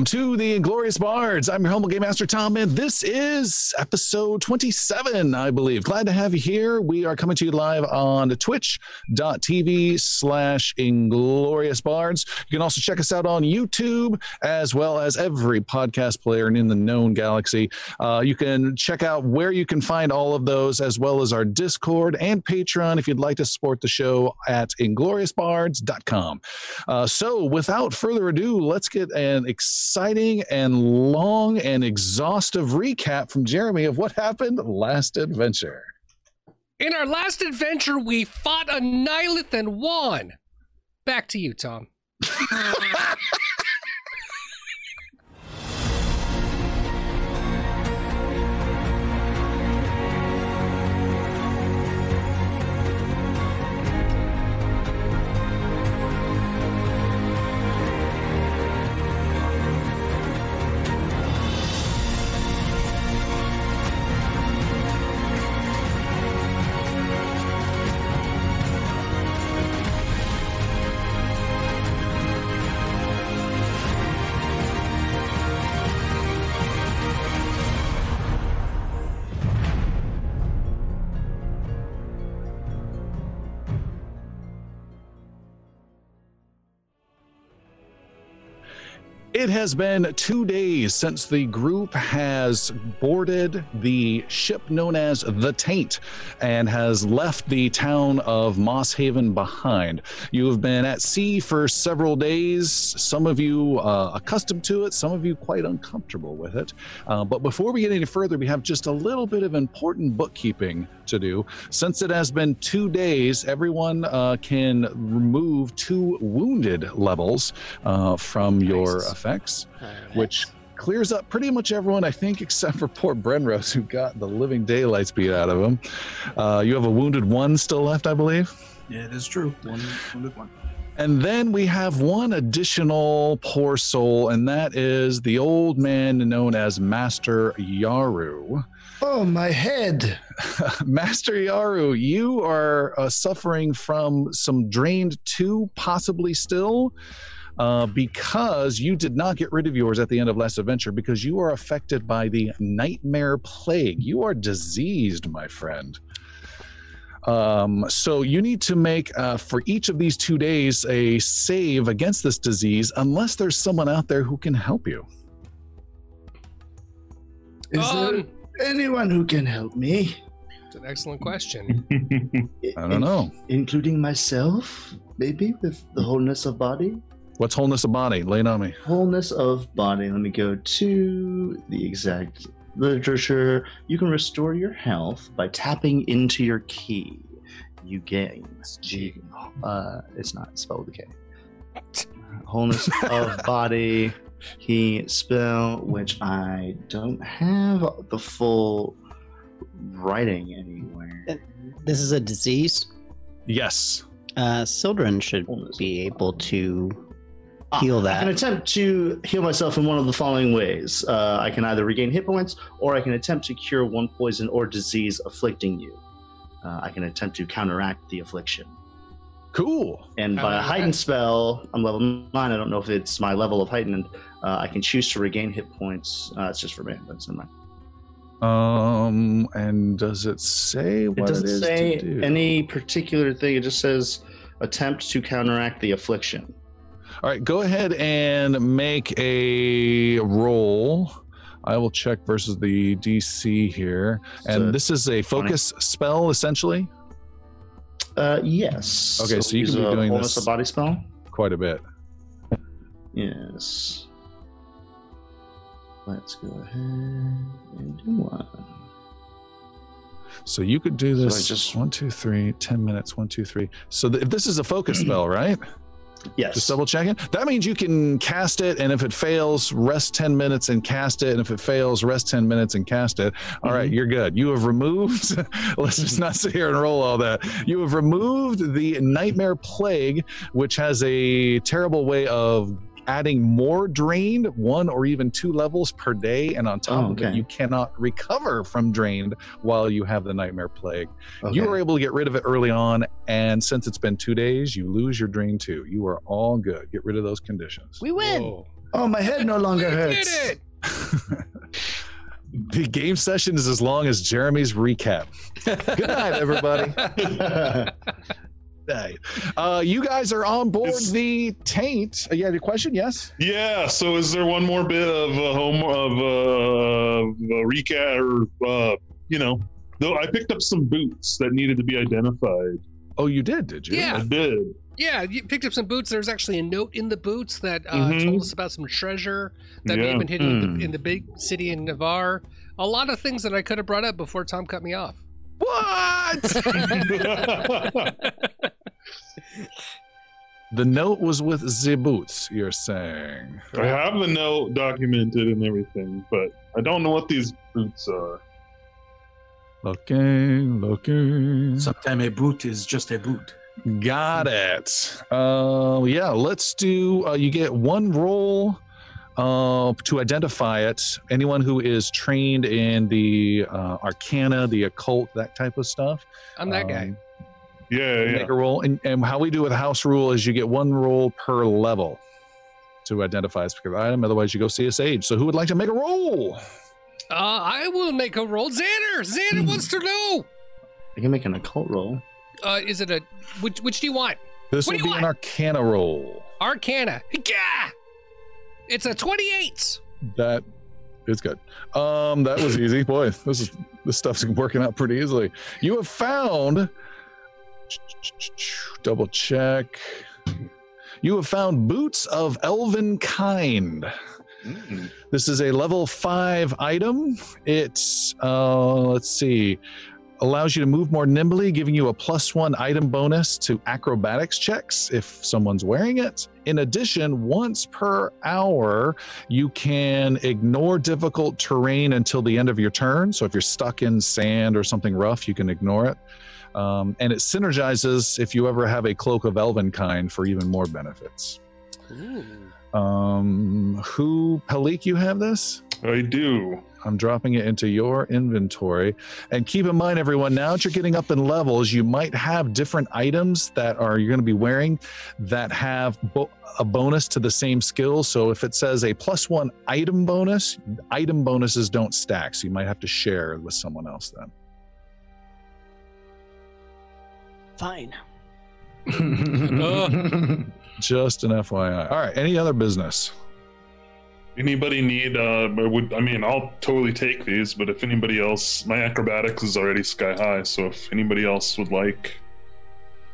Welcome to the Inglorious Bards. I'm your humble game master Tom, and this is episode 27, I believe. Glad to have you here. We are coming to you live on twitch.tv slash Inglorious Bards. You can also check us out on YouTube as well as every podcast player in the known galaxy. Uh, you can check out where you can find all of those as well as our Discord and Patreon if you'd like to support the show at ingloriousbards.com. Uh, so without further ado, let's get an exciting and long and exhaustive recap from Jeremy of what happened last adventure. In our last adventure, we fought a Nihilith and won. Back to you, Tom. It has been two days since the group has boarded the ship known as the Taint and has left the town of Moss Haven behind. You have been at sea for several days, some of you uh, accustomed to it, some of you quite uncomfortable with it. Uh, but before we get any further, we have just a little bit of important bookkeeping to do. Since it has been two days, everyone uh, can remove two wounded levels uh, from your Nice. effects, which clears up pretty much everyone, I think, except for poor Brenrose, who got the living daylights beat out of him. Uh, you have a wounded one still left, I believe. Yeah, it is true. One, one good one. And then we have one additional poor soul, and that is the old man known as Master Yaru. Oh, my head. Master Yaru, you are uh, suffering from some drained two, possibly still, uh, because you did not get rid of yours at the end of last adventure because you are affected by the nightmare plague. You are diseased, my friend. Um, so you need to make uh, for each of these two days a save against this disease, unless there's someone out there who can help you. Is Um, there anyone who can help me? It's an excellent question. I don't know. Including myself, maybe, with the wholeness of body? What's wholeness of body? Lay it on me. Wholeness of body. Let me go to the exact literature. You can restore your health by tapping into your ki. You gain. G. Uh, it's not spelled with a K. Wholeness of body ki spell, which I don't have the full writing anywhere. This is a disease. Yes. Uh, Sildren should be able to Ah, heal I can attempt to heal myself in one of the following ways. Uh, I can either regain hit points, or I can attempt to cure one poison or disease afflicting you. Uh, I can attempt to counteract the affliction. Cool. And by a heightened spell, I'm level nine. I don't know if it's my level of heightened. Uh, I can choose to regain hit points. Uh, it's just for it's never mind. Um, and does it say what It doesn't is say to do? any particular thing. It just says attempt to counteract the affliction. All right, go ahead and make a roll. I will check versus the DC here, and So, this is a focus spell essentially. Uh, yes. Okay, so you use can be doing this- of body spell. Quite a bit. Yes. Let's go ahead and do one. So you could do So this just- one, two, three, 10 minutes, one, two, three. So th- if this is a focus spell, right? Yes. Just double checking. That means you can cast it, and if it fails, rest 10 minutes and cast it. And if it fails, rest 10 minutes and cast it. All right, mm-hmm. you're good. You have removed, let's just not sit here and roll all that. You have removed the Nightmare Plague, which has a terrible way of adding more drained, one or even two levels per day. And on top Oh, of it, you cannot recover from drained while you have the Nightmare Plague. Okay. You were able to get rid of it early on, and since it's been two days, you lose your drain too. You are all good. Get rid of those conditions. We win. Whoa. Oh, my head no longer You did hurts. it! The game session is as long as Jeremy's recap. Good night, everybody. Night. Uh, you guys are on board Is- the taint. Uh, you had a question? Yes. Yeah. So, is there one more bit of a home of uh, a recap or uh, you know? Though I picked up some boots that needed to be identified. Oh, you did, did you? Yeah. I did. Yeah, you picked up some boots. There's actually a note in the boots that uh, Mhm. told us about some treasure that may have been hidden in, Hmm. the, in the big city in Navarre. A lot of things that I could have brought up before Tom cut me off. What? the note was with the boots. You're saying? I have the note documented and everything, but I don't know what these boots are. Looking, looking. Sometimes a boot is just a boot. Got it. Uh, yeah, let's do. Uh, you get one roll uh, to identify it. Anyone who is trained in the uh, arcana, the occult, that type of stuff. I'm that guy. Yeah, yeah. Make a roll, and, and how we do with house rule is you get one roll per level to identify a specific item. Otherwise, you go see a sage. So, who would like to make a roll? Uh, I will make a roll. Xander! Xander wants to know! I can make an occult roll. Uh, is it a. Which, which do you want? This What will be you an arcana roll. Arcana. Yeah! It's a 28. That is good. Um, that was easy. Boy, this is this stuff's working out pretty easily. You have found double check. You have found boots of elven kind. Mm. This is a level five item. It's uh let's see. Allows you to move more nimbly, giving you a plus one item bonus to acrobatics checks if someone's wearing it. In addition, once per hour, you can ignore difficult terrain until the end of your turn. So if you're stuck in sand or something rough, you can ignore it. Um, and it synergizes if you ever have a cloak of elven kind for even more benefits. Um, who, Palik, you have this? I do. I'm dropping it into your inventory. And keep in mind, everyone, now that you're getting up in levels, you might have different items that are you're going to be wearing that have bo- a bonus to the same skill. So if it says a plus one item bonus, item bonuses don't stack. So you might have to share with someone else then. Fine. Just an FYI. All right. Any other business? Anybody need? Uh, I would I mean, I'll totally take these, but if anybody else, my acrobatics is already sky high. So if anybody else would like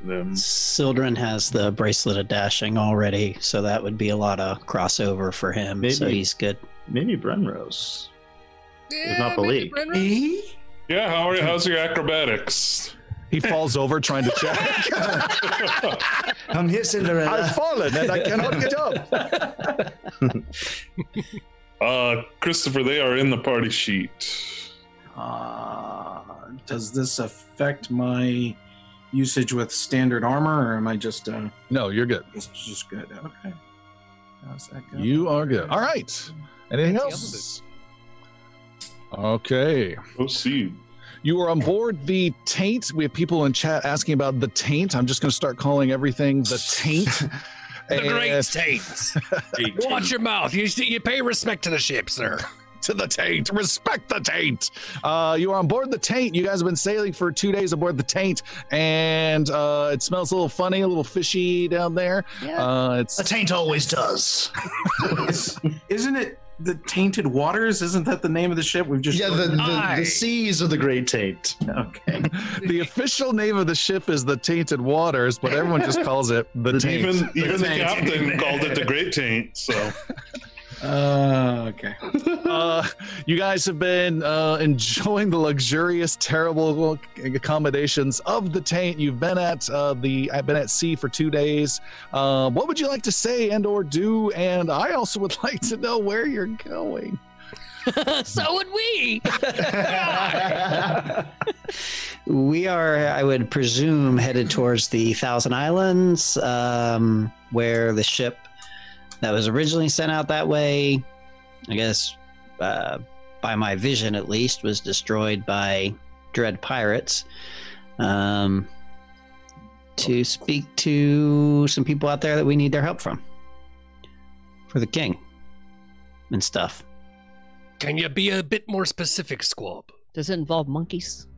them, Sildren has the bracelet of dashing already, so that would be a lot of crossover for him. So he's good. Maybe Brenrose. Yeah, not maybe Malik. Brenra? Me? yeah. How are how's your acrobatics? He falls over trying to check. I'm here, Cinderella. I've fallen and I cannot get up. Uh, Christopher, they are in the party sheet. Uh, does this affect my usage with standard armor, or am I just uh, No, you're good. just, just good? Okay. How's that go? You are good. All right. Anything else? Okay. Proceed. You are on board the taint. We have people in chat asking about the taint. I'm just going to start calling everything the taint. The great And- taints. Watch your mouth. You, you pay respect to the ship, sir. to the taint. Respect the taint. Uh, you are on board the taint. You guys have been sailing for two days aboard the taint, and uh, it smells a little funny, a little fishy down there. Uh, it's A taint always does. Is, isn't it the Tainted Waters? Isn't that the name of the ship? We've just Yeah, the, the, the seas of the Great Taint. okay. the official name of the ship is the Tainted Waters, but everyone just calls it the The taint. Even even the captain called it the Great Taint. So Uh, okay. uh, you guys have been uh, enjoying the luxurious, terrible accommodations of the taint. You've been at uh, the I've been at sea for two days. Uh, what would you like to say and or do? And I also would like to know where you're going. so would we. We are, I would presume, headed towards the Thousand Islands, um, where the ship that was originally sent out that way, I guess, uh, by my vision at least, was destroyed by dread pirates. Um, to speak to some people out there that we need their help from for the king. and stuff. Can you be a bit more specific, Squab? Does it involve monkeys?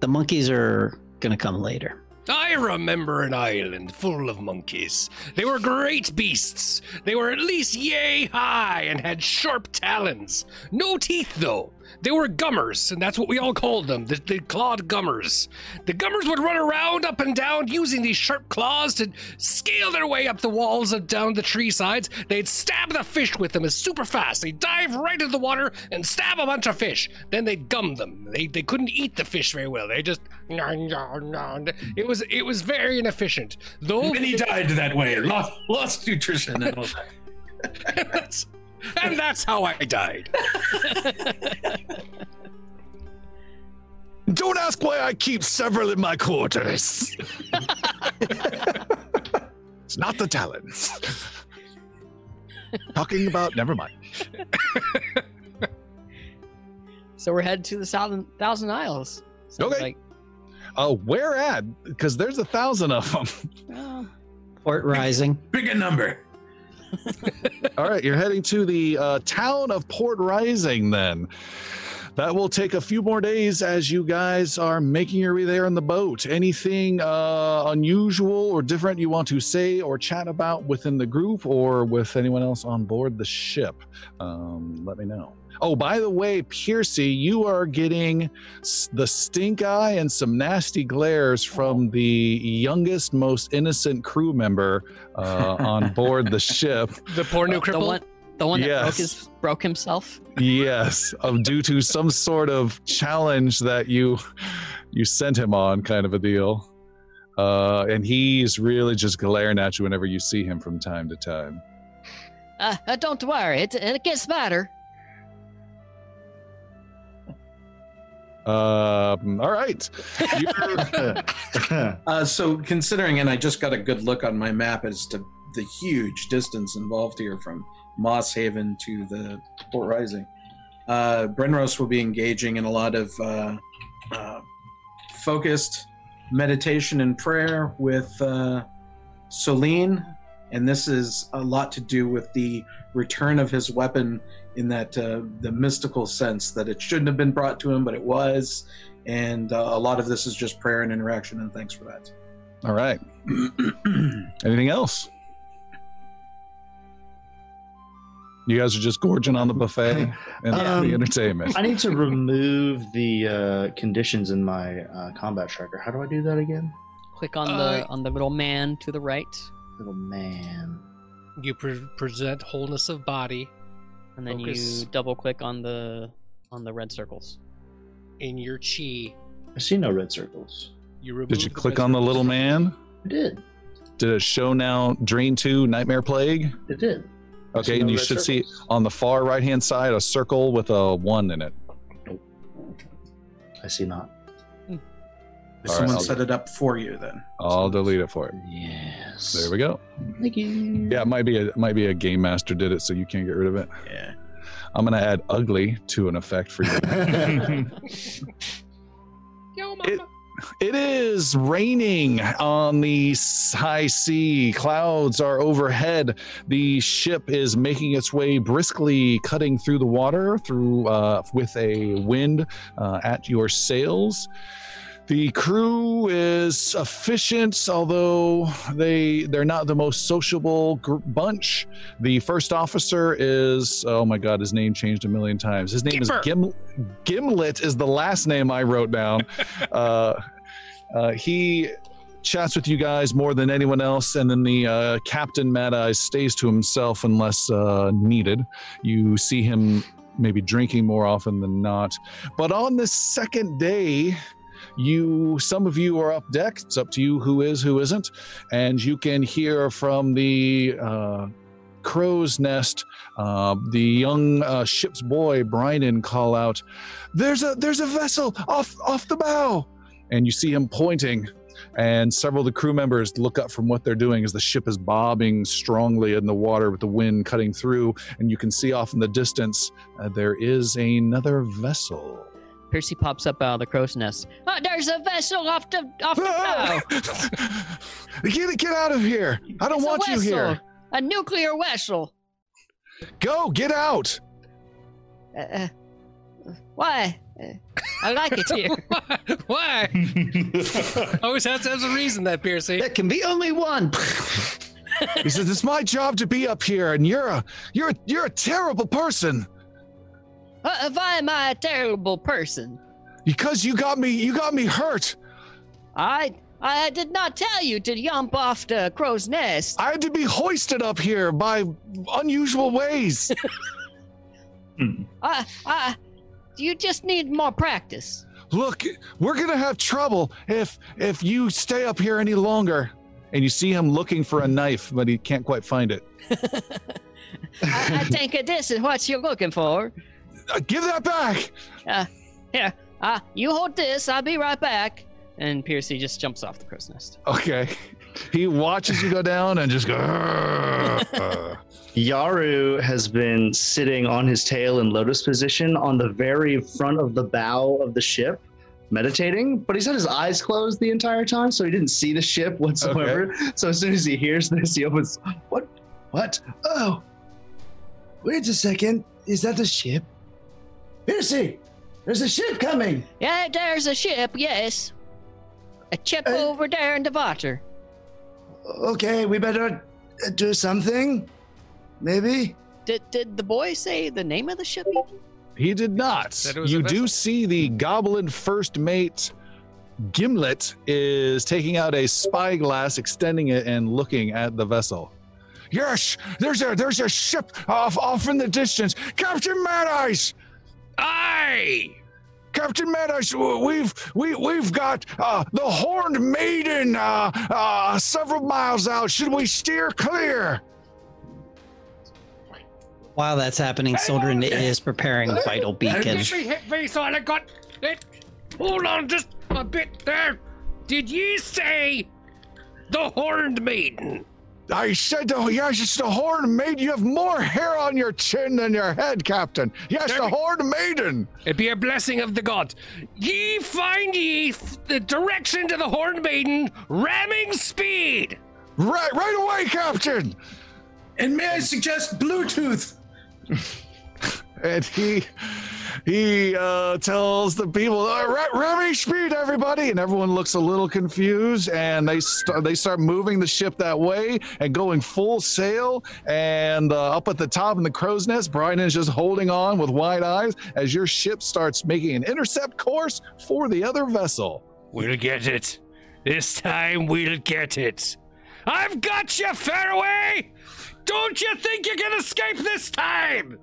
The monkeys are gonna come later. I remember an island full of monkeys. They were great beasts. They were at least yay high and had sharp talons. No teeth, though. They were gummers, and that's what we all called them the, the clawed gummers. The gummers would run around up and down using these sharp claws to scale their way up the walls and down the tree sides. They'd stab the fish with them as super fast. They'd dive right into the water and stab a bunch of fish. Then they'd gum them. They, they couldn't eat the fish very well. They just. It was it was very inefficient. Though Many died that way. Lost, lost nutrition and all that. that's, and that's how I died. Don't ask why I keep several in my quarters. it's not the talents. Talking about, never mind. So we're headed to the Thousand, thousand Isles. Sounds Okay. Like, Uh, where at? Because there's a thousand of them. well, Port Rising. Pick a number. All right, you're heading to the uh, town of Port Rising then. That will take a few more days as you guys are making your way there in the boat. Anything uh, unusual or different you want to say or chat about within the group or with anyone else on board the ship? Um, let me know. Oh, by the way, Piercy, you are getting the stink eye and some nasty glares from the youngest, most innocent crew member uh, on board the ship. The poor new the cripple. one, the one that broke his broke himself. Yes, of due to some sort of challenge that you you sent him on, kind of a deal. Uh, and he's really just glaring at you whenever you see him from time to time. Uh, uh, don't worry, it, it gets better. Um, all right. Uh, so considering, and I just got a good look on my map as to the huge distance involved here from Moss Haven to the Port Rising. Uh, Brenrose will be engaging in a lot of uh, uh, focused meditation and prayer with uh, Celine, and this is a lot to do with the return of his weapon in that uh, the mystical sense that it shouldn't have been brought to him, but it was, and uh, a lot of this is just prayer and interaction. And thanks for that. all right. Anything else? You guys are just gorging on the buffet and Um, the entertainment. I need to remove the uh, conditions in my uh, combat tracker. How do I do that again? Click on Uh, the on the little man to the right, Little man. You pre- present wholeness of body and then Focus. you double click on the on the red circles. in your chi. I see no red circles. You remove Did you click on the red little man? It did. Did it show now Drain 2 Nightmare Plague? It did. I see Okay, no and you red should see on the far right hand side a circle with a one in it. Nope. I see not. If All right, someone I'll- set it up for you, then. I'll delete it for it. Yes. There we go. Thank you. Yeah, it might be a it might be a game master did it, so you can't get rid of it. Yeah. I'm gonna add ugly to an effect for you. Yo, It- it is raining on the high sea. Clouds are overhead. The ship is making its way briskly, cutting through the water through uh, with a wind uh, at your sails. The crew is efficient, although they they're not the most sociable gr- bunch. The first officer is oh my god, his name changed a million times. His name Gimper. is Gim Gimlet is the last name I wrote down. uh, uh, he chats with you guys more than anyone else, and then the uh, captain Mad Eyes stays to himself unless uh, needed. You see him maybe drinking more often than not. But on the second day, you some of you are up deck. It's up to you who is who isn't, and you can hear from the uh, crow's nest uh, the young uh, ship's boy Bryden call out, "There's a there's a vessel off off the bow," and you see him pointing. And several of the crew members look up from what they're doing as the ship is bobbing strongly in the water with the wind cutting through. And you can see off in the distance uh, there is another vessel. Percy pops up out of the crow's nest. Oh, there's a vessel off the off the bow. get get out of here! I don't It's want you here. A nuclear vessel. Go, get out. Uh, uh, why? I like it here. Why? Always has to have a reason, that Piercy. There can be only one. He says, "It's my job to be up here, and you're a you're a, you're a terrible person Uh, why am I a terrible person? because you got me you got me hurt. I I did not tell you to jump off the crow's nest. I had to be hoisted up here by unusual ways. I I you just need more practice. Look, we're gonna have trouble if if you stay up here any longer." And you see him looking for a knife, but he can't quite find it. I, I think this is what you're looking for. Uh, give that back. Here, uh, you hold this. I'll be right back. And Piercy just jumps off the crow's nest. Okay. He watches you go down and just go. Yaru has been sitting on his tail in lotus position on the very front of the bow of the ship, meditating, but he's had his eyes closed the entire time, so he didn't see the ship whatsoever. So as soon as he hears this, he opens, What? What? Oh. Wait a second. Is that a ship? Piercy, there's a ship coming. Yeah, there's a ship. Yes, a ship Uh, over there in the water. Okay, we better uh, do something. Maybe. Did did the boy say the name of the ship? He did not. Said it was a You do see the goblin first mate Gimlet is taking out a spyglass, extending it, and looking at the vessel. Yes, there's a there's a ship off off in the distance. Captain Mad Eyes! Aye! Captain Mad we've we we've got uh, the Horned Maiden uh, uh, several miles out. Should we steer clear? While that's happening, Soldrin is preparing vital beacon. Get me hit face on. I got it. Hold on just a bit there. Did ye say the Horned Maiden? I said, oh, yes, it's the Horned Maiden. You have more hair on your chin than your head, Captain. Yes, the Very- Horned Maiden. It be a blessing of the gods. Ye find ye f- the direction to the Horned Maiden, ramming speed. Right, right away, Captain. And may I suggest Bluetooth? And he he uh, tells the people, uh, "Remy speed, everybody!" And everyone looks a little confused, and they start they start moving the ship that way and going full sail. And uh, up at the top in the crow's nest, Brian is just holding on with wide eyes as your ship starts making an intercept course for the other vessel. We'll get it. This time we'll get it. I've got you, Faraway! Don't you think you can escape this time?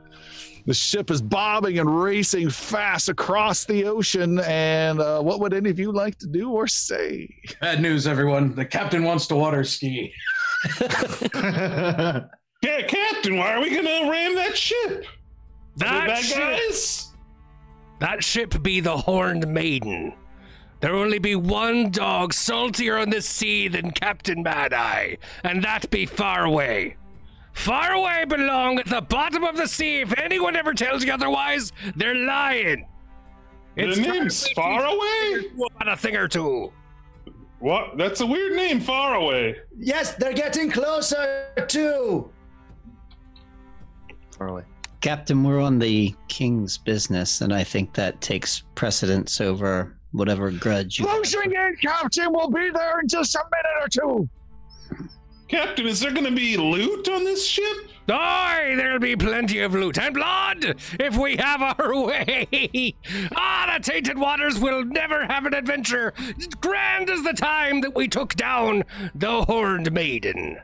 The ship is bobbing and racing fast across the ocean. And uh, what would any of you like to do or say? Bad news, everyone. The captain wants to water ski. Yeah, Captain, why are we gonna ram that ship? Are That bad ship, guys? that ship be the Horned Maiden. There only be one dog saltier on the sea than Captain Mad Eye, and that be Faraway. Faraway belong at the bottom of the sea. If anyone ever tells you otherwise, they're lying. The name's far away. What a thing or two. What? That's a weird name, far away. yes, they're getting closer too. Far away. Captain, we're on the king's business, and I think that takes precedence over whatever grudge you. Closing in, Captain. We'll be there in just a minute or two. Captain, is there gonna be loot on this ship? Aye, there'll be plenty of loot and blood if we have our way. ah, the tainted waters will never have an adventure grand as the time that we took down the Horned Maiden.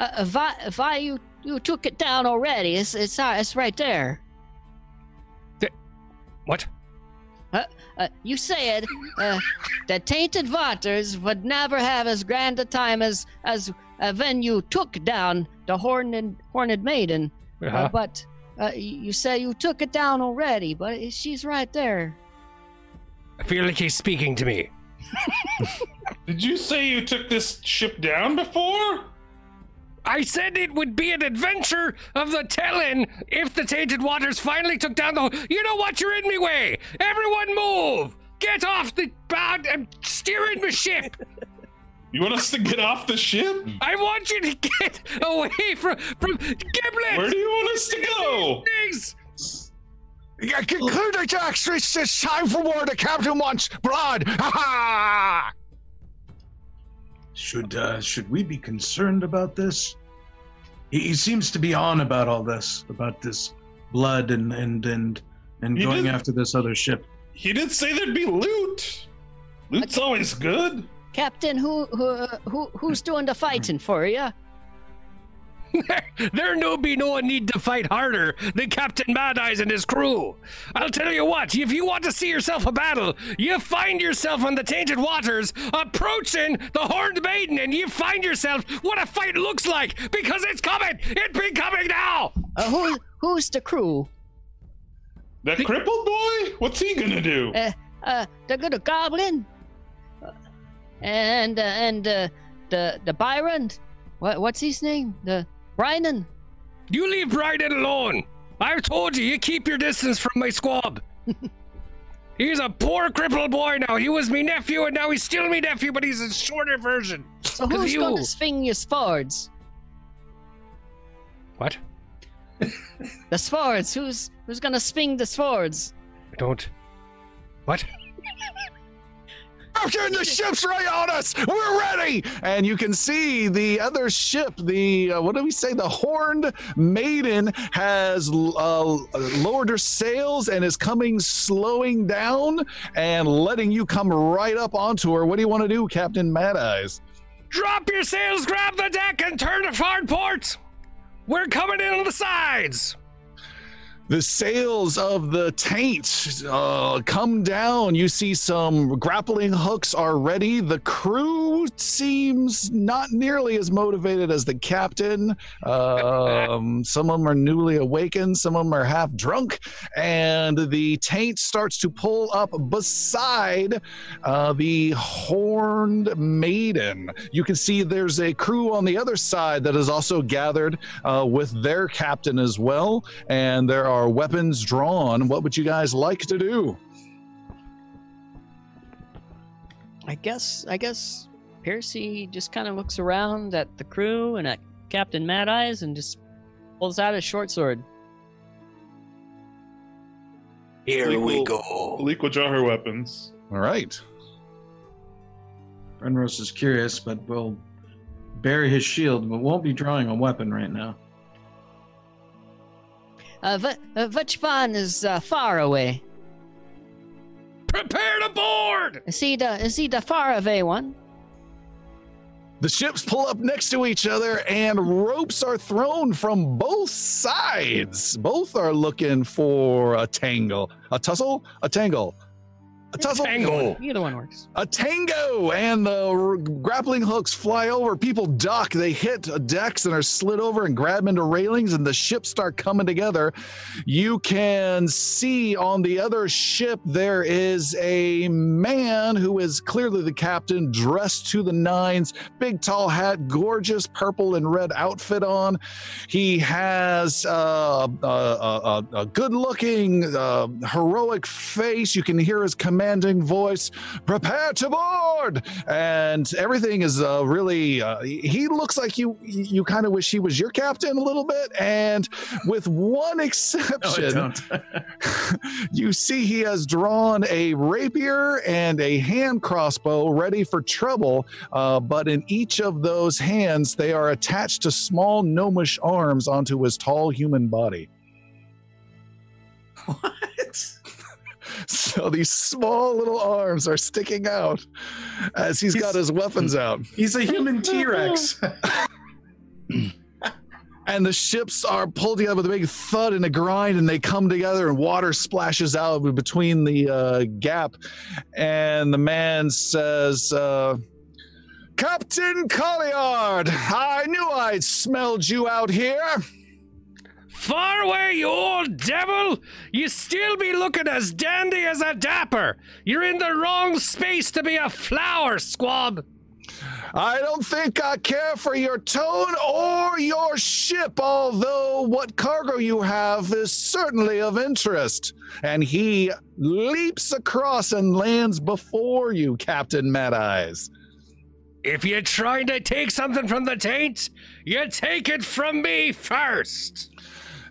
Uh, why, why you you took it down already? It's it's uh, it's right there. What? Uh, you said uh, the tainted waters would never have as grand a time as as uh, when you took down the horned horned maiden. Uh, but uh, you you say you took it down already, but she's right there. I feel like he's speaking to me. Did you say you took this ship down before? I said it would be an adventure of the telling if the tainted waters finally took down the. You know what? You're in me way. Everyone move. Get off the bow and um, steer in the ship. You want us to get off the ship? I want you to get away from from Giblet. Where do you want us to go? Things. Yeah, conclude the Jax. It's it's time for war. The captain wants blood. Ha ha! Should uh, should we be concerned about this? He, he seems to be on about all this, about this blood and and and and He going did- after this other ship. He did say there'd be loot. Loot's always good. Captain, who who uh, who who's doing the fighting for you? There no be no need to fight harder than Captain Mad Eyes and his crew. I'll tell you what, if you want to see yourself a battle, you find yourself on the tainted waters approaching the Horned Maiden and you find yourself what a fight looks like because it's coming! It be coming now! Uh, who who's the crew? The crippled boy? What's he gonna do? Uh, uh, the good goblin, Uh, and uh, and uh, the the Byron. What what's his name? The Brynan. You leave Bryden alone. I've told you, you keep your distance from my squab. he's a poor crippled boy now. He was me nephew and now he's still me nephew, but he's a shorter version. So who's you- to swing your swords? What? The swords. Who's who's to swing the swords? I don't. What? Captain, the ship's right on us. We're ready. And you can see the other ship, the uh, what do we say? The Horned Maiden has uh, lowered her sails and is coming, slowing down, and letting you come right up onto her. What do you want to do, Captain Mad Eyes? Drop your sails, grab the deck, and turn to hard port. We're coming in on the sides. The sails of the taint uh, come down. You see some grappling hooks are ready. The crew seems not nearly as motivated as the captain. Um, some of them are newly awakened, some of them are half drunk, and the taint starts to pull up beside uh, the horned maiden. You can see there's a crew on the other side that is also gathered uh, with their captain as well, and there are weapons drawn. What would you guys like to do? I guess I guess Percy just kind of looks around at the crew and at Captain Mad Eyes and just pulls out his short sword. Here we go. Malik will draw her weapons. All right. Brenrose is curious, but will bury his shield, but won't be drawing a weapon right now. Uh, v- uh, which is uh, far away? Prepare to board. Is he the is he the far away one? The ships pull up next to each other, and ropes are thrown from both sides. Both are looking for a tangle, a tussle, a tangle, a tussle, Tangle. Either one works. a tango, and the r- grappling hooks fly over. People duck. They hit decks and are slid over and grab into railings, and the ships start coming together. You can see on the other ship there is a man who is clearly the captain, dressed to the nines, big tall hat, gorgeous purple and red outfit on. He has uh, a, a, a, a good-looking, uh, heroic face. You can hear his commanding voice, "Prepare to board!" And everything is uh, really. Uh, he looks like you. You kind of wish he was your captain a little bit, and with one exception don't. you see he has drawn a rapier and a hand crossbow ready for trouble, uh, but in each of those hands, they are attached to small gnomish arms onto his tall human body. what? So these small little arms are sticking out as he's got his weapons out. He's a human T Rex. and the ships are pulled together with a big thud and a grind and they come together and water splashes out between the uh, gap and the man says uh, captain colliard i knew i'd smelled you out here Far away, you old devil! You still be looking as dandy as a dapper. You're in the wrong space to be a flower, squab. i don't think i care for your tone or your ship although what cargo you have is certainly of interest and he leaps across and lands before you captain mad eyes If you're trying to take something from the taint, you take it from me first.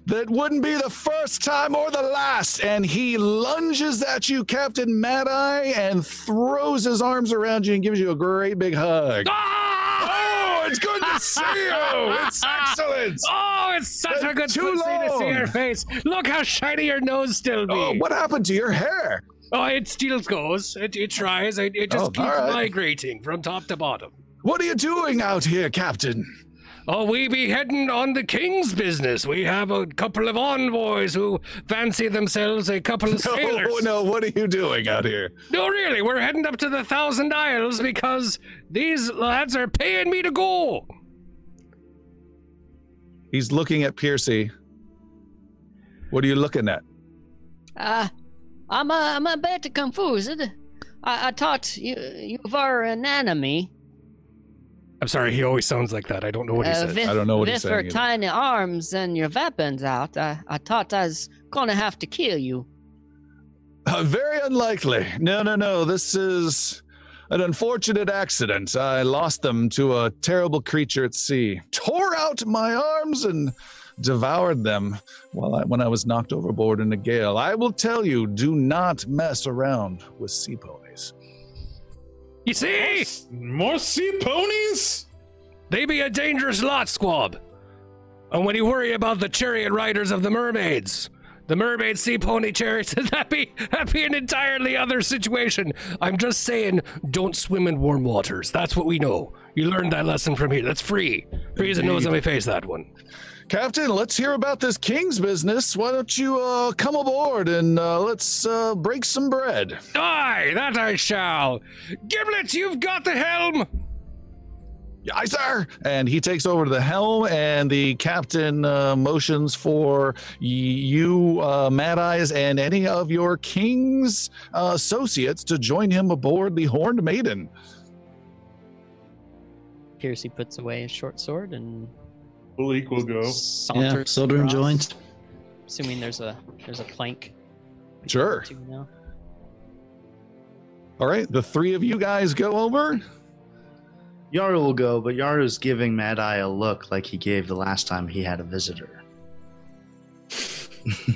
That wouldn't be the first time or the last. And he lunges at you, Captain Mad Eye, and throws his arms around you and gives you a great big hug. Ah! Oh, it's good to see you. It's excellent. Oh, it's such Been a good too to see to see your face. Look how shiny your nose still be. Oh, what happened to your hair? Oh, it still goes. It, it tries. It, it just Oh, keeps right. migrating from top to bottom. What are you doing out here, Captain? Oh, we be heading on the king's business. We have a couple of envoys who fancy themselves a couple of sailors. No, no, what are you doing out here? No, really, we're heading up to the Thousand Isles because these lads are paying me to go. He's looking at Piercy. What are you looking at? Uh, I'm a, I'm a bit confused. I, I thought you you were an enemy. I'm sorry, he always sounds like that. I don't know what he uh, said. with, I don't know what he's saying. with your tiny arms and your weapons out, I, I thought I was gonna have to kill you. Uh, very unlikely. No, no, no. This is an unfortunate accident. I lost them to a terrible creature at sea. Tore out my arms and devoured them while I, when I was knocked overboard in a gale. I will tell you, do not mess around with sea ponies. You see, More sea ponies? they be a dangerous lot, squab. And when you worry about the chariot riders of the mermaids, the mermaid sea pony chariots, that be that be an entirely other situation. I'm just saying, don't swim in warm waters. That's what we know. You learned that lesson from here. That's free. Free as a nose on my face. That one. Captain, let's hear about this king's business. Why don't you uh, come aboard and uh, let's uh, break some bread? Aye, that I shall. Giblet, you've got the helm. Aye, sir. And he takes over to the helm, and the captain uh, motions for you, uh, Mad Eyes, and any of your king's uh, associates to join him aboard the Horned Maiden. Piercy puts away his short sword and Full equal go. Oh. Yeah, saunters Sildren across, joins. Assuming there's a there's a plank. Sure. All right, the three of you guys go over. Yara will go, but Yara's giving Mad Eye a look like he gave the last time he had a visitor.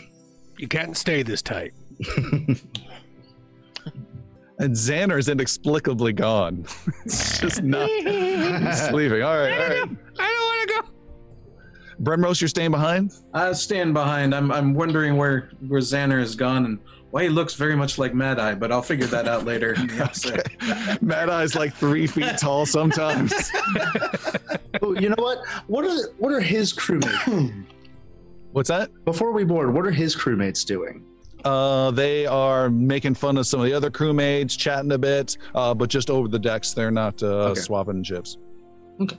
You can't stay this tight. And Xander's inexplicably gone. it's just not. He's leaving. All right, all right. I don't want to go. Brenrose, you're staying behind? I stand behind. I'm I'm wondering where where Xander has gone and why he looks very much like Mad Eye, but I'll figure that out later. in the episode. Mad Eye's like three feet tall sometimes. oh, you know what? What are what are his crewmates? What's that? Before we board, what are his crewmates doing? Uh, they are making fun of some of the other crewmates, chatting a bit, uh, but just over the decks. They're not uh, Okay. swapping chips. Okay.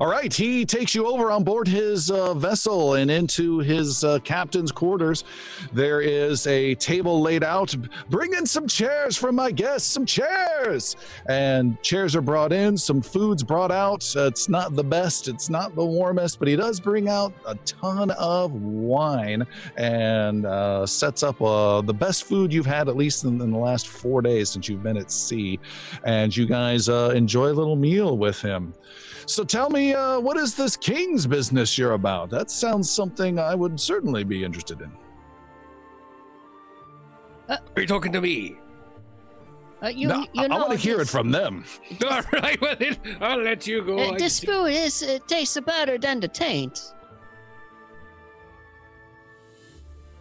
All right, he takes you over on board his uh, vessel and into his uh, captain's quarters. There is a table laid out. Bring in some chairs for my guests, some chairs. And chairs are brought in, some food's brought out. Uh, it's not the best, it's not the warmest, but he does bring out a ton of wine and uh, sets up uh, the best food you've had at least in, in the last four days since you've been at sea. And you guys uh, enjoy a little meal with him. So tell me, uh, what is this king's business you're about? That sounds something I would certainly be interested in. Are you talking to me? Uh, you, No, you I, want to hear it from them. All right, well, then, I'll let you go. Uh, this see- food is it tastes better than the taint.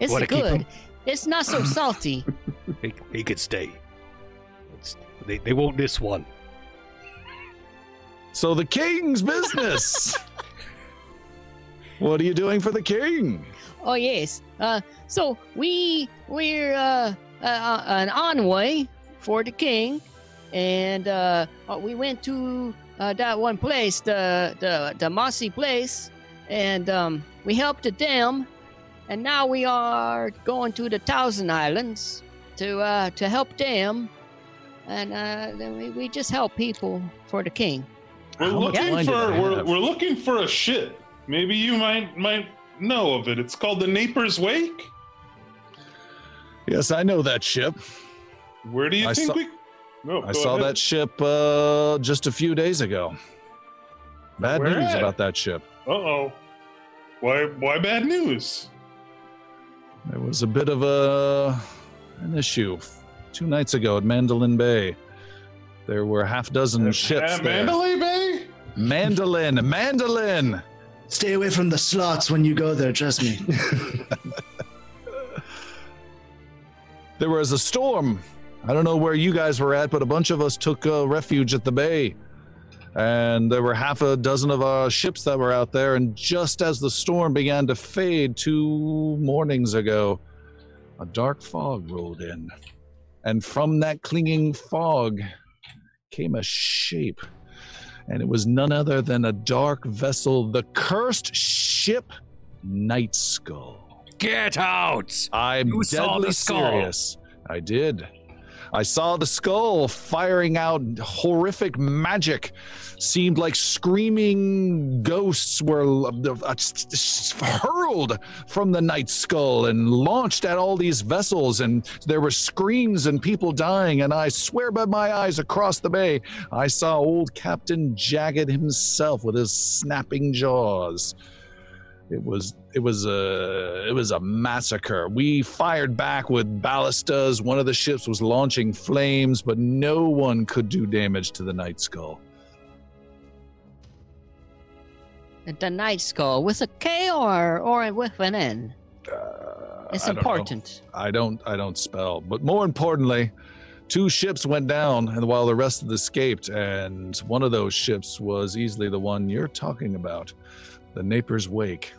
It's Wanna good. It's not so salty. he, he could stay. It's, they, they won't miss one. So the king's business. what are you doing for the king? Oh yes. Uh, so we we're uh, uh, an envoy for the king, and uh, uh, we went to uh, that one place, the the the mossy place, and um, we helped them, and now we are going to the Thousand Islands to uh, to help them, and uh, then we, we just help people for the king. We're How looking for we're, we're looking for a ship. Maybe you might might know of it. It's called the Naper's Wake. Yes, I know that ship. Where do you I think saw- we No, I saw that ship uh, just a few days ago. Bad Where news at? about that ship. Uh oh. Why? Why bad news? There was a bit of a an issue two nights ago at Mandolin Bay. There were half dozen ships Uh, there. Mandalay Bay. Mandolin, Mandolin. Stay away from the slots when you go there. Trust me. There was a storm. I don't know where you guys were at, but a bunch of us took uh, refuge at the bay. And there were half a dozen of our ships that were out there. And just as the storm began to fade two mornings ago, a dark fog rolled in. And from that clinging fog came a shape. And it was none other than a dark vessel, the cursed ship Night Skull. Get out! I'm You deadly serious. I did. I saw the skull firing out horrific magic. Seemed like screaming ghosts were uh, hurled from the night skull and launched at all these vessels. And there were screams and people dying. And I swear by my eyes across the bay, I saw old Captain Jagged himself with his snapping jaws. It was it was a it was a massacre. We fired back with ballistas. One of the ships was launching flames, but no one could do damage to the Night Skull. The night skull with a K or or with an N. Uh, It's I don't important. I don't I don't spell, but more importantly, two ships went down, and while the rest of them escaped, and one of those ships was easily the one you're talking about, the Naper's Wake.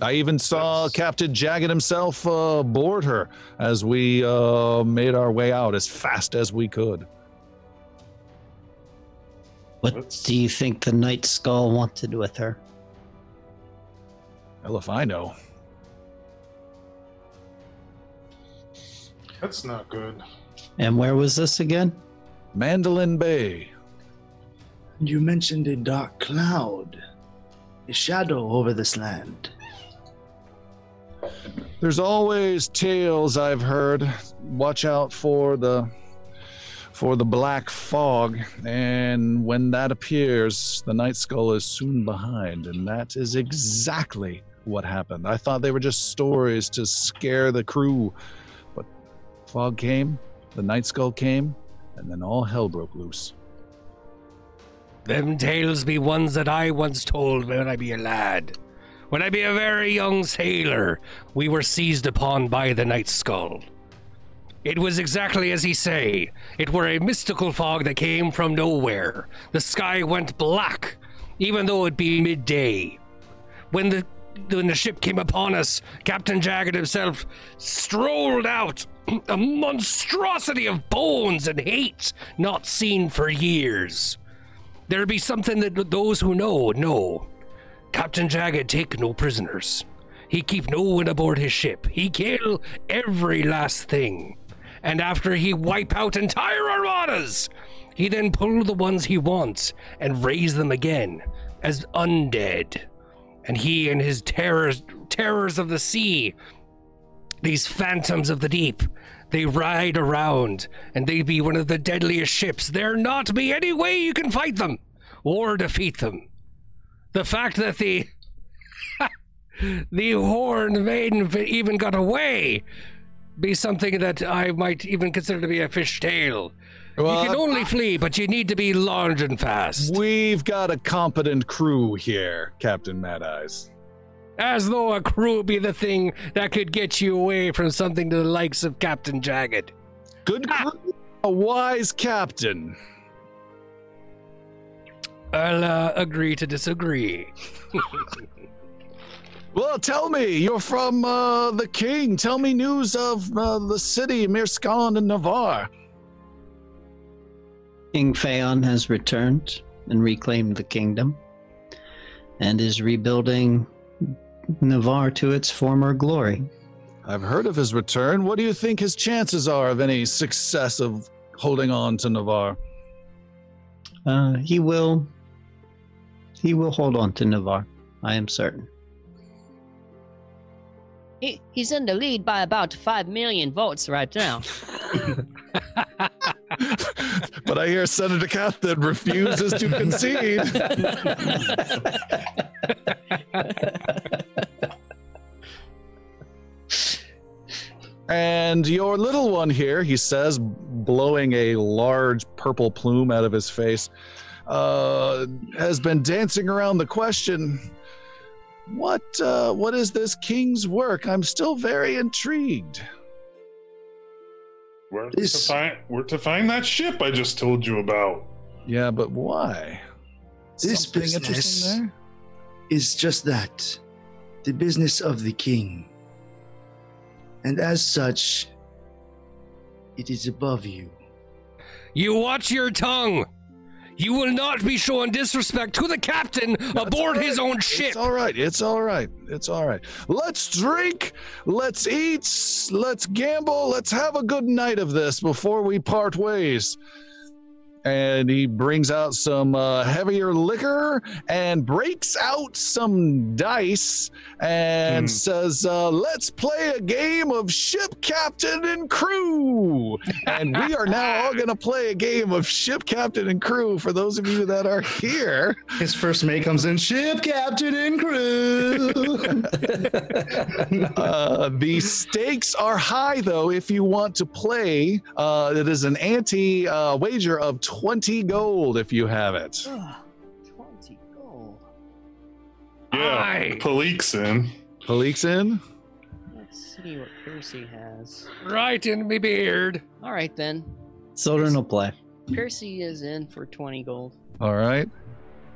I even saw That's- Captain Jagged himself uh, board her as we uh, made our way out as fast as we could. What That's- do you think the Night Skull wanted with her? Hell if I know. That's not good. And where was this again? Mandolin Bay. you mentioned a dark cloud, a shadow over this land. There's always tales I've heard. Watch out for the for the black fog, and when that appears, the night skull is soon behind, and that is exactly what happened. I thought they were just stories to scare the crew, but fog came, the night skull came, and then all hell broke loose. Them tales be ones that I once told when I be a lad. When I be a very young sailor, we were seized upon by the Night Skull. It was exactly as he say. It were a mystical fog that came from nowhere. The sky went black, even though it be midday. When the when the ship came upon us, Captain Jagged himself strolled out, a monstrosity of bones and hate not seen for years. There be something that those who know know. Captain Jagged take no prisoners. He keep no one aboard his ship. He kill every last thing. And after he wipe out entire armadas, he then pull the ones he wants and raise them again as undead. And he and his terrors terrors of the sea, these phantoms of the deep, they ride around and they be one of the deadliest ships. There not be any way you can fight them or defeat them. The fact that the the horned maiden even got away be something that I might even consider to be a fish tale. you can only flee, but you need to be large and fast. We've got a competent crew here, Captain Mad Eyes. As though a crew be the thing that could get you away from something to the likes of Captain Jagged. Good ah! crew, a wise captain. I'll uh, agree to disagree. Well, tell me, you're from uh, the king. Tell me news of uh, the city, Mirskan and Navarre. King Phaon has returned and reclaimed the kingdom and is rebuilding Navarre to its former glory. I've heard of his return. What do you think his chances are of any success of holding on to Navarre? Uh, he will he will hold on to Navarre, I am certain. he, he's in the lead by about five million votes right now. but I hear Senator Captain refuses to concede. and your little one here, he says, blowing a large purple plume out of his face, uh, has been dancing around the question. What uh, what is this king's work? I'm still very intrigued. We're, This- to find, we're to find that ship I just told you about. Yeah, but why? This Something business- interesting there? is just that the business of the king. And as such, it is above you. You watch your tongue. You will not be showing disrespect to the captain aboard all his own ship. It's all right. It's all right. It's all right. Let's drink. Let's eat. Let's gamble. Let's have a good night of this before we part ways. And he brings out some uh, heavier liquor and breaks out some dice and Hmm. says, uh, Let's play a game of ship captain and crew. And we are now all going to play a game of ship captain and crew for those of you that are here. His first mate comes in, ship captain and crew. Uh, the stakes are high, though, if you want to play. Uh, it is an anti uh, wager of 20 gold if you have it. Twenty gold. Yeah, Aye. Palik's in. Palik's in. Let's see what Percy has. Right in me beard. All right then. Children will play. Percy is in for twenty gold. All right.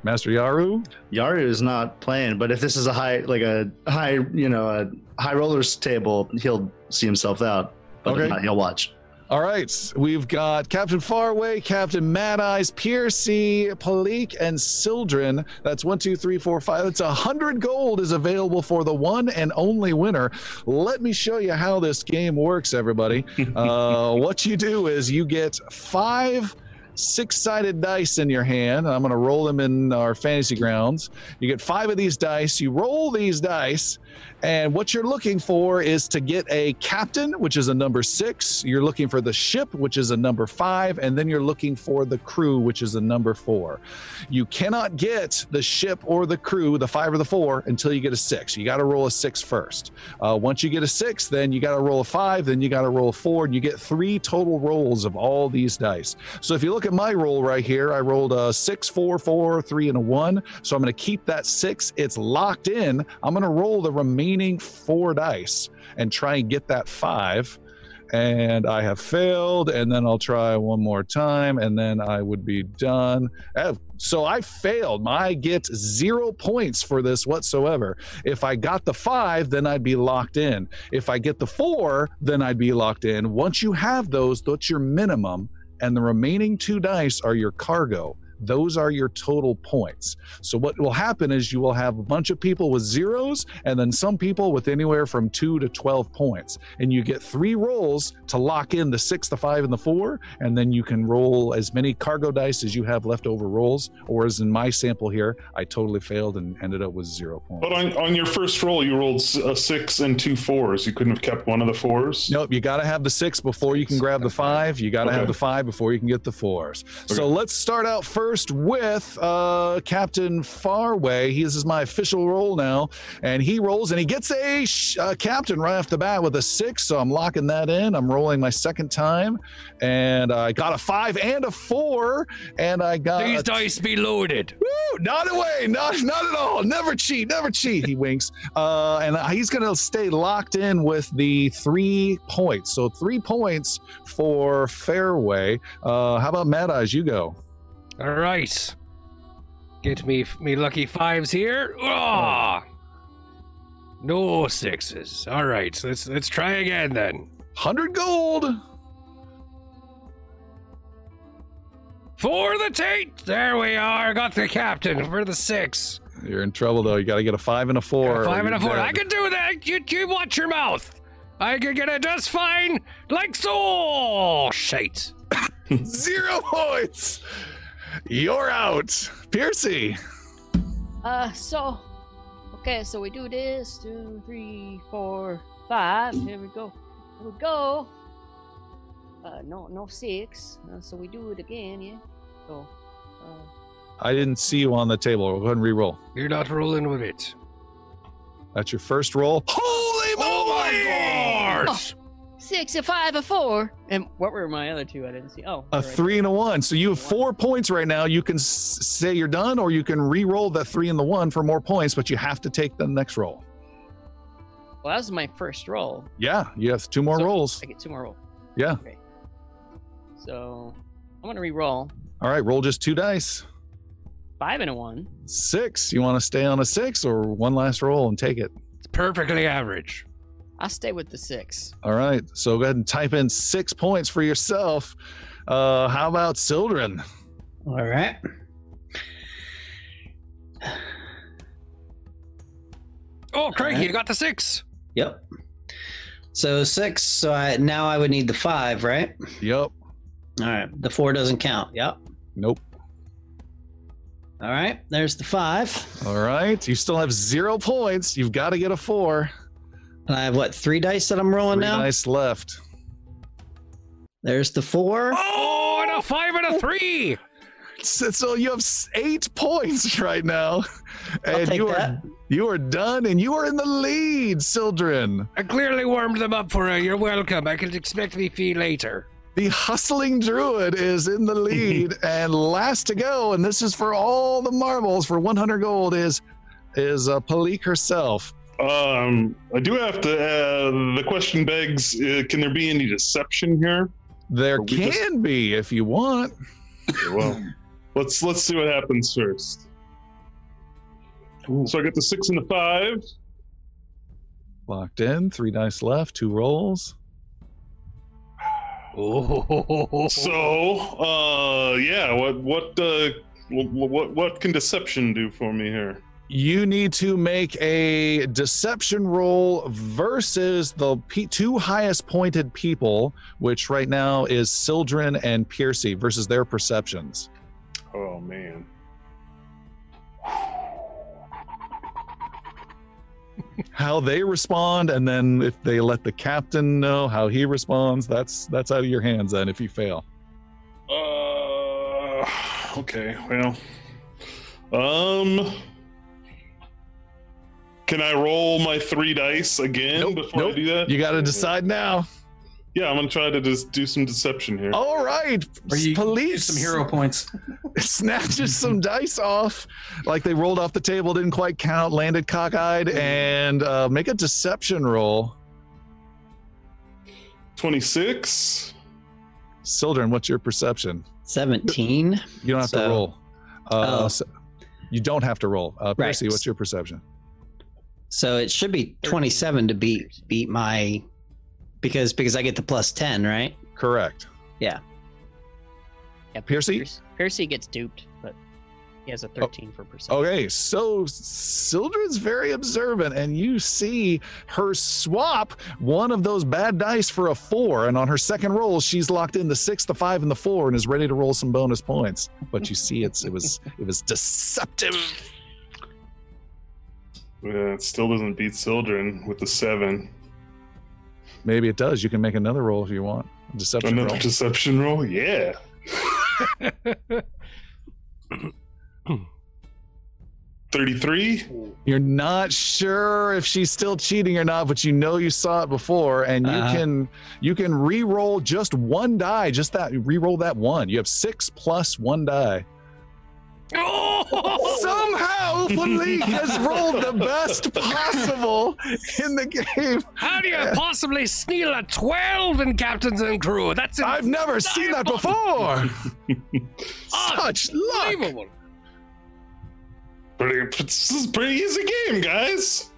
Master Yaru. Yaru is not playing, but if this is a high, like a high, you know, a high rollers table, he'll see himself out. But Okay. if not, he'll watch. All right. We've got Captain Faraway, Captain Mad Eyes, Piercy, Palik, and Sildren. That's one, two, three, four, five. That's a hundred gold is available for the one and only winner. Let me show you how this game works, everybody. uh, what you do is you get five six-sided dice in your hand. I'm going to roll them in our fantasy grounds. You get five of these dice. You roll these dice, and what you're looking for is to get a captain, which is a number six. You're looking for the ship, which is a number five, and then you're looking for the crew, which is a number four. You cannot get the ship or the crew, the five or the four, until you get a six. You got to roll a six first. Uh, once you get a six, then you got to roll a five, then you got to roll a four, and you get three total rolls of all these dice. So if you look at my roll right here, I rolled a six, four, four, three, and a one. So I'm going to keep that six. It's locked in. I'm going to roll the remaining four dice and try and get that five. And I have failed, and then I'll try one more time, and then I would be done. So I failed. I get zero points for this whatsoever. If I got the five, then I'd be locked in. If I get the four, then I'd be locked in. Once you have those, that's your minimum, and the remaining two dice are your cargo. Those are your total points. So what will happen is you will have a bunch of people with zeros and then some people with anywhere from 2 to 12 points. And you get 3 rolls to lock in the 6, the 5 and the 4 and then you can roll as many cargo dice as you have leftover rolls or as in my sample here, I totally failed and ended up with 0 points. But on, on your first roll, you rolled a uh, six and two fours. You couldn't have kept one of the fours. Nope, you got to have the six before you can grab the five. You got to have the five before you can get the fours. So let's start out first with uh, Captain Faraway. He this is my official roll now, and he rolls and he gets a sh- uh, captain right off the bat with a six. So I'm locking that in. I'm rolling my second time, and I got a five and a four, and I got These dice be loaded. Woo, not away, not not at all. Never cheat, never cheat. He winks, uh, and he's going to stay locked in with the three points. So three points for Faraway. Uh, how about Mad Eyes? You go. All right. Get me me lucky fives here. Ah. No sixes. All right. So let's let's try again then. Hundred gold. For the Tate. There we are. Got the captain for the six. You're in trouble though. You got to get a five and a four. or Five and a four. dead. I can do that. You, you watch your mouth. I can get it just fine. Like so. Oh, shite. Zero points. You're out, Piercy. Uh, so, okay, so we do this two, three, four, five. Here we go. Here we go. Uh, no, no six. Uh, so we do it again, yeah. So, uh, I didn't see you on the table. Go ahead and re-roll. You're not rolling with it. That's your first roll. Holy moly! Gosh! six, a five, a four. And what were my other two? I didn't see. Oh, A right. three and a one. So you have four points right now. You can s- say you're done, or you can re-roll the three and the one for more points, but you have to take the next roll. Well, that was my first roll. Yeah, you have two more So- rolls. I get two more rolls. Yeah. Okay. So I'm gonna re-roll All right, roll just two dice. five and a one. Six. You want to stay on a six, or one last roll and take it? It's perfectly average. I'll stay with the six. All right. So go ahead and type in six points for yourself. Uh, how about Sildren? All right. Oh, Craig, Alright. you got the six. Yep. So six. So I now I would need the five, right? Yep. All right. The four doesn't count. Yep. Nope. All right. There's the five. All right. You still have zero points. You've got to get a four. And I have what three dice that I'm rolling Three now. dice left. There's the four. Oh, and a five and a three. So, so you have eight points right now, I'll and take you are that. you are done, and you are in the lead, Sildren. I clearly warmed them up for you. You're welcome. I can expect me fee later. The hustling druid is in the lead, and last to go, and this is for all the marbles for 100 gold is is uh, Palik herself. Um, I do have to. Uh, the question begs: uh, Can there be any deception here? There But we just- can be if you want. Okay, well, let's let's see what happens first. So I get the six and the five. Locked in, three dice left, two rolls. Oh, So, uh, yeah. What what uh, what what what can deception do for me here? You need to make a deception roll versus the two highest pointed people, which right now is Sildren and Piercy versus their perceptions. Oh man. How they respond, and then if they let the captain know how he responds, that's that's out of your hands. Then if you fail, Uh, okay. Well, um, can I roll my three dice again Nope, before I do that? you got to decide now. Yeah, I'm gonna try to just do some deception here. All right, Or you police. some hero points. snatches some dice off, like they rolled off the table, didn't quite count, landed cockeyed, and uh, make a deception roll. Twenty-six. Sildren, what's your perception? Seventeen. You don't have to roll. Uh, Oh. so- you don't have to roll. Uh, Right. Percy, what's your perception? So it should be twenty-seven to beat beat my because because I get the plus ten, right? Correct. Yeah, Piercy? Piercy, Piercy gets duped, but he has a 13 for perception. Okay, so Sildren's very observant, and you see her swap one of those bad dice for a four, and on her second roll, she's locked in the six, the five, and the four, and is ready to roll some bonus points. But you see, it's it was it was deceptive. Uh, it still doesn't beat Sildren with the seven. Maybe it does. You can make another roll if you want. Deception Another roll. deception roll. Yeah. Thirty-three. You're not sure if she's still cheating or not, but you know you saw it before, and you Uh-huh. can you can re-roll just one die, just that re-roll that one. You have six plus one die. Oh! Somehow, Fleek has rolled the best possible in the game. How do you possibly steal a 12 in captains and crew? That's I've never seen that before. Such luck. unbelievable. Pretty, this is a pretty easy game, guys.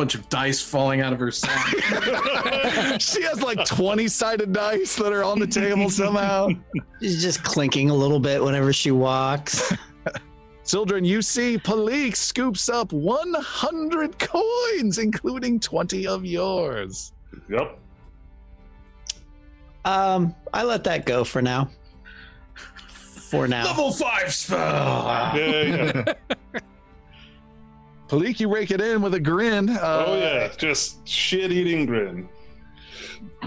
Bunch of dice falling out of her sack. she has like 20 sided dice that are on the table somehow. She's just clinking a little bit whenever she walks. Sildren, you see Palik scoops up 100 coins, including 20 of yours. Yep. Um, I let that go for now. For now. Level five spell. Yeah, yeah. Palik, you rake it in with a grin. Uh, oh yeah, just shit-eating grin.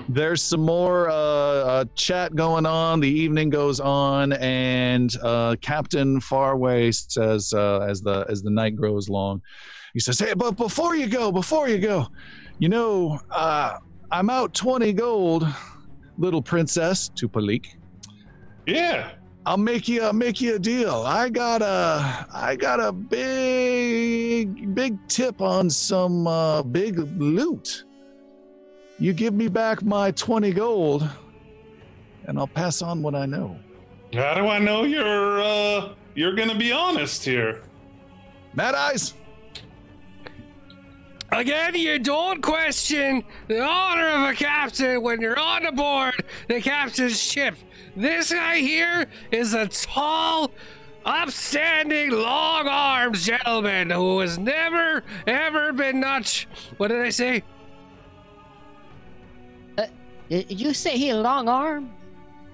There's some more uh, uh, chat going on. The evening goes on, and uh, Captain Faraway says, uh, as the as the night grows long, he says, "Hey, but before you go, before you go, you know, uh, I'm out twenty gold, little princess." To Palik, Yeah. I'll make you I'll make you a deal. I got a I got a big big tip on some uh, big loot. You give me back my 20 gold and I'll pass on what I know. How do I know you're uh you're gonna be honest here? Mad Eyes, Again, you don't question the honor of a captain when you're on aboard the captain's ship. This guy here is a tall, upstanding, long armed gentleman who has never, ever been nuts. What did I say? Uh, did you say he long arm?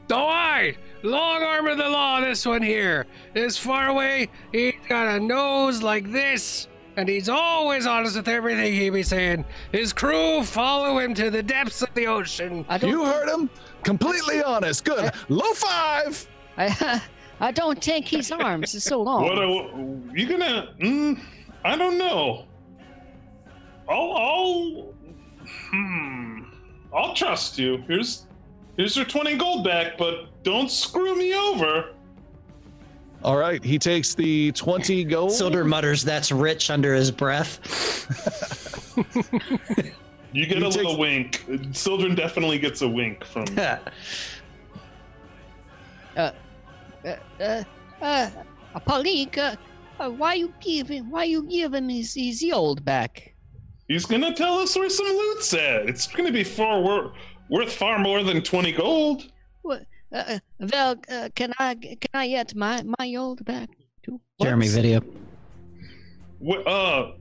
Oh, I! Long arm of the law, this one here. This far away, he's got a nose like this, and he's always honest with everything he be saying. His crew follow him to the depths of the ocean. I don't. you heard him. Completely honest. Good. Low five. I, I don't think his arms are so long. What are you gonna? Mm, I don't know. I'll, I'll, hmm, I'll trust you. Here's, here's your twenty gold back, but don't screw me over. All right. He takes the 20 gold. Sildren mutters, "That's rich" under his breath. You get He a little wink. Sildren definitely gets a wink from. uh, uh, uh, Palik, uh, uh, why you giving, why you giving him his, his yield back? He's gonna tell us where some loot's at. It's gonna be far wor- worth far more than twenty gold. What? Uh, uh, well, uh, can I, can I get my, my yield back too? Jeremy video. Wh- uh,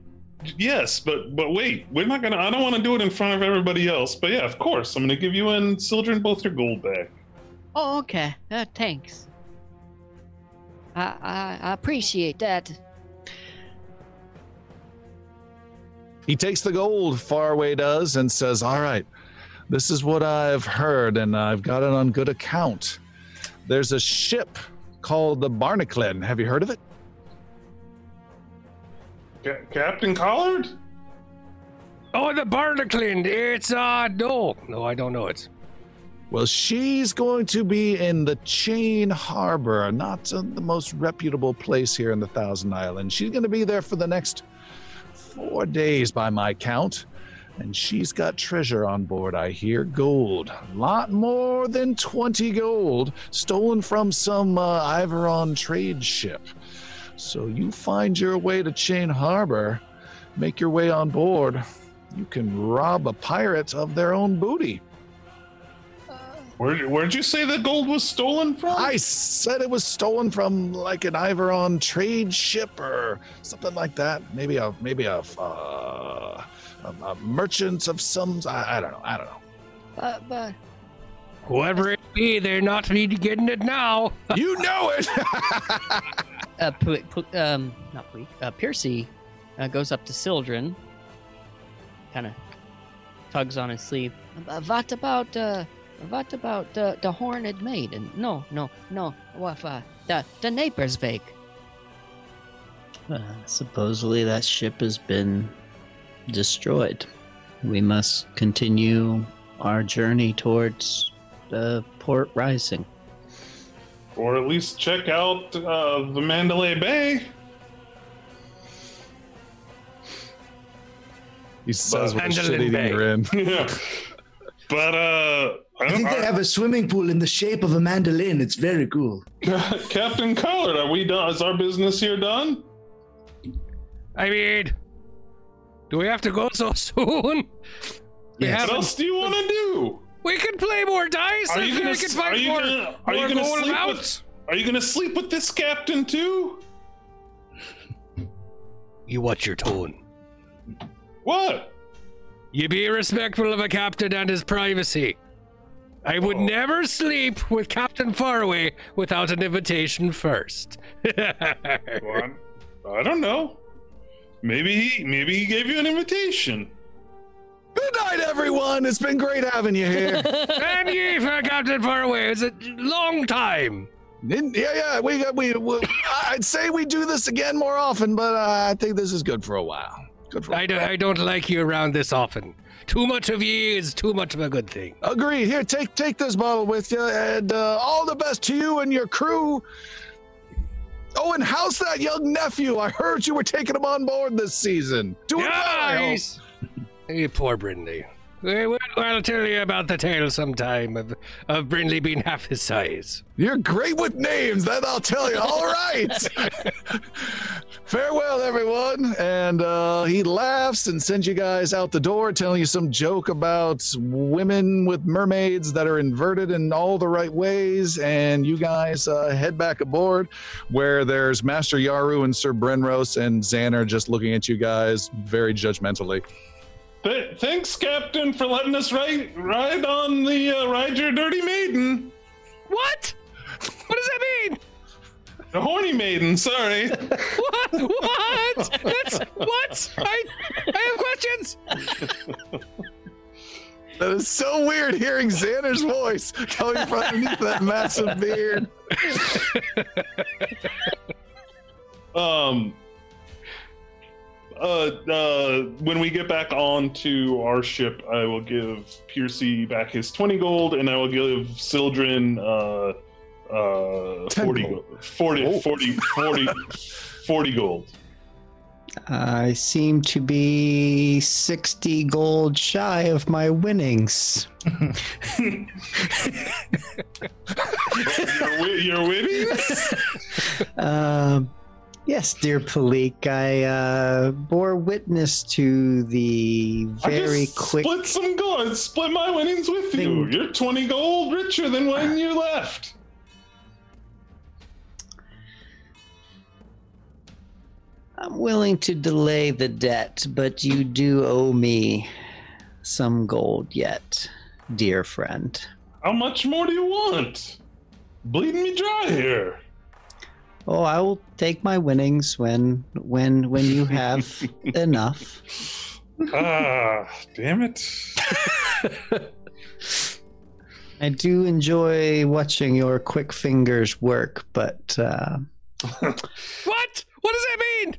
yes, but but wait, we're not gonna. I don't want to do it in front of everybody else. But yeah, of course, I'm gonna give you and Sildren both your gold back. Oh, okay. Uh, thanks. I, I, I appreciate that. He takes the gold, Faraway does, and says, All right, this is what I've heard, and I've got it on good account. There's a ship called the Barnaclen. Have you heard of it? Ca- Captain Collard? Oh, the Barnaclin. It's, uh, no. No, I don't know it. Well, she's going to be in the Chain Harbor, not uh, the most reputable place here in the Thousand Islands. She's going to be there for the next four days by my count. And she's got treasure on board, I hear. Gold. A lot more than 20 gold, stolen from some uh, Iveron trade ship. So you find your way to Chain Harbor, make your way on board. You can rob a pirate of their own booty. Where where'd you say the gold was stolen from? I said it was stolen from like an Iveron trade ship or something like that. Maybe a maybe a uh, a, a merchant of some. I, I don't know. I don't know. But, but Whoever it be, they're not be getting it now. You know it. uh, P- P- um, not Palik, uh, Piercy uh, goes up to Sildren, kind of tugs on his sleeve. Uh, what about, uh, what about the, the Horned Maiden? No, no, no. What, uh, the, the Napersvik. Uh, supposedly that ship has been destroyed. We must continue our journey towards the port rising. or at least check out uh, the Mandalay Bay. he says with a Mandolin shit-eating grin. yeah. But uh, I think they have a swimming pool in the shape of a mandolin. It's very cool. Captain Collard, are we done? Is our business here done? I mean, do we have to go so soon? Yes. What else do you want to do? We can play more dice. Are you gonna we can find are you more, gonna- are you gonna gold sleep amounts. Are you gonna sleep with this captain too? You watch your tone. What? You be respectful of a captain and his privacy. I would Oh. never sleep with Captain Faraway without an invitation first. Well, I'm- I don't know. Maybe he maybe he gave you an invitation. Good night, everyone. It's been great having you here. and ye for Captain Faraway. It's a long time. In- yeah, yeah. We got we, we. I'd say we do this again more often, but uh, I think this is good for a while. Good for. I, do, I don't like you around this often. Too much of ye is too much of a good thing. Agree. Here, take take this bottle with you, and uh, all the best to you and your crew. Oh, and how's that young nephew? I heard you were taking him on board this season. Doing well, I Hey, poor Brindley. Well, I'll tell you about the tale sometime of, of Brindley being half his size. You're great with names, that I'll tell you. All right. Farewell, everyone. And uh, he laughs and sends you guys out the door, telling you some joke about women with mermaids that are inverted in all the right ways. And you guys uh, head back aboard, where there's Master Yaru and Sir Brenrose and Xander just looking at you guys very judgmentally. Th- thanks, Captain, for letting us ride ride on the uh, ride your dirty maiden. What? What does that mean? The horny maiden. Sorry. What? What? That's what? I, I have questions. That is so weird hearing Xander's voice coming from underneath that massive beard. Um. Uh, uh, when we get back onto our ship, I will give Piercy back his 20 gold, and I will give Sildren uh, uh, 40, gold. go- 40, Oh. 40, 40, 40 gold. I seem to be 60 gold shy of my winnings. Your, wi- your winnings? Um, yes, dear Palik, I uh, bore witness to the very quick. Split some gold. Split my winnings with you. You're 20 gold richer than when you left. I'm willing to delay the debt, but you do owe me some gold yet, dear friend. How much more do you want? Bleeding me dry here. Oh, I will take my winnings when when when you have enough. ah, damn it. I do enjoy watching your quick fingers work, but uh, What? What does that mean?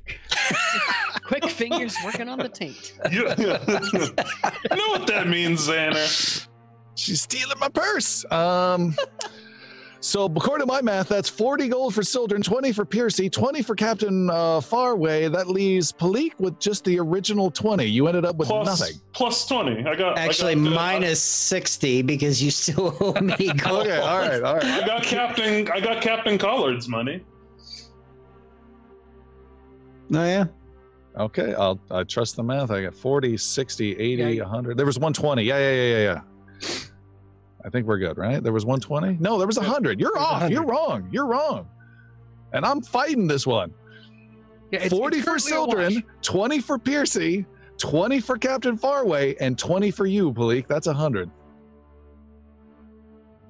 Quick fingers working on the taint. You, you know what that means, Xander. She's stealing my purse. Um, so according to my math, that's 40 gold for Sildren, 20 for Piercy, 20 for Captain uh, Faraway. That leaves Palik with just the original 20. You ended up with Plus, nothing. plus 20. I got actually I got, uh, minus sixty because you still owe me gold. Okay, all right, all right. I got Captain. I got Captain Collard's money. Oh yeah. Okay, I'll I trust the math. I got 40, 60, 80, Yeah, 100. There was 120. Yeah, yeah, yeah, yeah, yeah. I think we're good, right? There was 120? No, there was 100. You're There's off. 100. You're wrong. You're wrong. And I'm fighting this one. Yeah, it's- 40 it's for currently. Sildren, 20 for Piercy, 20 for Captain Faraway, and 20 for you, Palik. That's 100.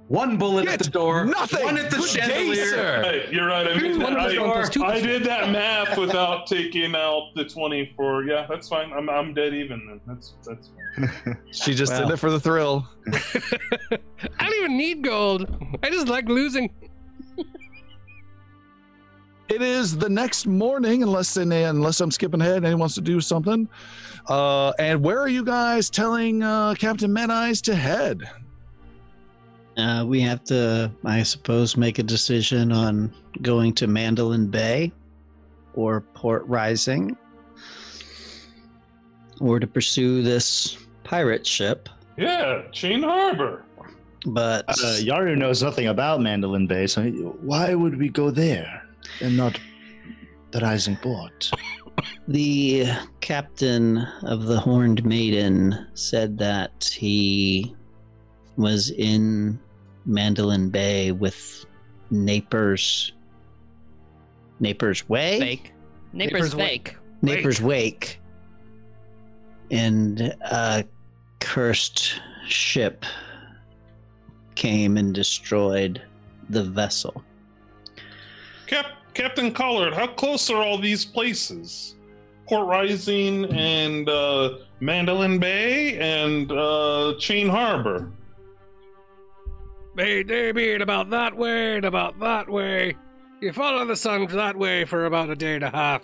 One bullet at the door. nothing. One at the Good day, chandelier. sir. Right, you're right. I, mean, One plus one plus I, I did that math without taking out the 20 for. Yeah, that's fine. I'm, I'm dead even. Then. That's that's fine. She just Well. did it for the thrill. I don't even need gold. I just like losing. It is the next morning, unless unless I'm skipping ahead. And anyone wants to do something? Uh, and where are you guys telling uh, Captain Men Eyes to head? Uh, we have to, I suppose, make a decision on going to Mandolin Bay or Port Rising or to pursue this pirate ship. Yeah, Chain Harbor. But Uh, Yaru knows nothing about Mandolin Bay, so why would we go there and not the Rising Port? the captain of the Horned Maiden said that he was in Mandolin Bay with Naper's Naper's Way? Fake. Naper's Naper's wa- fake. Naper's Wake. And a cursed ship came and destroyed the vessel. Cap, Captain Collard, how close are all these places? Port Rising and uh, Mandolin Bay and uh, Chain Harbor. They, they being about that way and about that way. You follow the sun that way for about a day and a half,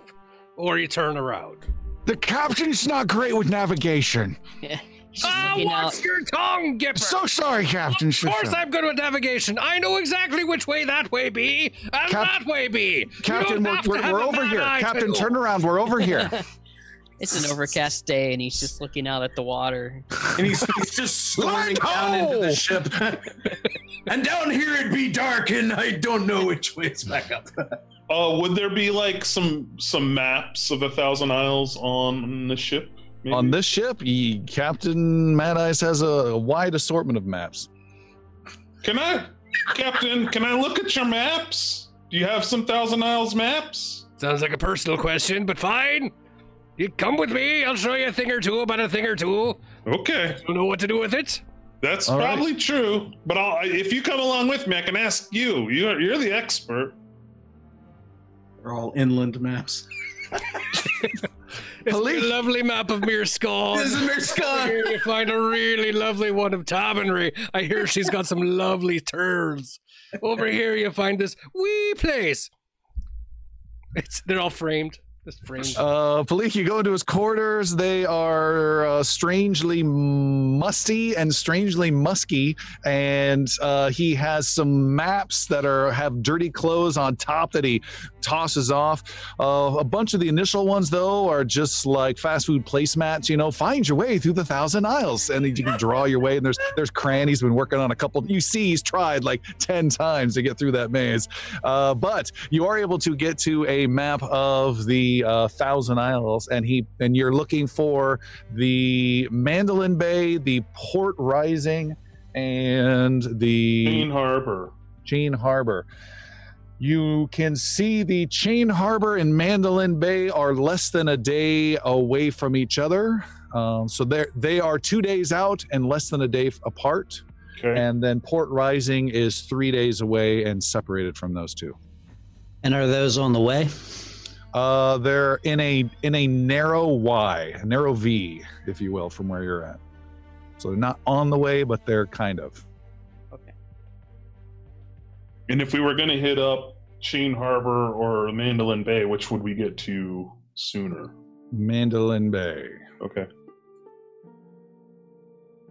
or you turn around. The captain's not great with navigation. He's Ah, looking watch out. your tongue, Gipper! So sorry, Captain. Of So course sorry. I'm good with navigation. I know exactly which way that way be and Cap- that way be. Captain, we're, we're, we're over here. eye to Captain, turn around. We're over here. It's an overcast day, and he's just looking out at the water. And he's, he's just slowing Land down into the ship. and down here it'd be dark, and I don't know which way it's back up. Uh, would there be like some some maps of a Thousand Isles on the ship? maybe? On this ship, ye- Captain Mad Eyes has a, a wide assortment of maps. Can I, Captain? Can I look at your maps? Do you have some Thousand Isles maps? Sounds like a personal question, but fine. You come with me. I'll show you a thing or two about a thing or two. Okay, You know what to do with it? that's All right. probably true. But I'll, if you come along with me, I can ask you. You're you're the expert. They're all inland maps. It's a lovely map of Mirskal. This is here you find a really lovely one of Tabenry. I hear she's got some lovely turds. Over here you find this wee place. It's they're all framed. Framed. Uh, Palik, you go into his quarters. They are uh, strangely musty and strangely musky, and uh, he has some maps that are have dirty clothes on top that he tosses off. Uh, a bunch of the initial ones, though, are just like fast food placemats. You know, find your way through the Thousand Isles, and you can draw your way. And there's there's Cran. He's been working on a couple. You see, he's tried like ten times to get through that maze. Uh, but you are able to get to a map of the uh, Thousand Isles, and he and you're looking for the Mandolin Bay, the Port Rising, and the Chain Harbor. Chain Harbor. You can see the Chain Harbor and Mandolin Bay are less than a day away from each other. Um, so they they are two days out and less than a day apart. Okay. And then Port Rising is three days away and separated from those two. And are those on the way? Uh, they're in a in a narrow Y, a narrow V, if you will, from where you're at. So they're not on the way, but they're kind of. Okay. And if we were going to hit up Chain Harbor or Mandolin Bay, which would we get to sooner? Mandolin Bay. Okay.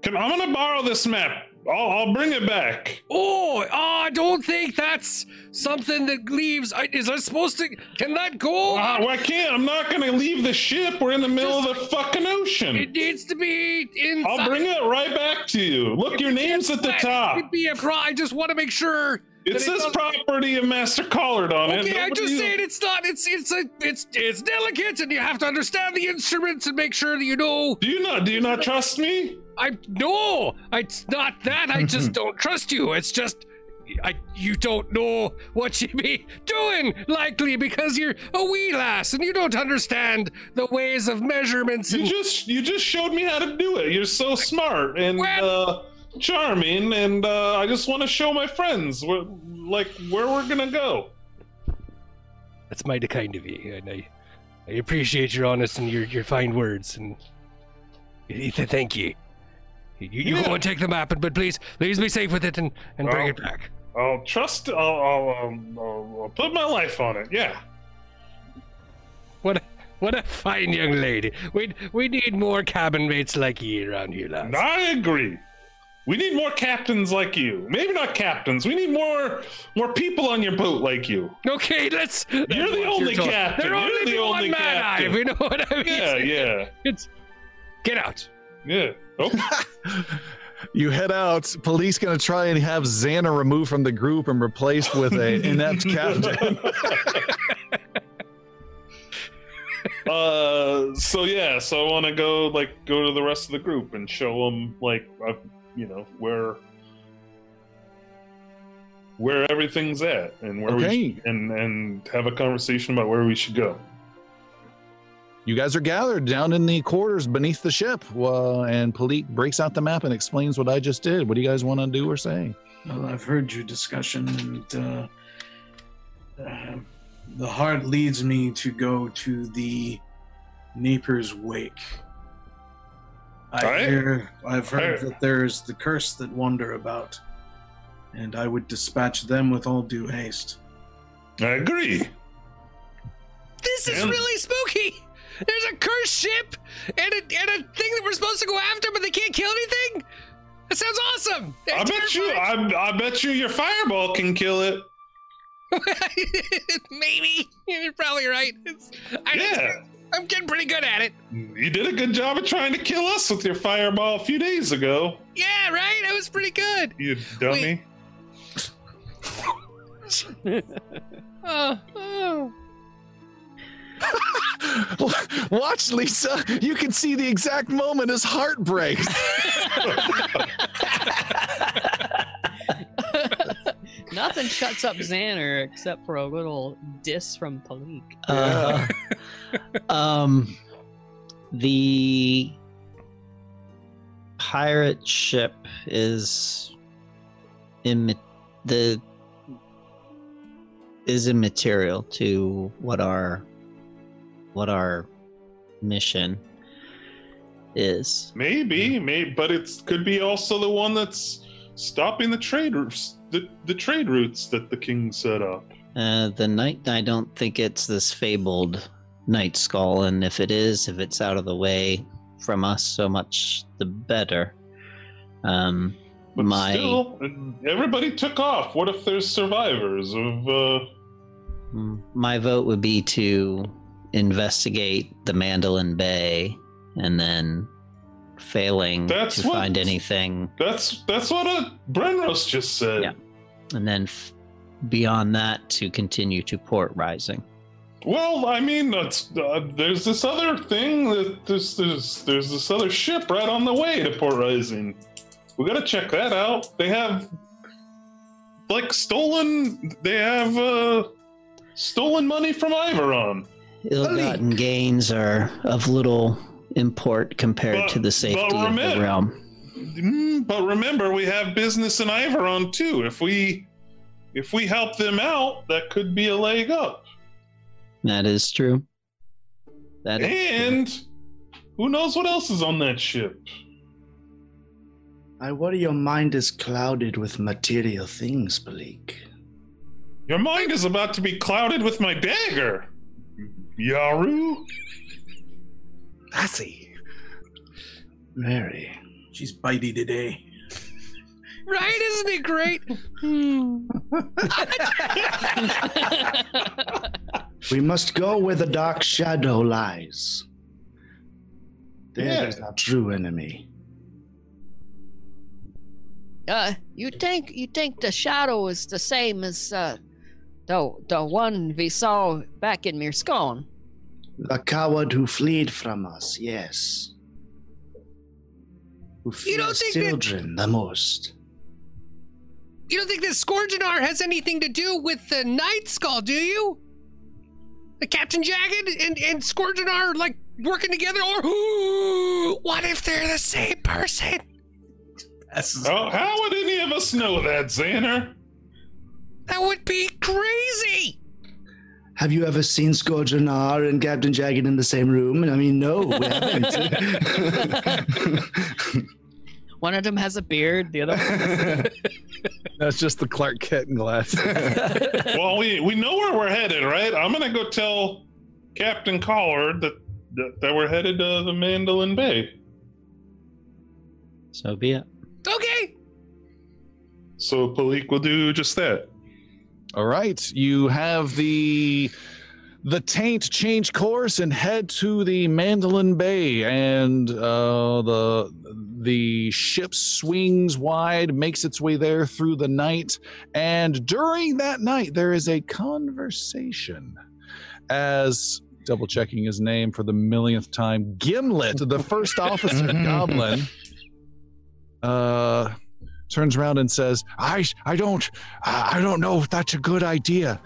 Can, I'm going to borrow this map. I'll, I'll bring it back. Oh, oh, I don't think that's something that leaves. I, is I supposed to? Can that go? Uh, well, I can't. I'm not going to leave the ship. We're in the middle of the fucking ocean. It needs to be inside. I'll bring it right back to you. Look, your name's at the It top. could be a pro. I just want to make sure. It says property of Master Collard on it. Okay, I just saying it's not. It's it's a it's it's delicate, and you have to understand the instruments and make sure that you know. Do you not? Do you not trust me? I no, it's not that. I just don't trust you. It's just. I, you don't know what you be doing, likely because you're a wee lass and you don't understand the ways of measurements You just you just showed me how to do it. You're so smart and Well- uh, charming, and uh, I just want to show my friends where, like where we're gonna go. That's mighty kind of you, and I, I appreciate your honest and your, your fine words, and thank you. You, you Yeah. go and take the map, and but please, please be safe with it and, and bring Oh. it back. I'll trust. I'll, I'll, um, I'll, I'll put my life on it. Yeah. What a, what a fine young lady. We we need more cabin mates like you around here, lads. I agree. We need more captains like you. Maybe not captains. We need more more people on your boat like you. Okay, let's. You're the only told. captain. There You're only the only one man eye, captain. if you know what I mean. Yeah, yeah, It's get out. yeah. Okay. You head out. Police going to try and have Xana removed from the group and replaced with a inept captain. uh so yeah so i want to go like go to the rest of the group and show them like uh, you know where where everything's at and where we sh- and and have a conversation about where we should go You guys are gathered down in the quarters beneath the ship, uh, and Palik breaks out the map and explains what I just did. What do you guys want to do or say? Well, I've heard your discussion, and uh, uh, the heart leads me to go to the Naper's wake. I Aye. hear, I've heard Aye. that there is the curse that wander about, and I would dispatch them with all due haste. I agree. This is And- really spooky. There's a cursed ship and a, and a thing that we're supposed to go after, but they can't kill anything. That sounds awesome. I bet you. I, I bet you your fireball can kill it. Maybe you're probably right. Yeah. I'm getting pretty good at it. You did a good job of trying to kill us with your fireball a few days ago. Yeah, right. I was pretty good. You dummy. Oh, oh. Watch, Lisa. You can see the exact moment his heart breaks. Nothing shuts up Xander except for a little diss from Palik. Uh, um, the pirate ship is imma- the is immaterial to what our what our mission is. Maybe, maybe, but it could be also the one that's stopping the trade routes, the, the trade routes that the king set up. Uh, the night, I don't think it's this fabled night skull, and if it is, if it's out of the way from us, so much the better. Um, But my still, everybody took off. What if there's survivors of? uh my vote would be to investigate the Mandolin Bay, and then failing That's to what- find anything, That's that's what uh, Brenrose just said. Yeah. and then f- beyond that to continue to Port Rising. Well, I mean, that's, uh, there's this other thing that there's, there's there's this other ship right on the way to Port Rising. We gotta check that out. They have like stolen. They have uh, stolen money from Iveron. Ill-gotten gains are of little import compared But- to the but safety of the realm. Mm, but remember, we have business in Iveron too. If we if we help them out, that could be a leg up. That is true. That is true. And who knows what else is on that ship? I worry your mind is clouded with material things, Palik. Your mind is about to be clouded with my dagger. Yaru? Lassie. Very. She's bitey today. Right? Isn't it great? Hmm. We must go where the dark shadow lies. There Yeah. is our true enemy. Uh, you think you think the shadow is the same as uh, the the one we saw back in Mirskon? The coward who fled from us, yes. Who You don't fears think that- children the most. You don't think that Scourgeonar has anything to do with the Night Skull, do you? The Captain Jagged and, and Scourgeonar like working together, or what if they're the same person? Oh, how would any of us know that, Xander? That would be crazy. Have you ever seen Scourgeonar and Captain Jagged in the same room? I mean, no, we haven't. One of them has a beard, the other one. That's just the Clark Kent glass. well, we, we know where we're headed, right? I'm gonna go tell Captain Collard that, that, that we're headed to the Mandolin Bay. So be it. Okay. So Palik will do just that. All right, you have the the taint change course and head to the Mandolin Bay, and uh, the the ship swings wide, makes its way there through the night, and during that night there is a conversation as. Double checking his name for the millionth time. Gimlet, the first officer goblin, uh, turns around and says, "I, I don't, I don't know if that's a good idea.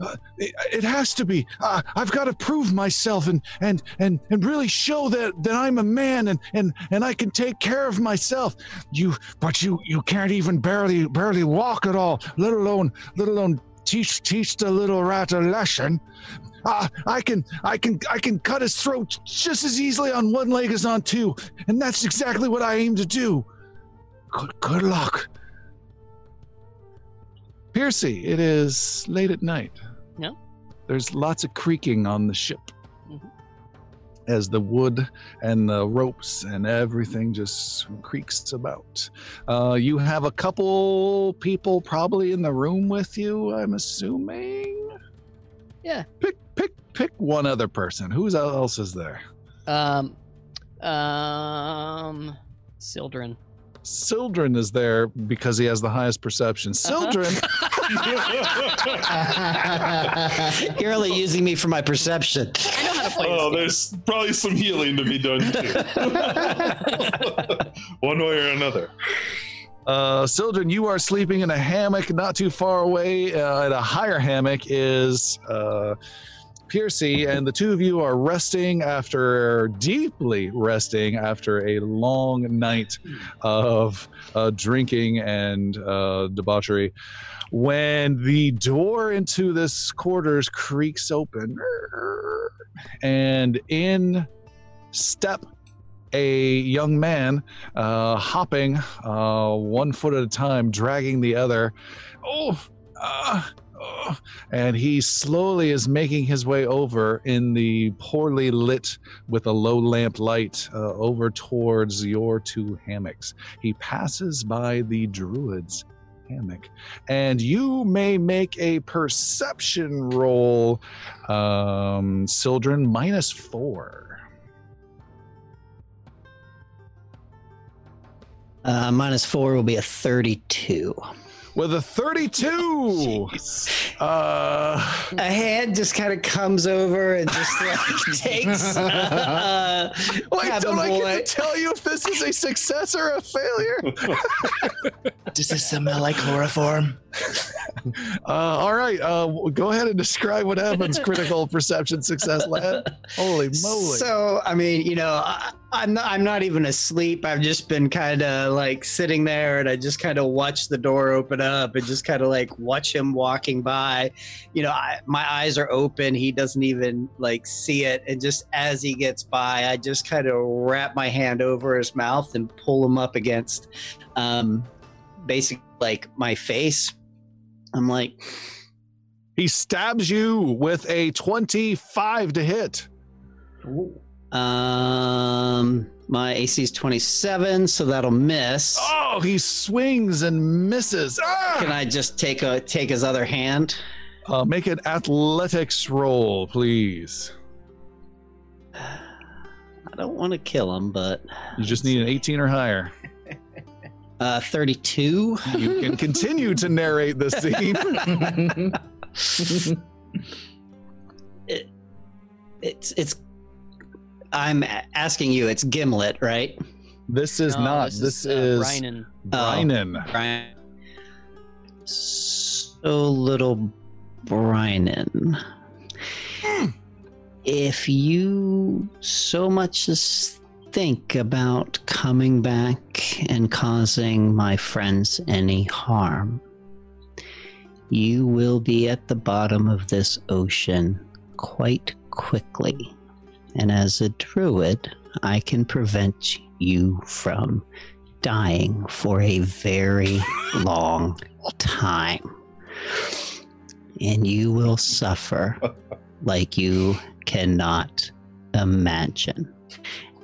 Uh, it, it has to be. Uh, I've got to prove myself and and and and really show that that I'm a man and and and I can take care of myself. You, but you you can't even barely barely walk at all, let alone let alone teach teach the little rat a lesson." Ah, I can, I can, I can cut his throat just as easily on one leg as on two, and that's exactly what I aim to do. Good, good luck. Piercy, it is late at night. Yeah. There's lots of creaking on the ship Mhm. as the wood and the ropes and everything just creaks about. Uh, you have a couple people probably in the room with you, I'm assuming. Yeah. Pick, pick, pick one other person. Who else is there? Um, um, Sildren. Sildren is there because he has the highest perception. Uh-huh. You're only using me for my perception. I know how to play oh, there's probably some healing to be done too. One way or another. uh, Sildren, you are sleeping in a hammock not too far away. Uh, at a higher hammock is uh, Piercy, and the two of you are resting after deeply resting after a long night of uh, drinking and uh, debauchery. When the door into this quarters creaks open, and in step a young man uh, hopping uh, one foot at a time, dragging the other. Oh, uh, and he slowly is making his way over in the poorly lit with a low lamp light uh, over towards your two hammocks. He passes by the druid's hammock, and you may make a perception roll, um, Sildren, minus four. Uh, minus four will be a 32. With a 32. Uh, A hand just kind of comes over and just like takes. Uh, wait, Cabin don't I boy. get to tell you if this is a success or a failure? Does this smell like chloroform? Uh, all right, uh, go ahead and describe what happens. Critical perception success, lad. Holy moly! So I mean, you know, I, I'm not. I'm not even asleep. I've just been kind of like sitting there, and I just kind of watch the door open up, and just kind of like watch him walking by. You know, I, my eyes are open. He doesn't even like see it, and just as he gets by, I just kind of wrap my hand over his mouth and pull him up against, um, basically like my face. I'm like, he stabs you with a 25 to hit. Um, my AC is 27, so that'll miss. Oh, he swings and misses. Ah! Can I just take a take his other hand? Uh, make an athletics roll, please. I don't want to kill him, but You just need an 18 or higher. uh, 32. You can continue to narrate the scene. It's it's. I'm asking you. It's Gimlet, right? This is No, not. This, is, uh, Rhinan. Brynan. Brian. So little Brian. If you so much as think about coming back and causing my friends any harm, you will be at the bottom of this ocean quite quickly. And as a druid, I can prevent you from dying for a very long time. And you will suffer like you cannot imagine.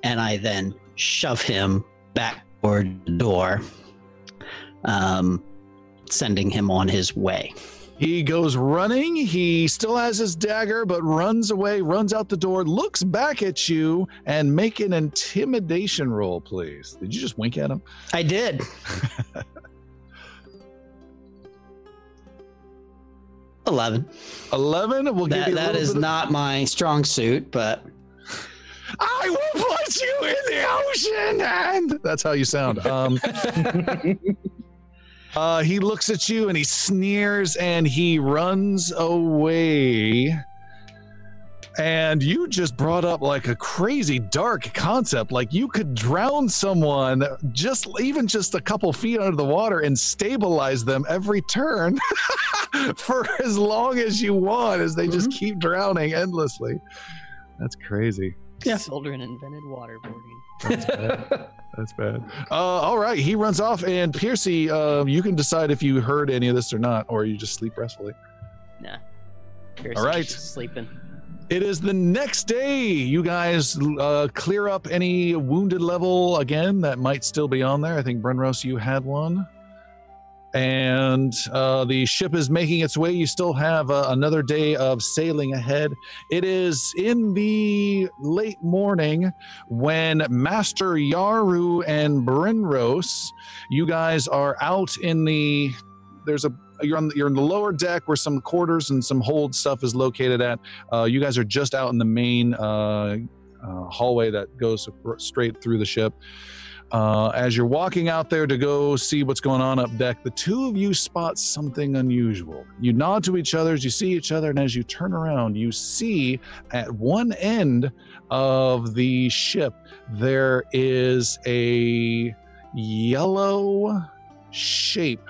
And I then shove him back toward the door, um, sending him on his way. He goes running. He still has his dagger, but runs away, runs out the door, looks back at you, and make an intimidation roll, please. Did you just wink at him? I did. Eleven. 11 will give you a that little is bit of- not my strong suit, but I will put you in the ocean, and that's how you sound. Um, uh, he looks at you and he sneers and he runs away. And you just brought up like a crazy dark concept. Like you could drown someone just even just a couple feet under the water and stabilize them every turn for as long as you want as they just keep drowning endlessly. That's crazy. Yeah. Sildren invented waterboarding. That's bad. Uh, all right, he runs off, and Piercy, uh, you can decide if you heard any of this or not, or you just sleep restfully. Nah. All right. Sleeping. It is the next day. You guys uh, clear up any wounded level again that might still be on there. I think Brenrose, you had one. And uh, the ship is making its way. You still have uh, another day of sailing ahead. It is in the late morning when Master Yaru and Brenrose, you guys are out in the. There's a you're on the, you're in the lower deck where some quarters and some hold stuff is located at. Uh, you guys are just out in the main uh, uh, hallway that goes straight through the ship. Uh, as you're walking out there to go see what's going on up deck, the two of you spot something unusual. You nod to each other as you see each other, and as you turn around, you see at one end of the ship there is a yellow shape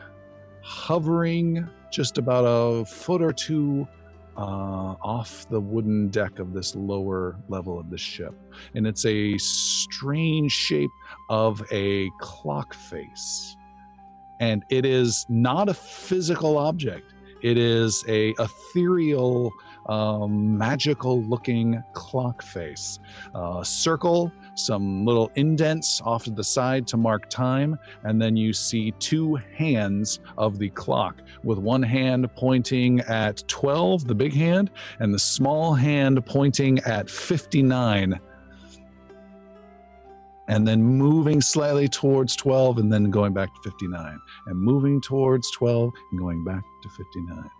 hovering just about a foot or two uh, off the wooden deck of this lower level of the ship. And it's a strange shape of a clock face. And it is not a physical object. It is a ethereal, um, magical looking clock face. Uh, circle, some little indents off to the side to mark time, and then you see two hands of the clock, with one hand pointing at 12, the big hand, and the small hand pointing at 59. And then moving slightly towards 12 and then going back to 59. And moving towards 12 and going back to 59.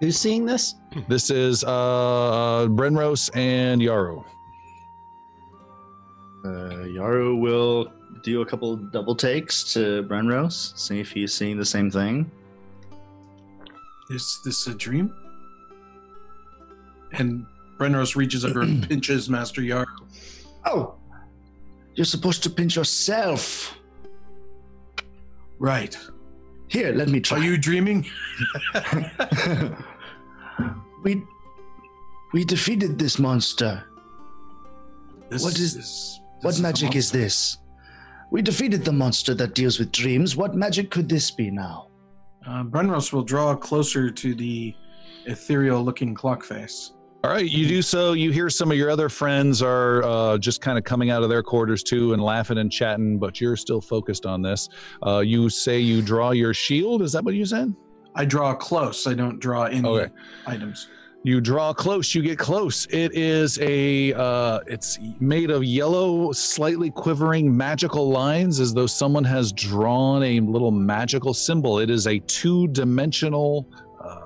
Who's seeing this? This is uh, Brenrose and Yaru. Uh, Yaru will do a couple double takes to Brenrose, see if he's seeing the same thing. Is this a dream? And Brenrose reaches over and pinches Master Yar. Oh, you're supposed to pinch yourself. Right. Here, let me try. Are you dreaming? we we defeated this monster. This What is- this What magic is this? We defeated the monster that deals with dreams. What magic could this be now? Uh, Brenrose will draw closer to the ethereal-looking clock face. All right, you do so. You hear some of your other friends are uh, just kind of coming out of their quarters too and laughing and chatting, but you're still focused on this. Uh, you say you draw your shield. Is that what you said? I draw close. I don't draw any Okay. items. You draw close. You get close. It is a. Uh, it's made of yellow, slightly quivering magical lines, as though someone has drawn a little magical symbol. It is a two-dimensional uh,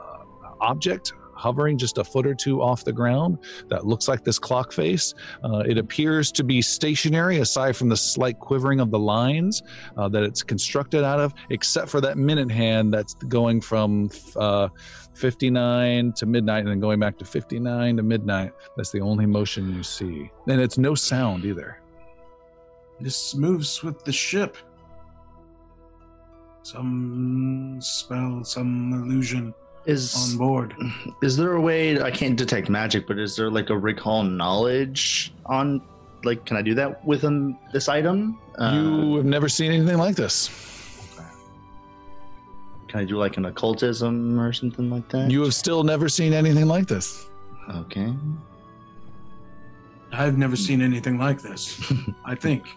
object hovering just a foot or two off the ground that looks like this clock face. Uh, it appears to be stationary, aside from the slight quivering of the lines uh, that it's constructed out of, except for that minute hand that's going from. Uh, 59 to midnight and then going back to 59 to midnight. That's the only motion you see. And it's no sound either. This moves with the ship. Some spell, some illusion Is on board. is there a way I can't detect magic, but is there like a recall knowledge on like can I do that with um, this item? Uh, you have never seen anything like this. can I do like an occultism or something like that? You have still never seen anything like this. okay. I've never seen anything like this. I think.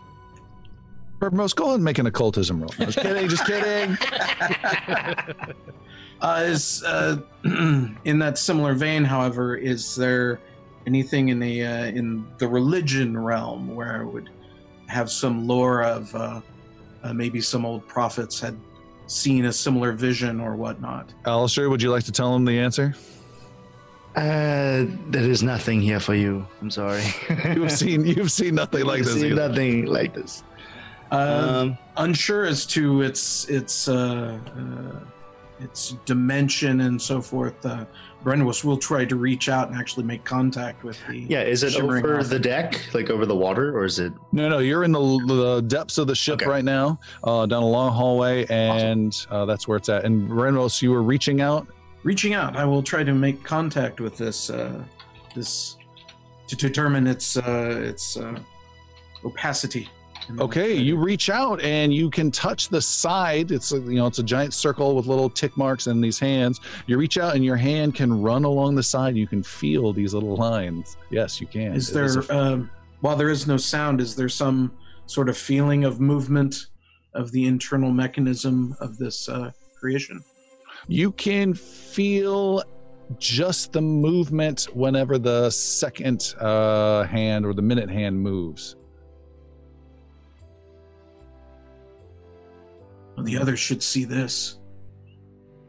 Most go ahead and make an occultism roll. Just kidding, just kidding. Uh, is uh, in that similar vein, however, is there anything in the uh, in the religion realm where I would have some lore of uh, uh, maybe some old prophets had seen a similar vision or whatnot? Alistair, would you like to tell him the answer? Uh, there is nothing here for you. I'm sorry. You've seen you've seen nothing like this. Seen either. nothing like this. Uh, Um, unsure as to its its uh, uh, its dimension and so forth, uh, Brenrose will try to reach out and actually make contact with the. Yeah, is it over object. the deck, like over the water, or is it? No, no, you're in the, the depths of the ship Okay. right now, uh, down a long hallway, and uh, that's where it's at. And Renros, you were reaching out. reaching out i will try to make contact with this uh, this to determine its uh, its uh, opacity Okay, you reach out and you can touch the side. It's a, you know it's a giant circle with little tick marks in these hands. You reach out and your hand can run along the side. You can feel these little lines. Yes, you can. is It there a- um, while there is no sound is there some sort of feeling of movement of the internal mechanism of this uh, creation you can feel just the movement whenever the second uh, hand or the minute hand moves. Well, the others should see this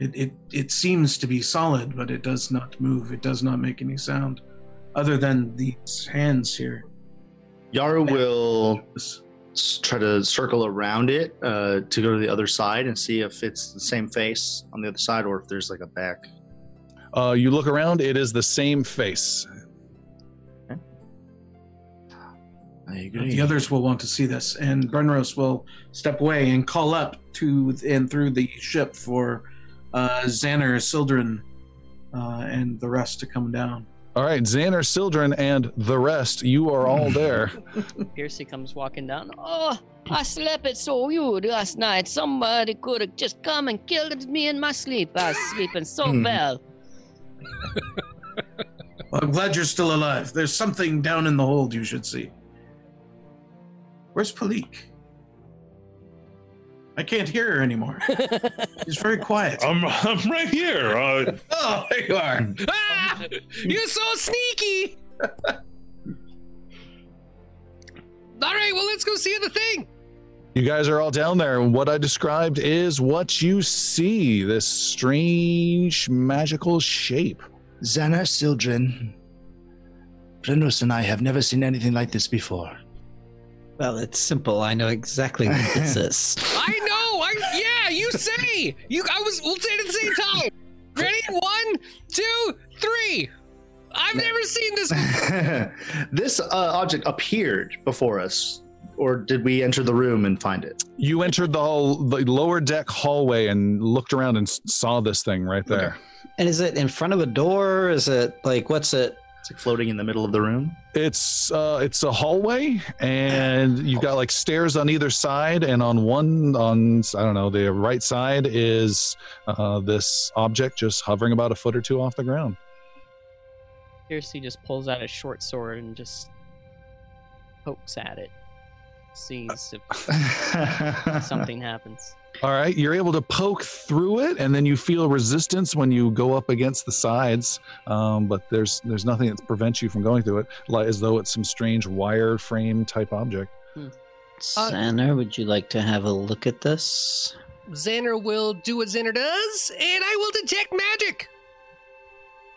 it, it it seems to be solid but it does not move it does not make any sound other than these hands here Yaru will try to circle around it uh, to go to the other side and see if it's the same face on the other side or if there's like a back. Uh, you look around; it is the same face. I agree. The others will want to see this, and Brenrose will step away and call up to and through the ship for uh, Xander, Sildren, uh, and the rest to come down. All right, Xander, Sildren, and the rest. You are all there. Piercy comes walking down. Oh, I slept it so good last night. Somebody could have just come and killed me in my sleep. I was sleeping so Hmm. well. Well, I'm glad you're still alive. There's something down in the hold you should see. Where's Palik? I can't hear her anymore. She's very quiet. I'm I'm right here. Uh, Oh, there you are. Ah! You're so sneaky! All right, well, let's go see the thing. You guys are all down there, what I described is what you see this strange magical shape. Xander Sildren. Brenrose and I have never seen anything like this before. Well, it's simple. I know exactly what this is. I know. I yeah. You say. You. I was. We'll say it at the same time. Ready? One, two, three. I've never seen this. this uh, object appeared before us, or did we enter the room and find it? You entered the, hall, the lower deck hallway and looked around and s- saw this thing right there. And is it in front of a door? Is it like what's it? It's like floating in the middle of the room. It's uh, it's a hallway, and you've got like stairs on either side, and on one on I don't know the right side is uh, this object just hovering about a foot or two off the ground. Piercy just pulls out a short sword and just pokes at it. Sees if something happens. All right, you're able to poke through it, and then you feel resistance when you go up against the sides. Um, but there's there's nothing that prevents you from going through it, like as though it's some strange wire frame type object. Xander, would you like to have a look at this? Xander will do what Xander does, and I will detect magic.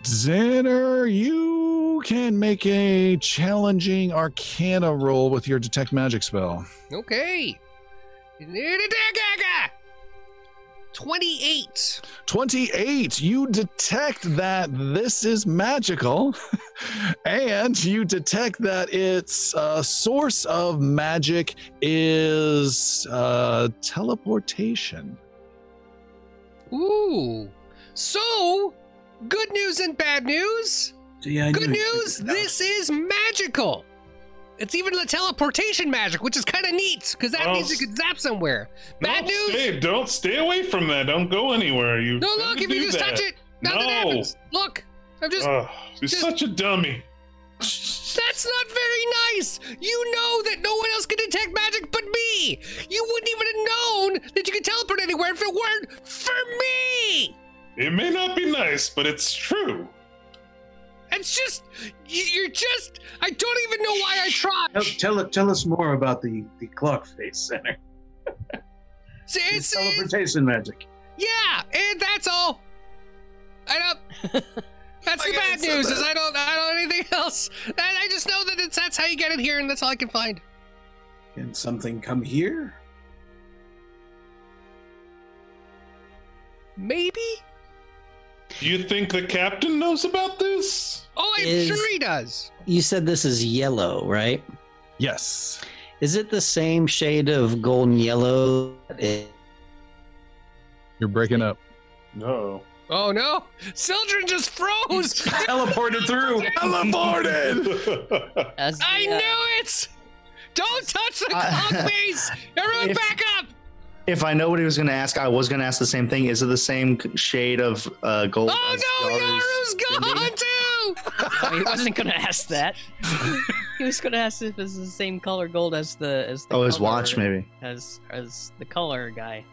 Xander, you can make a challenging Arcana roll with your detect magic spell. Okay. 28. 28 you detect that this is magical and you detect that its uh, source of magic is uh, teleportation Ooh. So, good news and bad news. Yeah, Good news, figured it out. this is magical. It's even the teleportation magic, which is kind of neat because that means you can zap somewhere. Bad news. Stay, don't stay away from that. Don't go anywhere. You No, look, if you just that. touch it, nothing No. happens. Look, I'm just. Ugh, you're just- such a dummy. That's not very nice. You know that no one else can detect magic but me. You wouldn't even have known that you could teleport anywhere if it weren't for me. It may not be nice, but it's true. It's just, you- you're just. I don't even know why I tried. Tell, tell, tell us more about the, the clock face center. See, It's It's, it's, teleportation magic. yeah, and that's all. I don't. That's the bad news. that. Is I don't. I don't anything else. And I just know that it's that's how you get in here, and that's all I can find. Can something come here? Maybe? Do you think the captain knows about this? Oh, I'm Is- sure he does. You said this is yellow, right? Yes. Is it the same shade of golden yellow? that You're breaking up. No. Oh no! Sildren just froze! Teleported through. Teleported. As the, I uh, knew it! Don't touch the I- clock face! Everyone If- back up! If I know what he was going to ask, I was going to ask the same thing. Is it the same shade of uh, gold? Oh as no, Yaru's Yaru's binding? gone too! oh, he wasn't gonna ask that. he was gonna ask if it's the same color gold as the as the Oh, his watch, maybe. as as the color guy,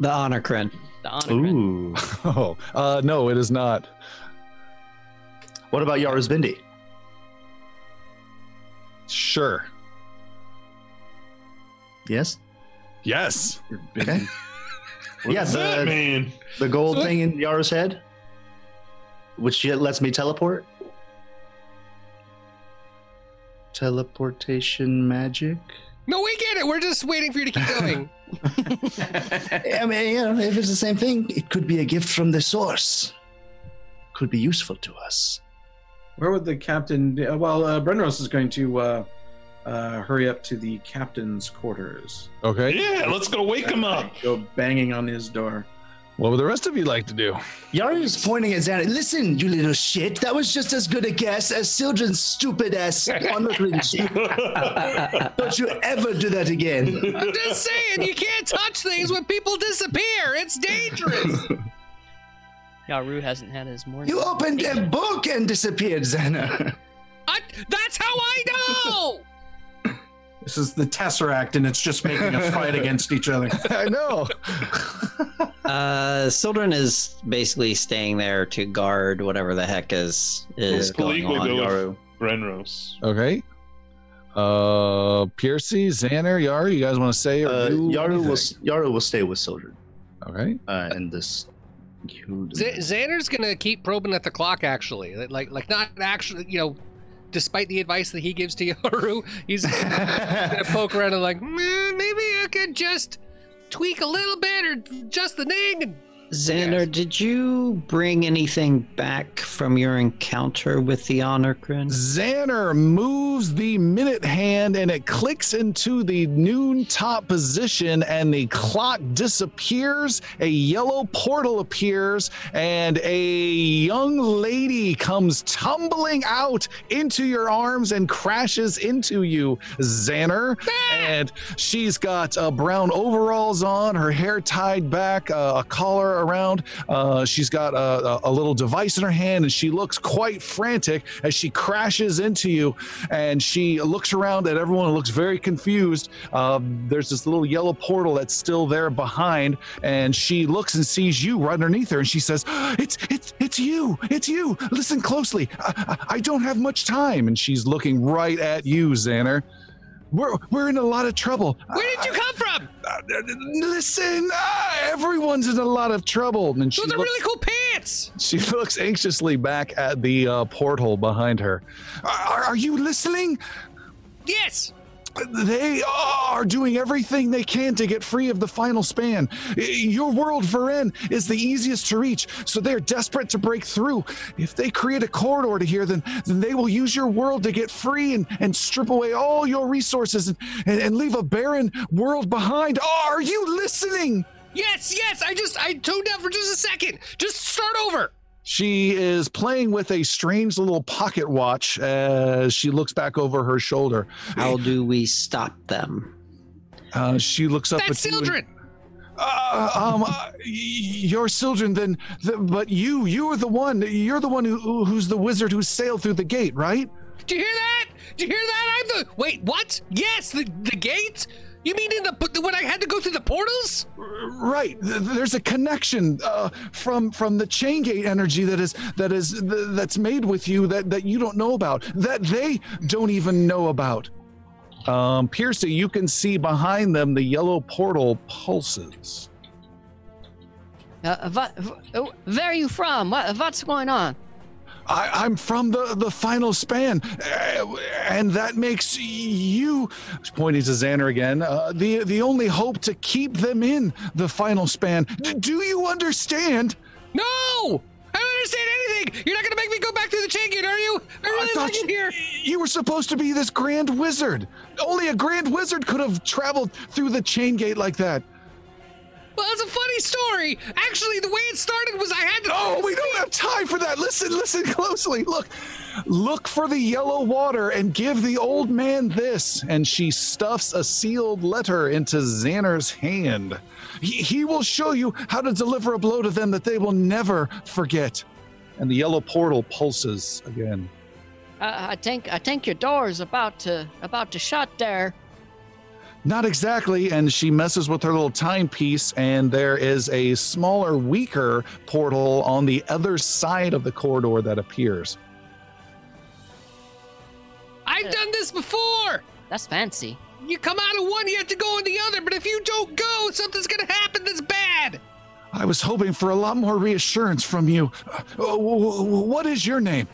The honor crin. the honor. crin. Ooh. Oh, uh, no, it is not. What about Yaru's Bindi? Sure. Yes. Yes. Okay. What Yeah, does that the- mean? The gold So- thing in Yaru's head, which lets me teleport. Teleportation magic. No, we get it. We're just waiting for you to keep going. I mean, you know, if it's the same thing, it could be a gift from the source. Could be useful to us. Where would the captain? uh, Well, uh, Brenrose is going to uh, uh, hurry up to the captain's quarters. Okay. Yeah, let's go wake him up. Go banging on his door. What would the rest of you like to do? Yaru's pointing at Xander. Listen, you little shit. That was just as good a guess as Sildren's stupid ass honoring shit. Don't you ever do that again. I'm just saying, you can't touch things when people disappear. It's dangerous. Yaru hasn't had his morning. You opened a book and disappeared, Xander. I, that's how I know. This is the Tesseract, and it's just making us fight against each other. I know. Uh, Sildren is basically staying there to guard whatever the heck is is We'll going on. go Yaru. Renros. Okay. Uh, Piercy, Xander, Yar, you guys want to say or Uh, Yaru will? Yaru will stay with Sildren Okay. uh, in this. Z- Xander's gonna keep probing at the clock. Actually, like, like not actually, you know, despite the advice that he gives to Yaru, he's gonna poke around and like, "Mm, maybe I could just tweak a little bit or just the thing. And Xander, Yes. did you bring anything back from your encounter with the honor crin? Xander moves the minute hand and it clicks into the noon top position and the clock disappears. A yellow portal appears and a young lady comes tumbling out into your arms and crashes into you, Xander. And she's got uh, brown overalls on, her hair tied back, uh, a collar around. Uh, she's got a, a, little device in her hand, and she looks quite frantic as she crashes into you. And she looks around at everyone and looks very confused. Um, there's this little yellow portal that's still there behind, and she looks and sees you right underneath her, and she says, "It's it's it's you! It's you! Listen closely. I, I, I don't have much time." And she's looking right at you, Xander. We're, we're in a lot of trouble. where did you come from? Uh, listen, uh, everyone's in a lot of trouble. And she Those are looks, really cool pants. she looks anxiously back at the uh, porthole behind her. Are, are you listening? Yes. They are doing everything they can to get free of the final span. Your world, Varen, is the easiest to reach, so they're desperate to break through. If they create a corridor to here, then, then they will use your world to get free and, and strip away all your resources and, and, and leave a barren world behind. are you listening? Yes, yes. I just I tuned out for just a second. Just start over. She is playing with a strange little pocket watch as she looks back over her shoulder. How do we stop them? Uh, she looks up That's at you. and- Sildren. Uh, um, uh, y- you're then, th- but you, you are the one. You're the one who, who- who's the wizard who sailed through the gate, right? Do you hear that? Do you hear that? I'm the wait. What? Yes, the the gate. You mean in the when I had to go through the portals? Right. There's a connection uh, from from the chain gate energy that is that is that's made with you that that you don't know about, that they don't even know about. Um, Piercy, you can see behind them the yellow portal pulses. Uh, what, where are you from? What, what's going on? I, I'm from the, the final span, uh, and that makes you, pointing to Xander again, uh, the the only hope to keep them in the final span. D- do you understand? No! I don't understand anything! You're not gonna make me go back through the chain gate, are you? I I thought you, here! you were supposed to be this grand wizard. Only a grand wizard could have traveled through the chain gate like that. Well, it's a funny story. Actually, the way it started was I had to. Oh, we don't have time for that. Listen, listen closely. Look, look for the yellow water and give the old man this. And she stuffs a sealed letter into Xander's hand. He, he will show you how to deliver a blow to them that they will never forget. And the yellow portal pulses again. Uh, I think I think your door is about to about to shut there. Not exactly. And she messes with her little timepiece, and there is a smaller, weaker portal on the other side of the corridor that appears. I've done this before! That's fancy. You come out of one, you have to go in the other, but if you don't go, something's gonna happen that's bad! I was hoping for a lot more reassurance from you. Uh, w- w- what is your name?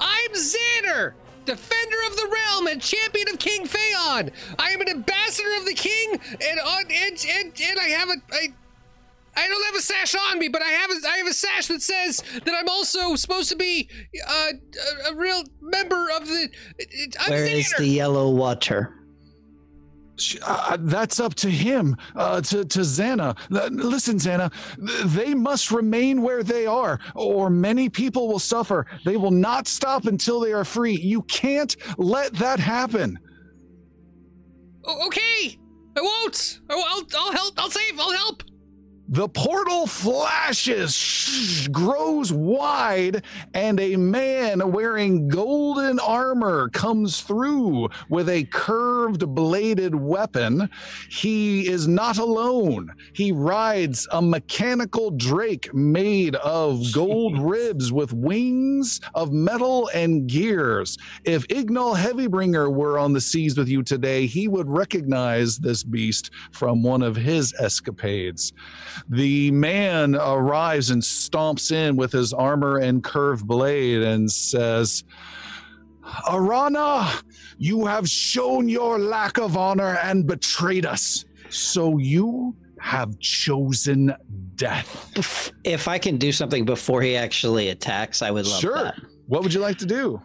I'm Xander, defender of the realm and champion of King Phaon. I am an ambassador of the king, and on and, and, and I have a I, I don't have a sash on me, but I have a I have a sash that says that I'm also supposed to be uh, a, a real member of the. I'm Where is the yellow water? Sh- Uh, that's up to him, uh, to, to Xander. L- listen, Xander, th- they must remain where they are, or many people will suffer. They will not stop until they are free. You can't let that happen. Okay, I won't. I, will I'll help. I'll save. I'll help. The portal flashes, grows wide, and a man wearing golden armor comes through with a curved bladed weapon. He is not alone. He rides a mechanical drake made of gold ribs with wings of metal and gears. If Ignal Heavybringer were on the seas with you today, he would recognize this beast from one of his escapades. The man arrives and stomps in with his armor and curved blade and says, Arana, you have shown your lack of honor and betrayed us. So you have chosen death. If I can do something before he actually attacks, I would love Sure. that. What would you like to do?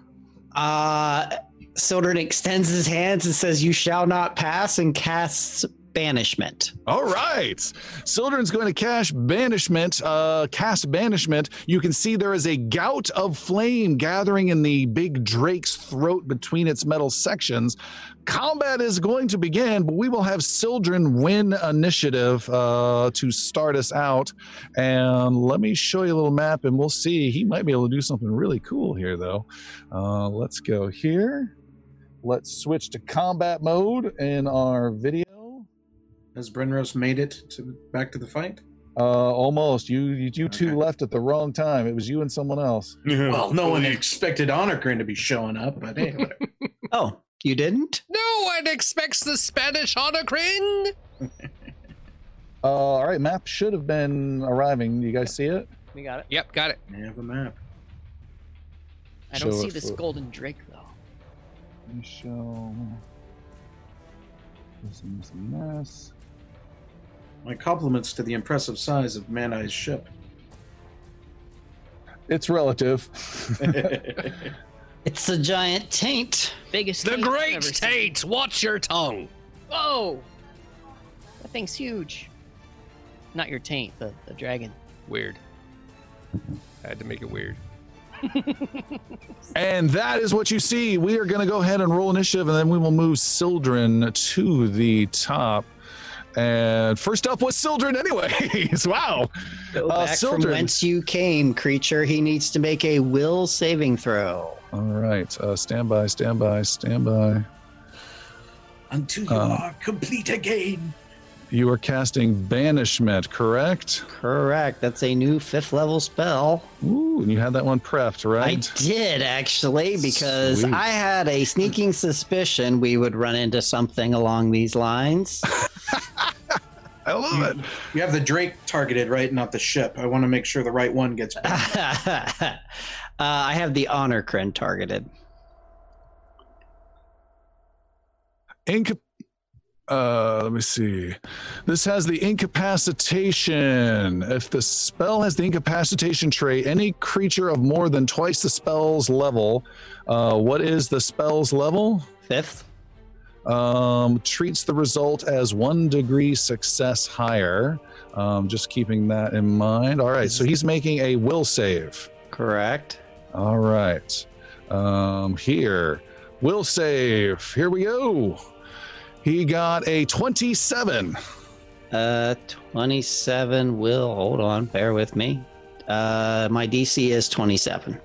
Uh, Sildren extends his hands and says, "You shall not pass," and casts banishment. All right. Sildren's going to cast banishment, uh, cast banishment. You can see there is a gout of flame gathering in the big drake's throat between its metal sections. Combat is going to begin, but we will have Sildren win initiative uh, to start us out. And let me show you a little map, and we'll see. He might be able to do something really cool here, though. Uh, let's go here. Let's switch to combat mode in our video. Has Brenrose made it to back to the fight? Uh, almost. You you, you two Okay. left at the wrong time. It was you and someone else. Well, no one expected Honorgrin to be showing up, but hey. Oh, you didn't? No one expects the Spanish Honocrin. Uh, all right, map should have been arriving. You guys see it? We got it. Yep, got it. I have a map. I don't Show see this for- golden drake though. Let me show. This is a mess. My compliments to the impressive size of Man Eye's ship. It's relative. It's a giant taint. Biggest. The taint I've Great ever seen. Tate. Watch your tongue. Whoa! That thing's huge. Not your taint, the, the dragon. Weird. I had to make it weird. And that is what you see. We are going to go ahead and roll initiative, and then we will move Sildren to the top. And first up was Sildren, anyways. wow. Go Uh, back from whence you came, creature. He needs to make a will saving throw. All right. Uh, stand by, stand by, stand by. Until you Uh. are complete again. You are casting Banishment, correct? Correct. That's a new fifth level spell. Ooh, and you had that one prepped, right? I did actually, because Sweet. I had a sneaking suspicion we would run into something along these lines. I love it. You have the Drake targeted, right? Not the ship. I want to make sure the right one gets. Uh, I have the honor crin targeted. Inca- uh, let me see. This has the incapacitation. If the spell has the incapacitation trait, any creature of more than twice the spell's level, uh, what is the spell's level? Fifth. Um, treats the result as one degree success higher. Um, just keeping that in mind. All right, so he's making a will save. Correct. All right. Um, here, will save. Here we go. He got a 27. Uh, 27 will. Hold on. Bear with me. Uh, my DC is 27.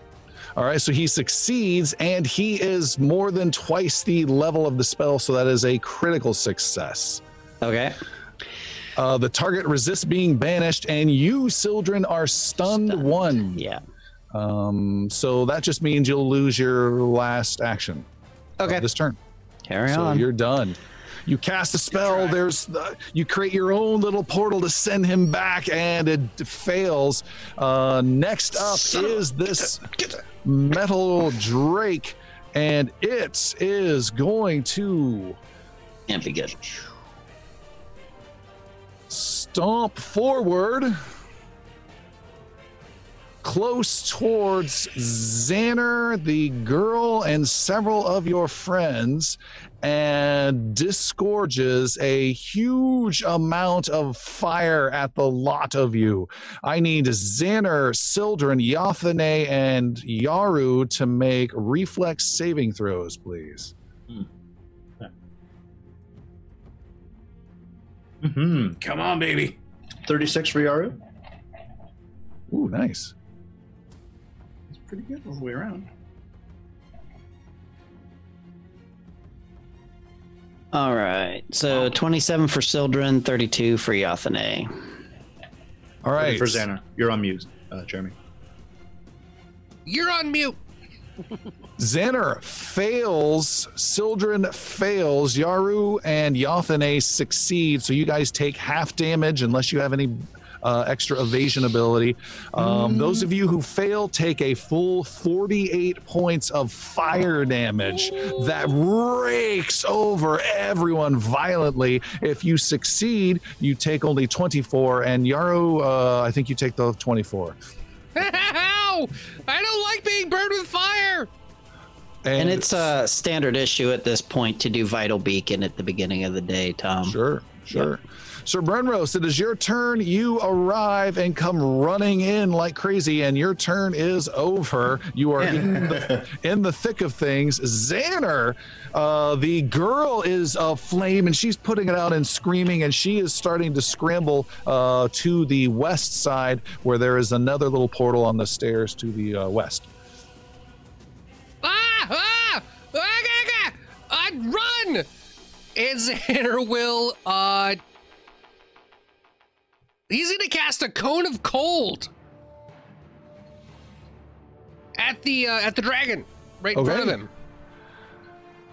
All right, so he succeeds and he is more than twice the level of the spell, so that is a critical success. Okay. Uh, the target resists being banished, and you, Sildren, are stunned, Stunned. one. Yeah. Um, so that just means you'll lose your last action Okay. this turn. Carry on. so on. you're done. You cast a spell. There's the, you create your own little portal to send him back, and it fails. Uh, next up is this metal drake, and it is going to Can't stomp forward close towards Xander, the girl, and several of your friends, and disgorges a huge amount of fire at the lot of you. I need Xander, Sildren, Yathane, and Yaru to make reflex saving throws, please. hmm Come on, baby. 36 for Yaru. Ooh, nice. That's pretty good all the way around. All right. So 27 for Sildren, 32 for Yathane. All right. For Xander. You're on mute, uh, Jeremy. You're on mute. Xander fails, Sildren fails, Yaru and Yathane succeed. So you guys take half damage unless you have any uh, extra evasion ability. Um, Those of you who fail take a full 48 points of fire damage that rakes over everyone violently. If you succeed, you take only 24, and Yaru, uh, I think you take the 24. Ow! I don't like being burned with fire. And it's a standard issue at this point to do Vital Beacon at the beginning of the day, Tom. Sure, sure. Sir Brenrose, it is your turn. You arrive and come running in like crazy, and your turn is over. You are in the, in the thick of things. Xander, uh, the girl is aflame, and she's putting it out and screaming, and she is starting to scramble uh, to the west side, where there is another little portal on the stairs to the uh, west. Ah! Ah! Ah! ah, ah, uh, run! And Xander will, uh. He's gonna cast a cone of cold at the uh, at the dragon right in front of him.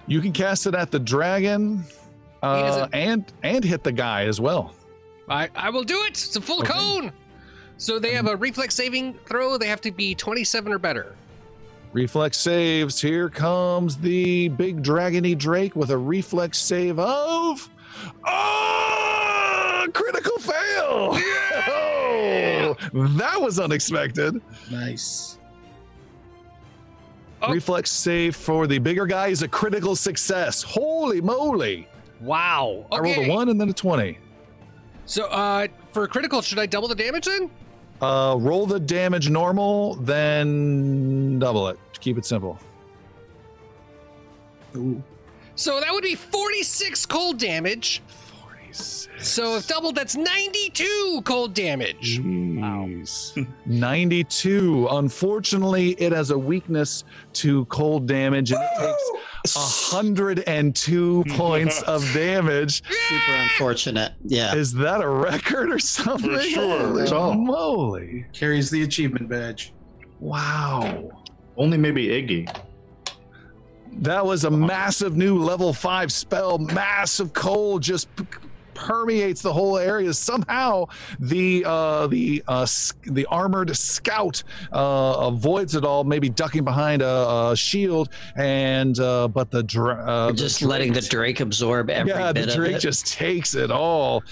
You can cast it at the dragon, uh, and and hit the guy as well. I I will do it. It's a full Okay. cone. So they have a reflex saving throw. They have to be 27 or better. Reflex saves. Here comes the big dragony Drake with a reflex save of. Oh, critical fail! Oh, that was unexpected. Nice. Oh. Reflex save for the bigger guy is a critical success. Holy moly! Wow. I rolled a one and then a 20. So uh, for critical, should I double the damage then? Uh, roll the damage normal, then double it. Keep it simple. Ooh. So that would be 46 cold damage. 46. So if doubled, that's 92 cold damage. Jeez. 92. Unfortunately, it has a weakness to cold damage and it takes 102 points of damage. Super unfortunate. Yeah. Is that a record or something? For sure. Holy That's all. moly. Carries the achievement badge. Wow. Only maybe Iggy. That was a massive new level five spell. Massive cold just p- permeates the whole area. Somehow, the uh, the uh, the armored scout uh, avoids it all, maybe ducking behind a, a shield, and uh, but the, dra- uh, the just letting the Drake- Drake absorb every yeah, bit the of Drake it. just takes it all.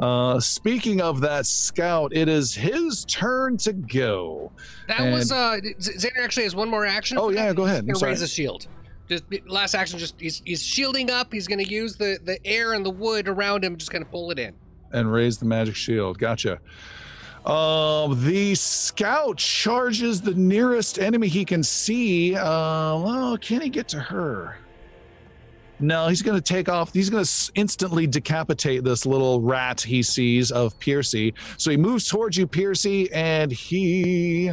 Uh, speaking of that scout, it is his turn to go. That And- was uh Xander actually has one more action. Oh yeah, go ahead. I'm He's gonna sorry. raise a shield. Just last action, just he's, he's shielding up. He's gonna use the the air and the wood around him, just gonna pull it in. and raise the magic shield. Gotcha. Um, the scout charges the nearest enemy he can see. Uh, well, can he get to her? No, he's going to take off. He's going to instantly decapitate this little rat he sees of Piercy. So he moves towards you, Piercy, and he.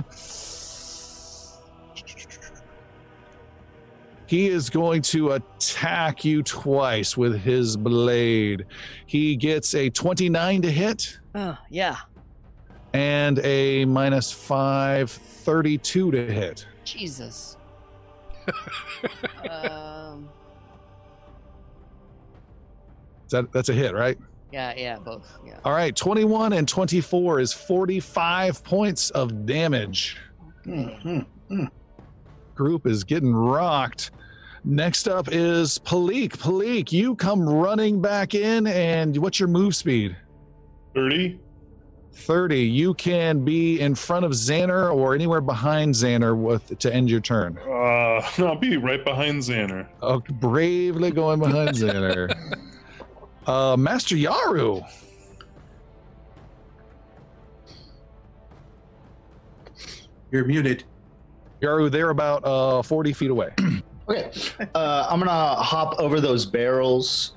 He is going to attack you twice with his blade. He gets a 29 to hit Oh, yeah. and a minus 5, 32 to hit. Jesus. um, that, that's a hit, right? yeah, yeah, both. Yeah. All right, 21 and 24 is 45 points of damage. Mhm. Group is getting rocked. Next up is Palik. Palik, you come running back in, and what's your move speed? 30. 30. You can be in front of Xander or anywhere behind Xander with to end your turn. Uh, I'll be right behind Xander. Oh, bravely going behind Xander. uh, Master Yaru. You're muted. Yaru, they're about uh, 40 feet away. Okay, uh, I'm gonna hop over those barrels,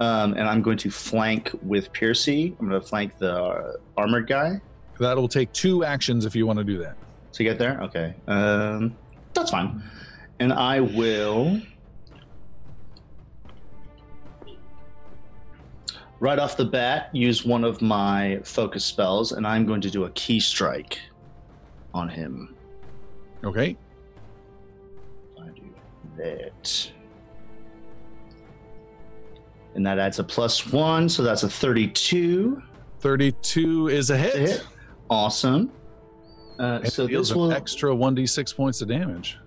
um, and I'm going to flank with Piercy. I'm gonna flank the uh, armored guy That'll take two actions if you want to do that. to get there. Okay, um, that's fine. And I will right off the bat use one of my focus spells, and I'm going to do a ki strike on him. Okay. I do that. And that adds a plus one, so that's a 32 32 is a hit. to hit. Awesome. Uh, It so deals this will extra 1d6 points of damage.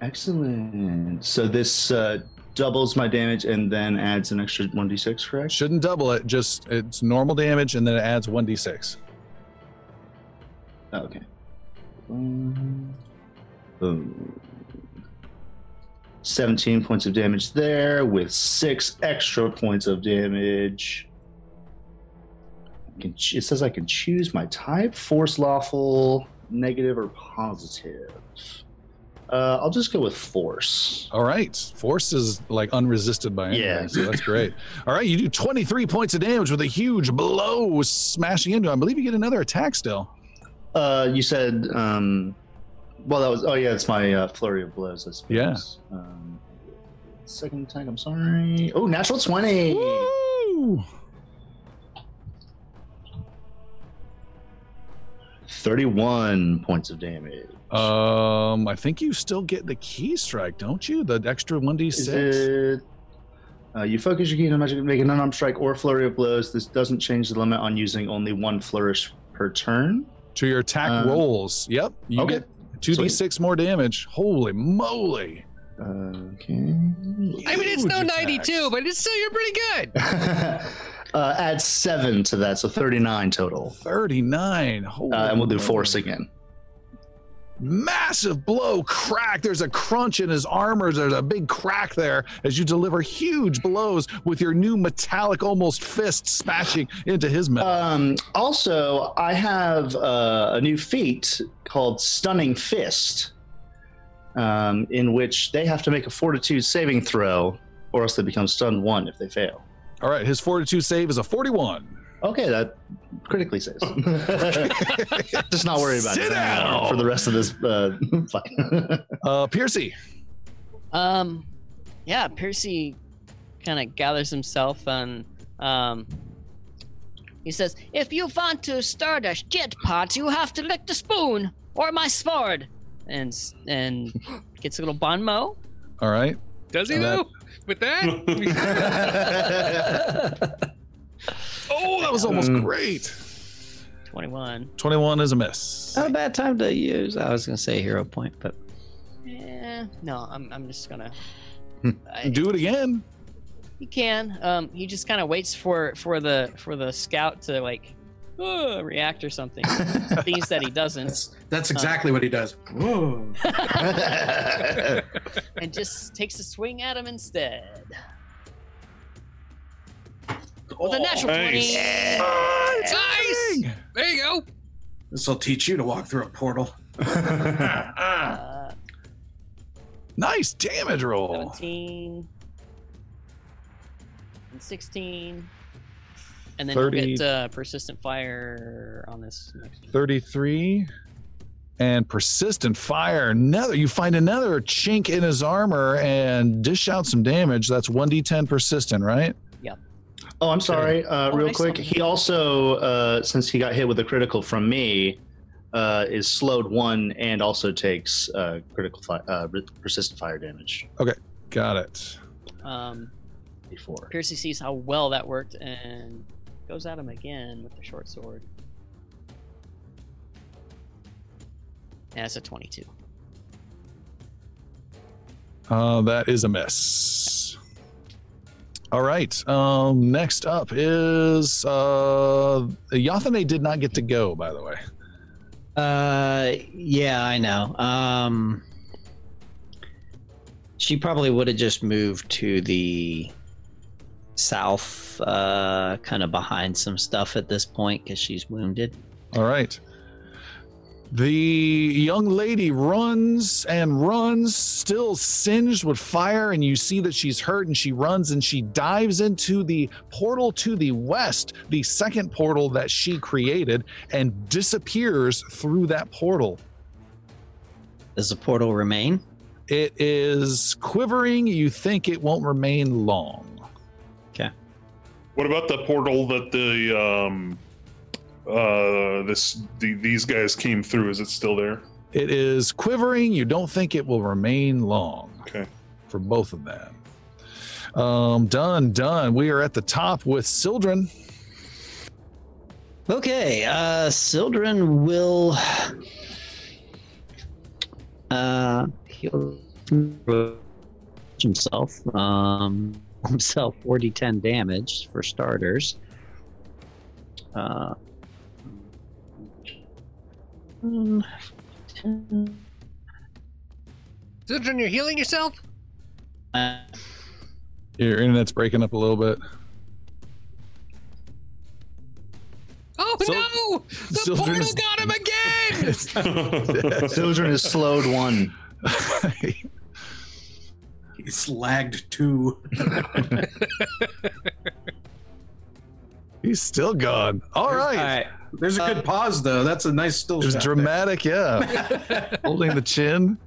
excellent. So this uh, doubles my damage and then adds an extra 1d6, correct? Shouldn't double it, just it's normal damage and then it adds 1d6. Okay. Um, boom. 17 points of damage there with six extra points of damage. Can it says I can choose my type force lawful, negative, or positive. Uh, I'll just go with force. All right. Force is like unresisted by anything, Yeah. so that's great. All right, you do 23 points of damage with a huge blow smashing into him. I believe you get another attack still. Uh, you said, um, well, that was, oh yeah, it's my uh, flurry of blows, I suppose. Yeah. Um, second attack, I'm sorry. Oh, natural 20. Woo! 31 points of damage. Um, I think you still get the ki strike, don't you? The extra 1d6. Uh, you focus your ki on magic, make an unarmed strike or flurry of blows. This doesn't change the limit on using only one flourish per turn. to your attack Um, rolls. Yep. You okay. get 2d6 more damage. Holy moly. Okay. I mean, it's no 92, but it's still you're pretty good. uh, add seven to that, so 39 total. 39. Holy Uh, and we'll do force again. Massive blow, crack. There's a crunch in his armor. There's a big crack there as you deliver huge blows with your new metallic, almost fist smashing into his metal. Um, also, I have uh, a new feat called Stunning Fist, um, in which they have to make a Fortitude saving throw, or else they become stunned one if they fail. All right, his fortitude save is a 41. Okay, that critically saves. Just not worry about Sit it down. for the rest of this uh, fight. Uh, Piercy. Um, yeah, Percy kind of gathers himself and um, he says, "If you want to start a shit pot, you have to lick the spoon or my sword." And and gets a little bon mot. All right. Does he And that- though? with that. Oh, that was almost Mm. great. 21. 21 is a miss. Not a bad time to use. I was gonna say hero point, but Yeah, no, I'm, I'm just gonna. Hmm. Do it again. he can. Um, he just kind of waits for for the for the scout to like uh, react or something. Things that he doesn't, That's that's exactly what he does. And just takes a swing at him instead. With a natural Nice. 20. nice. There you go. This will teach you to walk through a portal. Uh, Nice damage roll. 17 and 16 and then 30. we'll get uh, persistent fire on this next one. 33 and persistent fire another you find another chink in his armor and dish out some damage that's 1d10 persistent right Oh, I'm sorry. Uh, Oh, real quick, he also, uh, since he got hit with a critical from me, uh, is slowed one and also takes uh, critical fi- uh, persistent fire damage. Okay, got it. Um, before. Piercy sees how well that worked and goes at him again with the short sword. Yeah it's a 22 uh, that is a miss all right um, next up is uh, Yathane did not get to go by the way uh, yeah, I know. Um, she probably would have just moved to the south, uh, kind of behind some stuff at this point because she's wounded. All right. The young lady runs and runs, still singed with fire, and you see that she's hurt and she runs and she dives into the portal to the west, the second portal that she created, and disappears through that portal. Does the portal remain? It is quivering. You think it won't remain long. Okay. What about the portal that the um uh this the, these guys came through? Is it still there? It is quivering. You don't think it will remain long. Okay. for both of them. Um, done, done. We are at the top with Sildren. Okay, uh, Sildren will uh, heal himself. Um, himself 4d10 damage for starters. Uh, um, Children, you're healing yourself? uh, Your internet's breaking up a little bit. Oh So- no! The Children portal is- got him again! Children is slowed one. He's lagged two. He's still gone. All right. all right. There's a good pause though. That's a nice still It was shot there. dramatic, yeah. Holding the chin.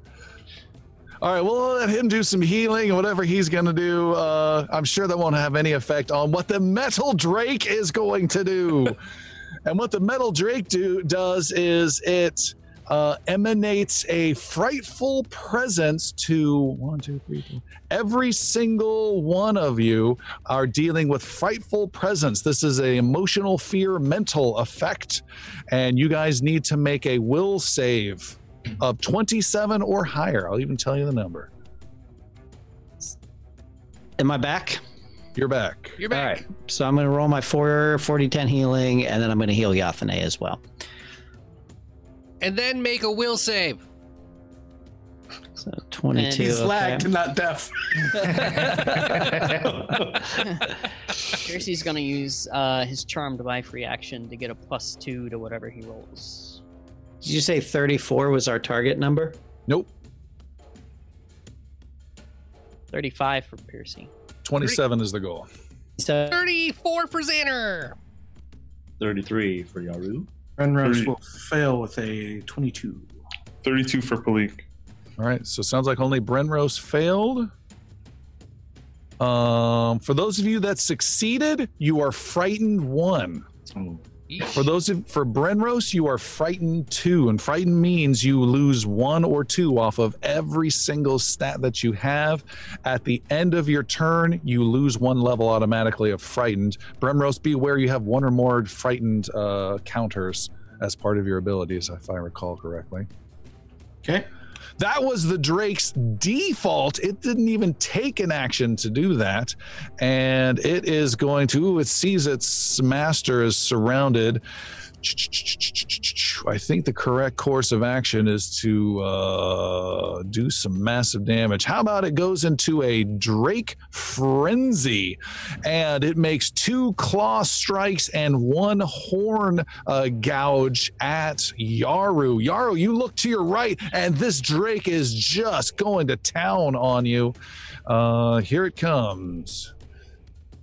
All right, we'll let him do some healing and whatever he's going to do. Uh, I'm sure that won't have any effect on what the Metal Drake is going to do. and what the Metal Drake do does is it uh, emanates a frightful presence to one, two, three, four. Every single one of you are dealing with frightful presence. This is a emotional fear mental effect, and you guys need to make a will save of 27 or higher. I'll even tell you the number. Am I back? You're back. You're back. right. So I'm going to roll my 4 40 10 healing, and then I'm going to heal Yathane as well. And then make a will save. So 22. He's okay. lagged, not deaf. Piercy's gonna use uh, his charmed life reaction to get a plus two to whatever he rolls. Did you say 34 was our target number? Nope. 35 for Piercy. 27 is the goal. So 34 for Xander. 33 for Yaru. Renrose Thirty. will fail with a 22. 32 for Palik. All right. So sounds like only Brenrose failed. Um, for those of you that succeeded, you are frightened one. Oh. For those of for Brenrose, you are frightened two, and frightened means you lose one or two off of every single stat that you have. At the end of your turn, you lose one level automatically of frightened. Brenrose, be aware you have one or more frightened uh, counters as part of your abilities, if I recall correctly. Okay. That was the Drake's default. It didn't even take an action to do that. And it is going to, ooh, it sees its master is surrounded. I think the correct course of action is to uh, do some massive damage. How about it goes into a Drake Frenzy and it makes two claw strikes and one horn uh, gouge at Yaru. Yaru, you look to your right and this Drake is just going to town on you. Uh, here it comes.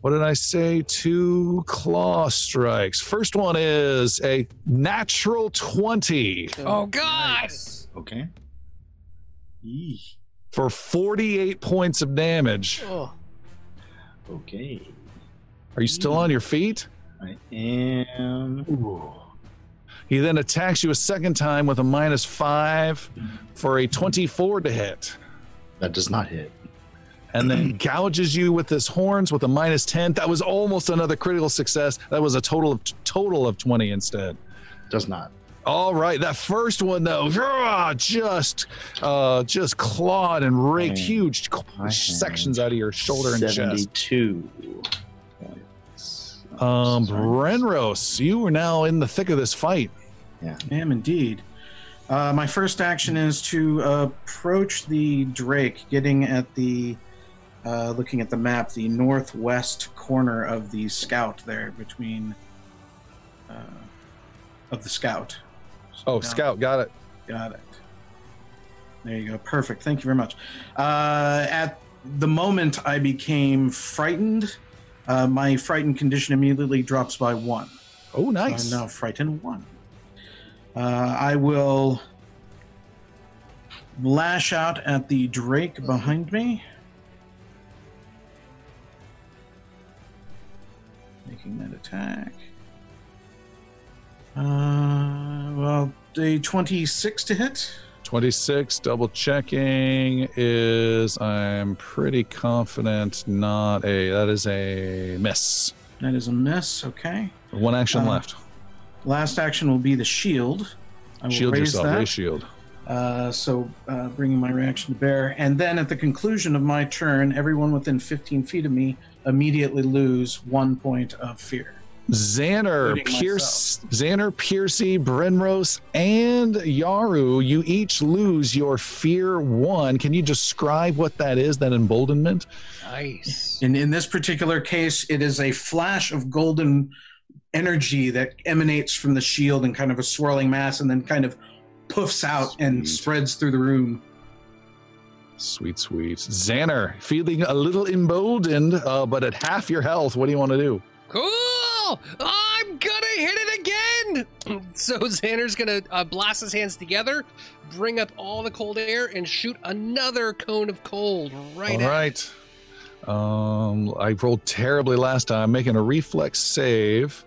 What did I say? Two claw strikes. First one is a natural 20 Oh, oh God! Okay. Yee. for 48 points of damage. Oh, Okay. Are you still on your feet? I am. He then attacks you a second time with a minus five for a 24 to hit, That does not hit. And then gouges you with his horns with a minus 10. That was almost another critical success. That was a total of total of 20 instead. Does not. All right, that first one though, just uh, just clawed and raked Man, huge I sections out of your shoulder and chest. Seventy-two. Um, Sorry. Brenrose, you are now in the thick of this fight. Yeah i am indeed. Uh, my first action is to approach the Drake, getting at the, uh, looking at the map, the northwest corner of the scout there between, uh, of the scout. So Oh, now- Scout, got it. Got it. There you go. Perfect. Thank you very much. Uh, at the moment I became frightened, uh, my frightened condition immediately drops by one. Oh, nice. I'm now frightened one. Uh, I will lash out at the Drake behind me. Making that attack. Uh, well, a 26 to hit. 26, double checking is, I'm pretty confident, not a, that is a miss. That is a miss. Okay. One action Uh, left. Last action will be the shield. I will Shield raise yourself, that. raise shield. Uh, so, uh, bringing my reaction to bear. And then at the conclusion of my turn, everyone within 15 feet of me immediately lose one point of fear. Xander, Pierce, Xander, Piercy, Brenrose, and Yaru, you each lose your fear one. Can you describe what that is, that emboldenment? Nice. In, in this particular case, it is a flash of golden energy that emanates from the shield and kind of a swirling mass and then kind of puffs out and spreads through the room. Sweet, sweet. Xander, feeling a little emboldened, uh, but at half your health, what do you want to do? Cool! I'm gonna hit it again! So Xander's gonna uh, blast his hands together, bring up all the cold air, and shoot another cone of cold right All right. Um, I rolled terribly last time, making a reflex save.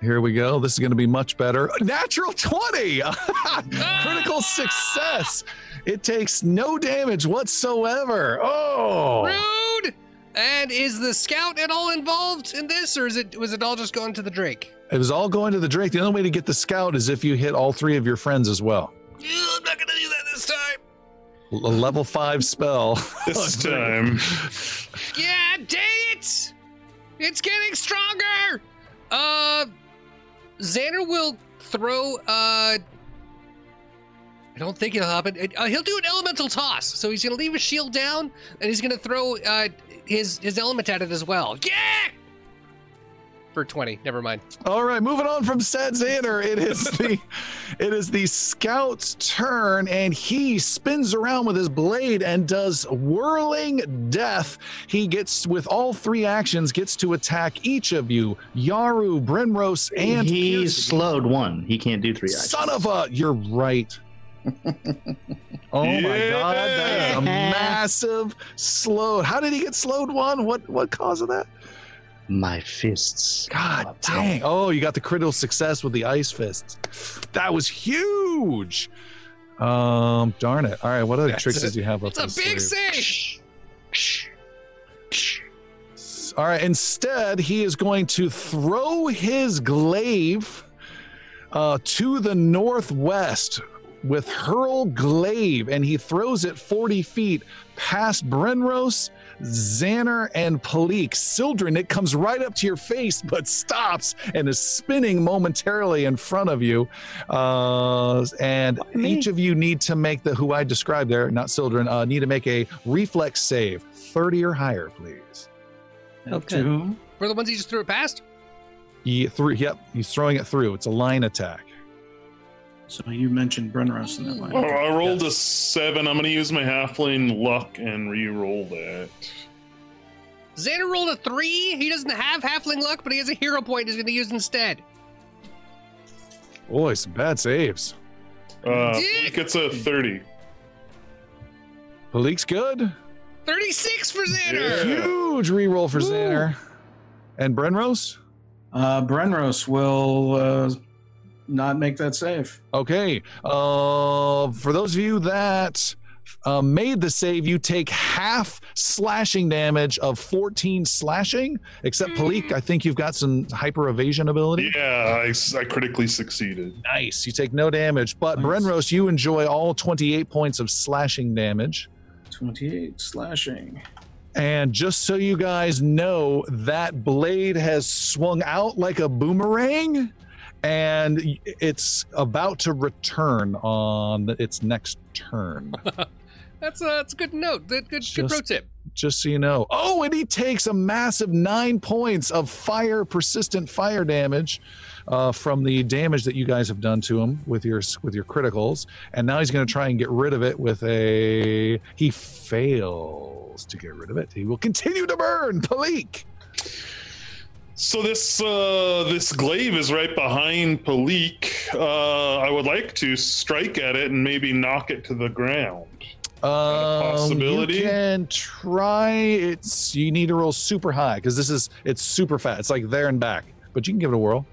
Here we go. This is going to be much better. Natural 20! Critical success. It takes no damage whatsoever. Oh! Rude! And is the scout at all involved in this, or is it was it all just going to the Drake? It was all going to the Drake. The only way to get the scout is if you hit all three of your friends as well. Yeah, I'm not gonna do that this time. A level five spell. This time. Yeah, dang it! It's getting stronger! Uh Xander will throw uh I don't think it'll happen. Uh, he'll do an elemental toss. So he's gonna leave his shield down and he's gonna throw uh his his element at it as well. Yeah! For 20, never mind. All right, moving on from Sad Xander, it is the it is the scout's turn, and he spins around with his blade and does whirling death. He gets with all three actions, gets to attack each of you, Yaru, Brenrose, and he's Piercy. slowed one. He can't do three actions. Son of a, you're right. oh my god, that is a massive slow. How did he get slowed one? What what cause of that? my fists. God dang. Oh, you got the critical success with the ice fists. That was huge. Um, darn it. All right, what other That's tricks a- do you have up It's a big sleeve? save. All right, instead, he is going to throw his glaive uh, to the northwest with hurl glaive, and he throws it 40 feet past Brenrose, Xander, and Palik. Sildren, it comes right up to your face, but stops and is spinning momentarily in front of you. Uh, and me? each of you need to make the who I described there, not Sildren, uh, need to make a reflex save, 30 or higher, please. Okay. To whom? For the ones he just threw it past? He threw. Yep, he's throwing it through. It's a line attack. So you mentioned Brenrose in that line. Oh, I rolled a seven. I'm going to use my halfling luck and re-roll that. Xander rolled a three. He doesn't have halfling luck, but he has a hero point he's going to use instead. Boy, some bad saves. Uh, Dick! it's a 30. Palik's good. 36 for Xander. Yeah. Huge reroll for Xander. And Brenrose? Uh, Brenrose will uh, not make that save. Okay. Uh, for those of you that uh, made the save, you take half slashing damage of 14 slashing, except Palik, I think you've got some hyper evasion ability. Yeah, I critically succeeded. Nice. You take no damage. But Nice. Brenrose, you enjoy all 28 points of slashing damage. 28 slashing. And just so you guys know, that blade has swung out like a boomerang and it's about to return on its next turn. That's a, that's a good note. Good, good, good pro Just- tip. just so you know. Oh, and he takes a massive nine points of fire, persistent fire damage uh, from the damage that you guys have done to him with your with your criticals. And now he's going to try and get rid of it with a. He fails to get rid of it. He will continue to burn. Palik. So this uh, this glaive is right behind Palik. Uh, I would like to strike at it and maybe knock it to the ground. Um, possibility? You can try. It's you need to roll super high because this is it's super fat. It's like there and back, but you can give it a whirl.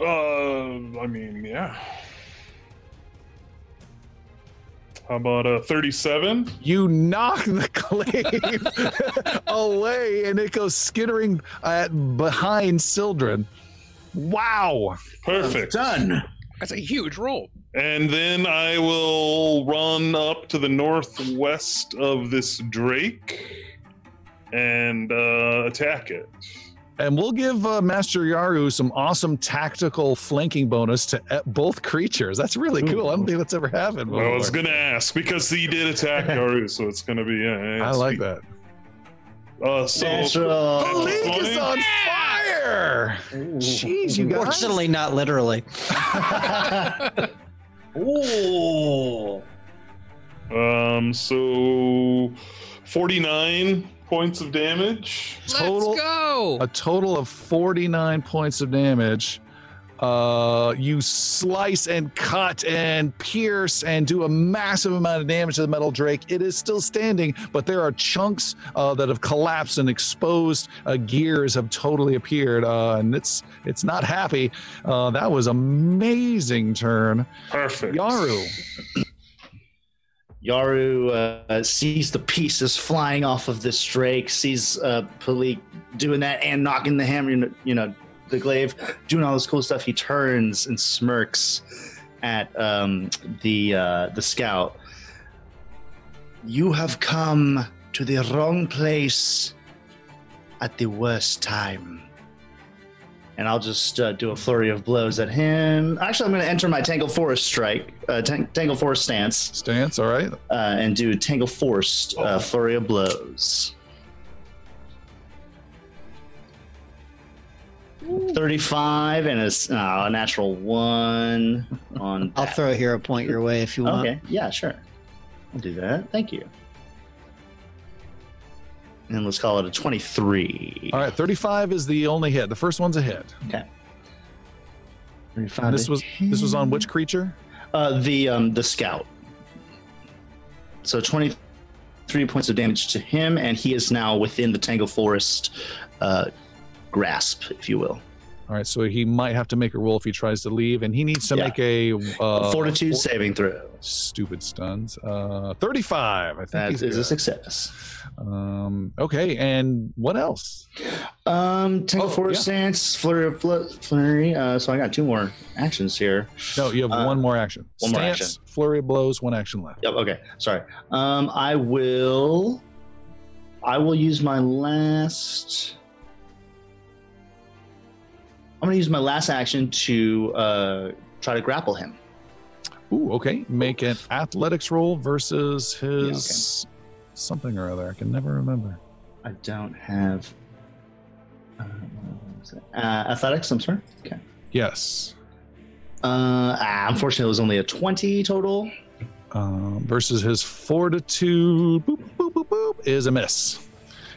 Uh, I mean, yeah. How about a 37? You knock the glaive away, and it goes skittering at behind Sildren. Wow! Perfect. Done. That's a huge roll. And then I will run up to the northwest of this drake and uh, attack it. And we'll give uh, Master Yaru some awesome tactical flanking bonus to both creatures. That's really cool. I don't think that's ever happened. I was gonna ask because he did attack Yaru, so it's gonna be. Yeah, I like that. Uh, so Natural. Palik is on fire! Jeez, you guys. Fortunately, not literally. Oh. um, so forty-nine points of damage. Total- Let's go. a total of 49 points of damage. Uh, you slice and cut and pierce and do a massive amount of damage to the metal drake. It is still standing, but there are chunks uh, that have collapsed and exposed uh, gears have totally appeared, uh, and it's it's not happy. Uh, that was amazing turn, Perfect. Yaru. Yaru uh, sees the pieces flying off of this drake, sees uh, Palik doing that and knocking the hammer, you know, the glaive, doing all this cool stuff. He turns and smirks at um, the uh, the scout. You have come to the wrong place at the worst time. And I'll just uh, do a flurry of blows at him. Actually, I'm going to enter my Tangle Forest strike, uh, Tang- Tangle Forest stance Stance, all right. uh, and do Tangle Forest uh, Flurry of Blows. 35 and a, s- uh, a natural one on. I'll throw a hero point your way if you want. Okay, yeah, sure. I'll do that. Thank you. And let's call it a 23. All right, 35 is the only hit. The first one's a hit. Okay. 35 And this was this was on which creature? Uh, the um, the scout. So 23 points of damage to him, and he is now within the Tangle Forest uh, grasp, if you will. All right, so he might have to make a roll if he tries to leave, and he needs to Yeah. make a uh, Fortitude for- saving throw. Stupid stuns. Uh, Thirty-five. I think That is a success. Um, okay, and what else? Um, Tangle Oh, Forest Stance, Flurry Fl- Flurry. Uh, so I got two more actions here. No, you have Uh, one more action. one more action. Flurry of blows, one action left. Yep. Okay. Sorry. Um, I will. I will use my last. I'm going to use my last action to uh, try to grapple him. Ooh, okay. Make an athletics roll versus his something or other. I can never remember. I don't have. Uh, what was it? uh, athletics. I'm sorry. Okay. Yes. Uh, ah, unfortunately, it was only a 20 total. Um, versus his fortitude boop, boop, boop, boop, is a miss.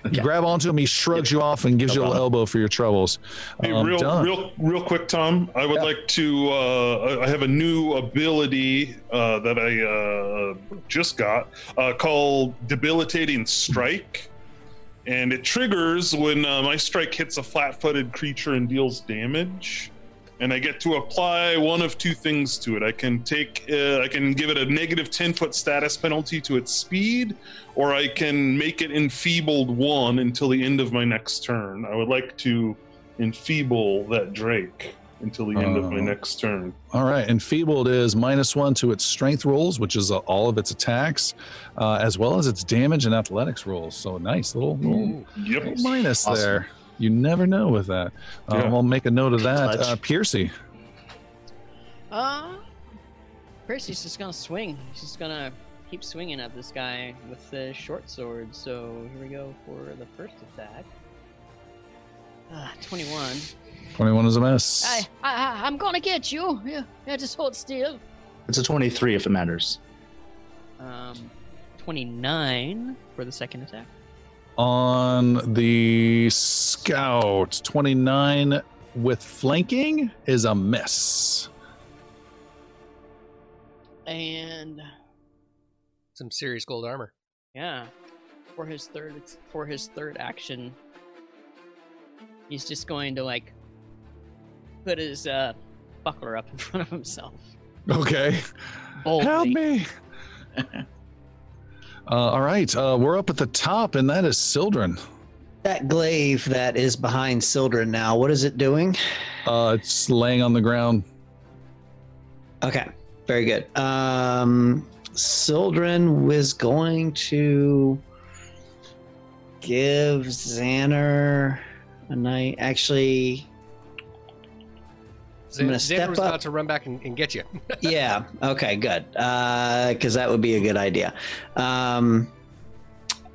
Okay. You grab onto him, he shrugs you off and gives No you a little elbow for your troubles. Hey, Um, real, done. real, real quick, Tom. I would Yeah. like to. Uh, I- I have a new ability uh, that I uh, just got uh, called Debilitating Strike, and it triggers when uh, my strike hits a flat-footed creature and deals damage. And I get to apply one of two things to it. I can take, uh, I can give it a negative ten foot status penalty to its speed, or I can make it enfeebled one until the end of my next turn. I would like to enfeeble that Drake until the end of my Oh. next turn. All right. Enfeebled is minus one to its strength rolls, which is uh, all of its attacks, uh, as well as its damage and athletics rolls. So nice little, little, Yep. little minus Awesome. there. You never know with that. Uh, Yeah. I'll make a note of that. Uh, Piercy. Uh, Percy's just gonna swing. He's just gonna keep swinging at this guy with the short sword. So here we go for the first attack. Ah, 21. 21 is a miss. I, I, I'm gonna get you. Yeah, yeah, just hold still. It's a 23 if it matters. Um, 29 for the second attack. On the scout, 29 with flanking is a miss. And Some serious gold armor. yeah, for his third for his third action, he's just going to like put his uh, buckler up in front of himself. Okay. Boldly. Help me. uh, all right. Uh, we're up at the top, and that is Sildren. That glaive that is behind Sildren now, what is it doing? Uh, it's laying on the ground. Okay, very good. Um, Sildren was going to give Xander a night. Actually, I'm gonna step up. about to run back and, and get you. yeah. Okay, good. Because that would be a good idea. Um,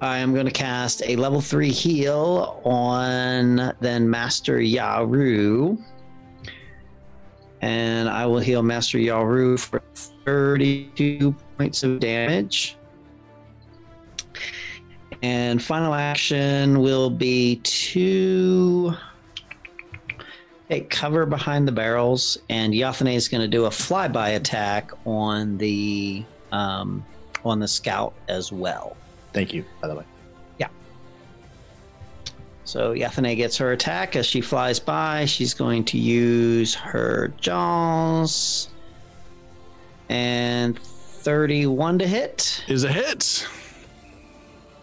I am going to cast a level three heal on then Master Yaru. And I will heal Master Yaru for 32 points of damage. And final action will be to take cover behind the barrels, and Yathane is going to do a flyby attack on the um, on the scout as well. Thank you, by the way. Yeah. So Yathane gets her attack as she flies by. She's going to use her jaws and 31 to hit, Is a hit.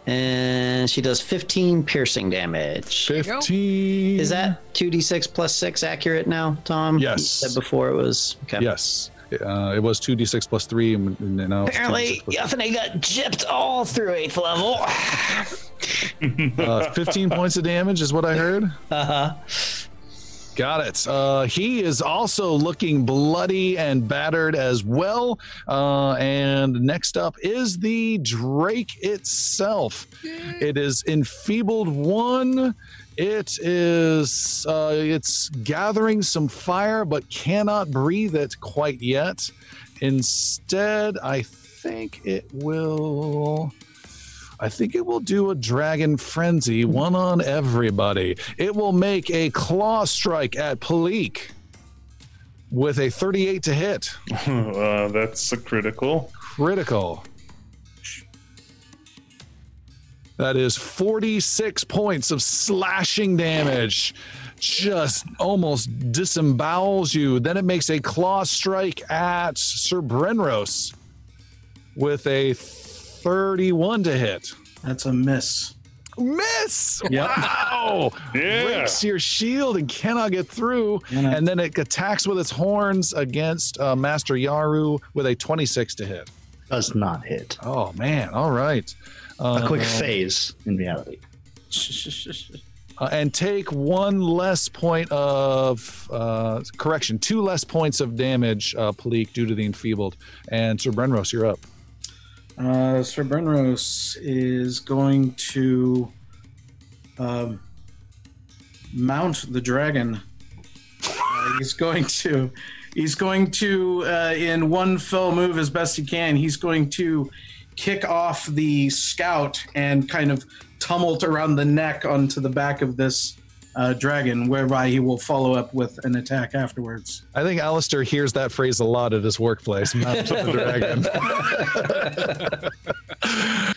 And she does 15 piercing damage. 15. Is that 2d6 plus 6 accurate now, Tom? Yes. You said before it was. Okay. Yes. Uh, it was 2d6 plus 3, and and now Apparently, 2d6 Yathane got gypped all through 8th level. Uh, 15 points of damage is what I heard. Uh-huh. Got it. Uh, he is also looking bloody and battered as well. Uh, and next up is the Drake itself. It is enfeebled one. It is uh, it's gathering some fire, but cannot breathe it quite yet. Instead, I think it will. I think it will do a dragon frenzy, one on everybody. It will make a claw strike at Palik with a 38 to hit. uh, that's a critical. Critical. That is 46 points of slashing damage. Just almost disembowels you. Then it makes a claw strike at Sir Brenrose with a 31 to hit. That's a miss. Miss! Yep. Wow! Yeah. Breaks your shield and cannot get through. And And then it attacks with its horns against uh, Master Yaru with a 26 to hit. Does not hit. Oh, man. All right. Uh, A quick phase in reality. uh, and take one less point of uh, correction, two less points of damage, uh, Palik, due to the enfeebled. And Sir Brenrose, you're up. Uh, Sir Brenrose is going to um, mount the dragon. Uh, he's going to, he's going to, uh, in one fell move as best he can, he's going to kick off the scout and kind of tumult around the neck onto the back of this uh, dragon, whereby he will follow up with an attack afterwards. I think Alistair hears that phrase a lot at his workplace. Mount the dragon.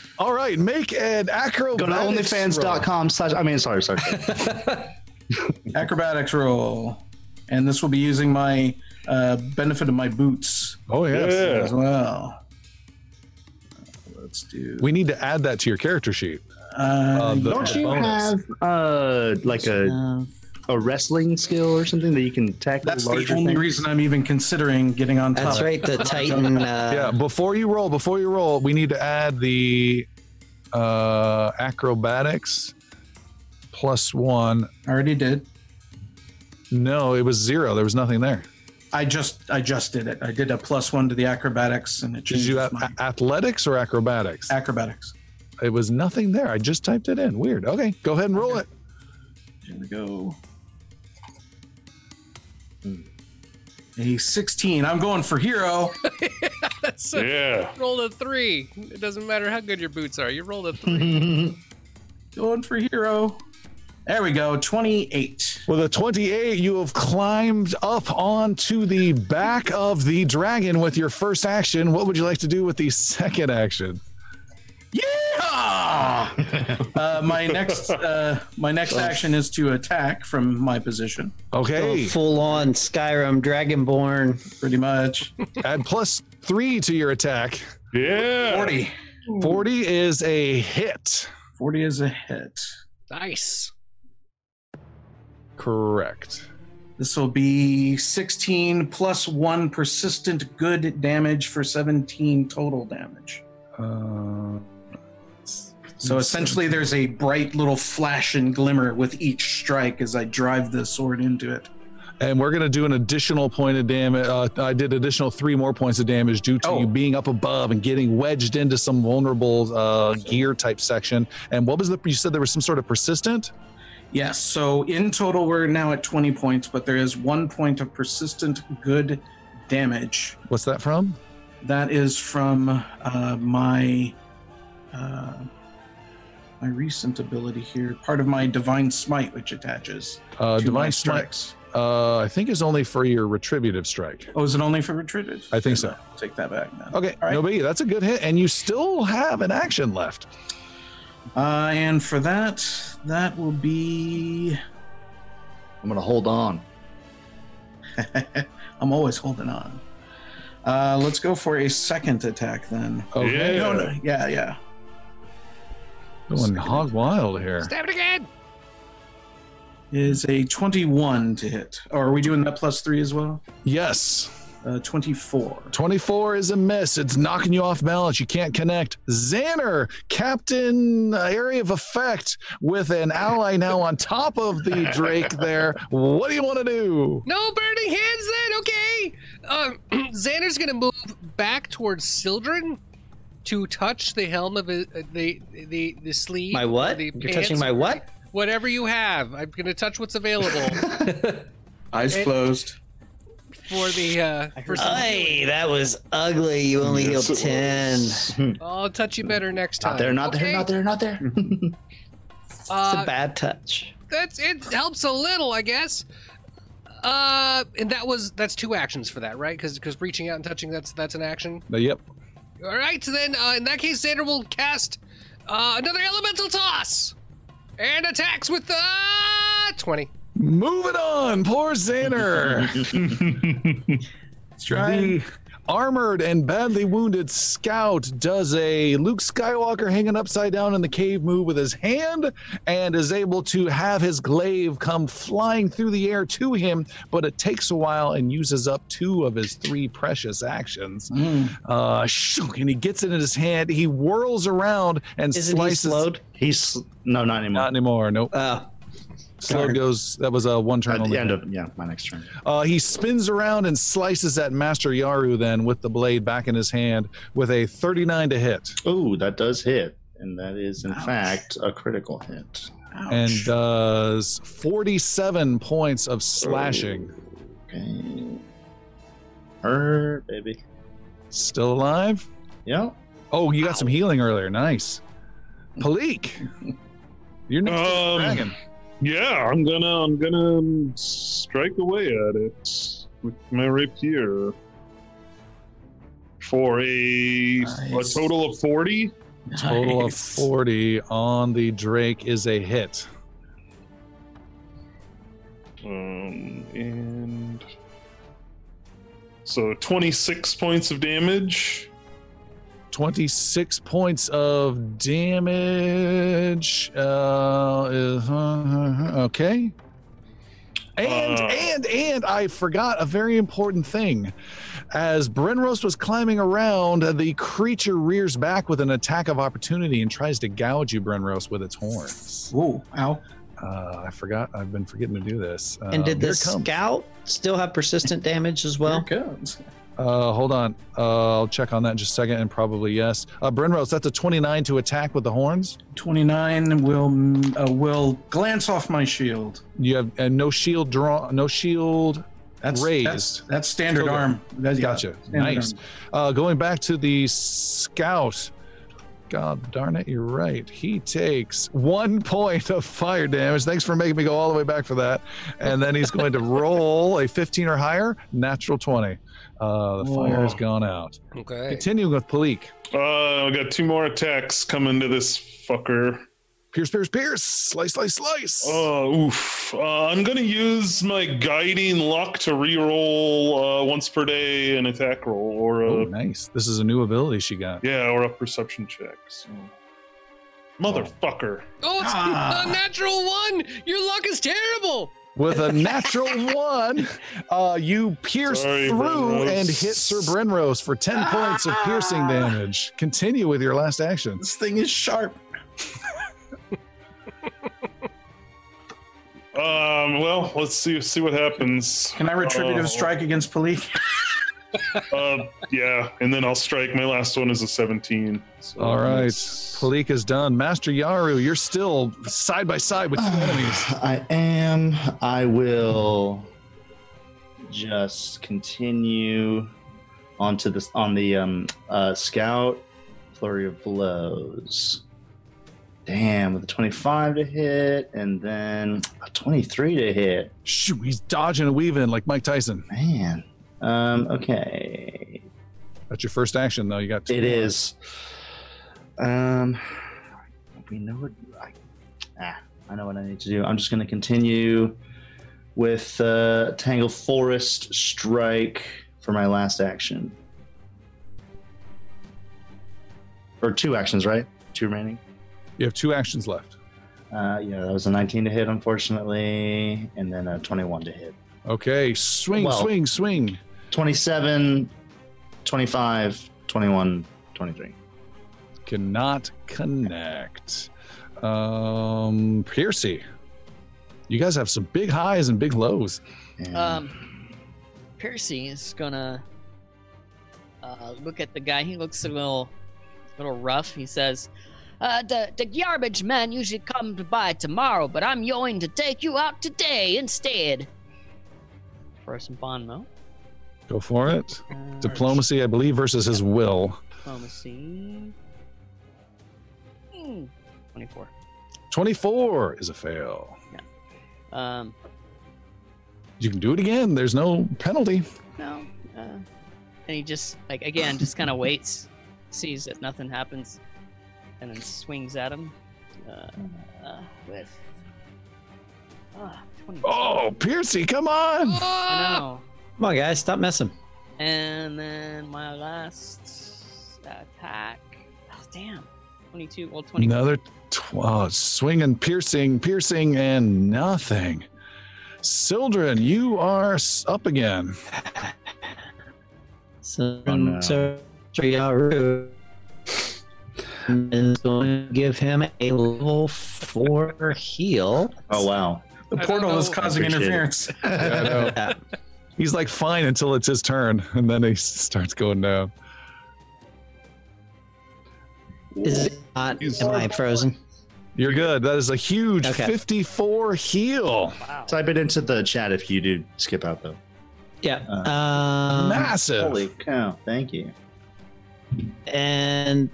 All right, make an acro. Go to onlyfans.com slash. I mean, sorry, sorry. Acrobatics roll, and this will be using my uh, benefit of my boots Oh yes. Yeah. as well. Let's do. We need to add that to your character sheet. Uh, the- Don't you bonus. have uh like a, uh, a wrestling skill or something that you can tackle that's the only things? reason I'm even considering getting on top. That's right. The Titan. Uh, yeah, before you roll, before you roll, we need to add the uh, acrobatics plus one. I already did. No, it was zero. There was nothing there. I just I just did it. I did a plus one to the acrobatics, and it Did you have my athletics or acrobatics? acrobatics. It was nothing there. I just typed it in. Weird. Okay, go ahead and roll it. Here we go. Hmm. A 16. I'm going for hero. That's a, Yeah. roll a three. It doesn't matter how good your boots are. You rolled a three. going for hero. There we go. 28. With a 28, you have climbed up onto the back of the dragon with your first action. What would you like to do with the second action? Yeah! uh, my next uh, my next action is to attack from my position. Okay, Full on Skyrim Dragonborn. Pretty much. add plus three to your attack. Yeah. 40. 40 is a hit. 40 is a hit. nice. Correct. This will be 16 plus 1 persistent good damage for 17 total damage. Uh, So essentially, there's a bright little flash and glimmer with each strike as I drive the sword into it. and we're going to do an additional point of damage. Uh, I did additional three more points of damage due to Oh. you being up above and getting wedged into some vulnerable uh, gear type section. And what was the? You said there was some sort of persistent. Yes, so in total, we're now at 20 points, but there is one point of persistent good damage. What's that from? That is from uh, my uh, my recent ability here, part of my divine smite, which attaches Uh, to Divine Strike. strikes. Uh, I think is only for your retributive strike. Oh, is it only for retributive? I think so. Take that back then. Okay, All right. no biggie. That's a good hit, and you still have an action left. Uh, and for that, that will be. I'm gonna hold on. I'm always holding on. Uh, let's go for a second attack then. Okay, Yeah. No, no, yeah, yeah. Going hog wild here. Stab it again. Is a 21 to hit. Or are we doing that plus three as well? Yes, Uh, 24. 24 is a miss. It's knocking you off balance. You can't connect. Xander, Captain uh, Area of Effect, with an ally now on top of the Drake there. What do you want to do? No burning hands then. Okay. Um, Xander's gonna move back towards Sildren to touch the helm of it, uh, the the the sleeve. My what? The You're touching my what? Whatever you have, I'm gonna touch what's available Eyes It- closed. for the. Uh, for some Hey, that was ugly. You only Yes, healed 10. I'll touch you better next time. Not there, not there, Okay? not there, not there. Uh, a bad touch. that's it. Helps a little, I guess. Uh, and that was that's two actions for that, right? Because because reaching out and touching that's that's an action. Uh, yep. All right, so then uh, in that case, Xander will cast Uh, another elemental toss, and attacks with the twenty. Moving on, poor Xander. the armored and badly wounded scout does a Luke Skywalker hanging upside down in the cave move with his hand and is able to have his glaive come flying through the air to him, but it takes a while and uses up two of his three precious actions. Uh, shook, and he gets it in his hand. He whirls around and Isn't he slowed? He's no, not anymore. Not anymore. Nope. Oh, Slowed darn. goes. That was a one turn At only. the end of yeah, my next turn. Uh, he spins around and slices at Master Yaru then with the blade back in his hand with a 39 to hit Oh, that does hit, and that is in fact a critical hit. and does 47 points of slashing. Okay. Hurt, baby. Still alive? Yeah. Oh, you got some healing earlier. Nice. Palik, you're next to the Um, dragon. Yeah, I'm gonna I'm gonna um, strike away at it with my rapier for a Nice. a total of forty. Total of 40 on the Drake is a hit. Um, and so 26 points of damage. 26 points of damage. Uh, is- okay. And Uh. and and I forgot a very important thing. As Brenrose was climbing around, the creature rears back with an attack of opportunity and tries to gouge you, Brenrose, with its horns. Ooh, ow. Uh, I forgot. I've been forgetting to do this. Uh, and did here the scout still have persistent damage as well? Here it goes. Uh, hold on. Uh, I'll check on that in just a second, and probably yes. Uh, Brenrose, that's a 29 to attack with the horns. 29 will uh, will glance off my shield. You have and no shield draw, no shield. That's Raised. That's, that's standard Still arm. That's, yeah, Gotcha. standard Nice. arm. Uh, going back to the scout. God darn it, you're right. He takes one point of fire damage. Thanks for making me go all the way back for that. And then he's going to roll a 15 or higher, natural 20. Uh, the fire has gone out. Okay. Continuing with Palik. Uh, I got two more attacks coming to this fucker. Pierce, pierce, pierce. Slice, slice, slice. Oh, oof. Uh, I'm gonna use my guiding luck to reroll uh, once per day an attack roll, or a Oh, nice. This is a new ability she got. yeah, or a perception check. So. Motherfucker. Oh, it's Ah. a natural one. Your luck is terrible. With a natural one, uh, you pierce Sorry, through Brenrose. and hit Sir Brenrose for 10 points of piercing damage. Continue with your last action. This thing is sharp. Um, well, let's see see what happens. Can I retributive Uh, strike against Palik? Uh, yeah, and then I'll strike. My last one is a 17. So All right. it's- Palik is done. Master Yaru, you're still side by side with two enemies. I am. I will just continue onto this on the um, uh, scout flurry of blows. Damn, with a 25 to hit and then a 23 to hit. Shoot, he's dodging and weaving like Mike Tyson. Man. Um, okay. That's your first action, though. You got two It more. is. Um, we know what. I, ah, I know what I need to do. I'm just going to continue with uh, Tangle Forest Strike for my last action. Or two actions, right? Two remaining. You have two actions left. Uh, yeah, that was a 19 to hit, unfortunately, and then a 21 to hit. Okay, swing, Well- swing, swing. 27, 25, 21, 23. Cannot connect. Um, Piercy, you guys have some big highs and big lows. And Um, Percy is gonna uh, look at the guy. He looks a little, a little rough. He says, uh, "The the garbage man usually comes by tomorrow, but I'm going to take you out today instead." For some Bonmo. Go for it. Uh, Diplomacy, I believe, versus his will. Diplomacy. Hmm, Twenty-four. 24 is a fail. Um, You can do it again. There's no penalty. no. Uh, and he just like again just kind of waits, sees that nothing happens, and then swings at him uh, uh, with. Ah, 22. Oh, Piercy, come on! I know. Come on, guys, stop messing. And then my last attack. Oh, damn. 22. Well, 20. Another tw- oh, and piercing, piercing, and nothing. Sildren, you are up again. So, Oh, no. So Yaru is going to give him a level four heal. Oh wow. The I portal is causing interference. Yeah, Yeah. He's like fine until it's his turn, and then he starts going down. Is it not? He's- Am I frozen? You're good. That is a huge Okay. 54 heal. Wow. Type it into the chat if you do skip out though. Yeah. Uh, Um, Massive. Holy cow! Thank you. and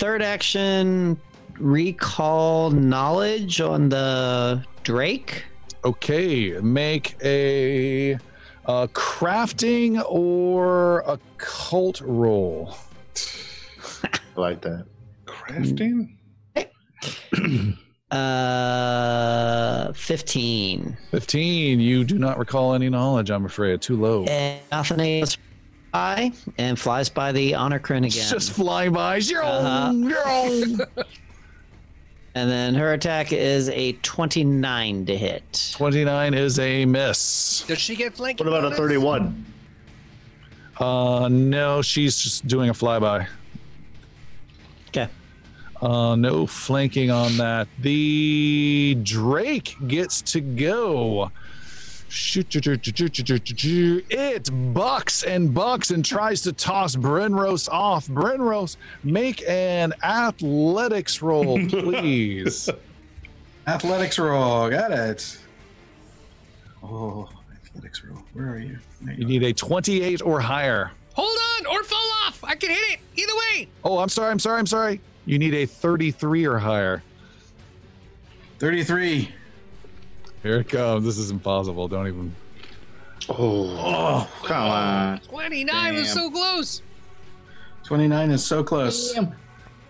third action, recall knowledge on the Drake. Okay, make a, a crafting or a cult roll. I like that. Crafting? Uh, fifteen. 15. You do not recall any knowledge, I'm afraid. Too low. And nothing else. By and flies by the honor crin again. It's just flying by. Zero, Uh-huh. zero. And then her attack is a 29 to hit. 29 is a miss. Does she get flanked? What about a thirty-one? Uh, no, she's just doing a flyby. Okay. Uh, no flanking on that. The Drake gets to go. It bucks and bucks and tries to toss Brenrose off. Brenrose, make an athletics roll, please. Athletics roll. Got it. Oh, athletics roll. Where are you? There you you need a 28 or higher. Hold on, or fall off. I can hit it. Either way. Oh, I'm sorry, I'm sorry, I'm sorry. You need a 33 or higher. 33. Here it comes. This is impossible. Don't even. Oh, oh come on. 29 was so close. 29 is so close.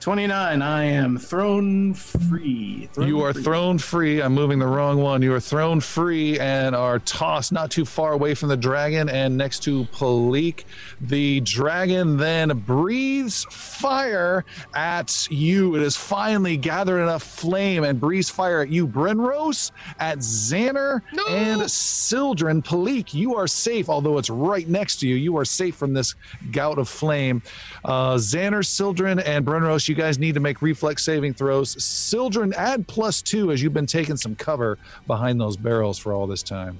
29. I am thrown free. Thrown You are free. thrown free. I'm moving the wrong one. You are thrown free and are tossed not too far away from the dragon and next to Palik. The dragon then breathes fire at you. It has finally gathered enough flame and breathes fire at you, Brenrose, at Xander, No! and Sildren. Palik, you are safe, although it's right next to you. You are safe from this gout of flame. Uh, Xander, Sildren, and Brenrose, you guys need to make reflex saving throws. Sildren, add plus two as you've been taking some cover behind those barrels for all this time.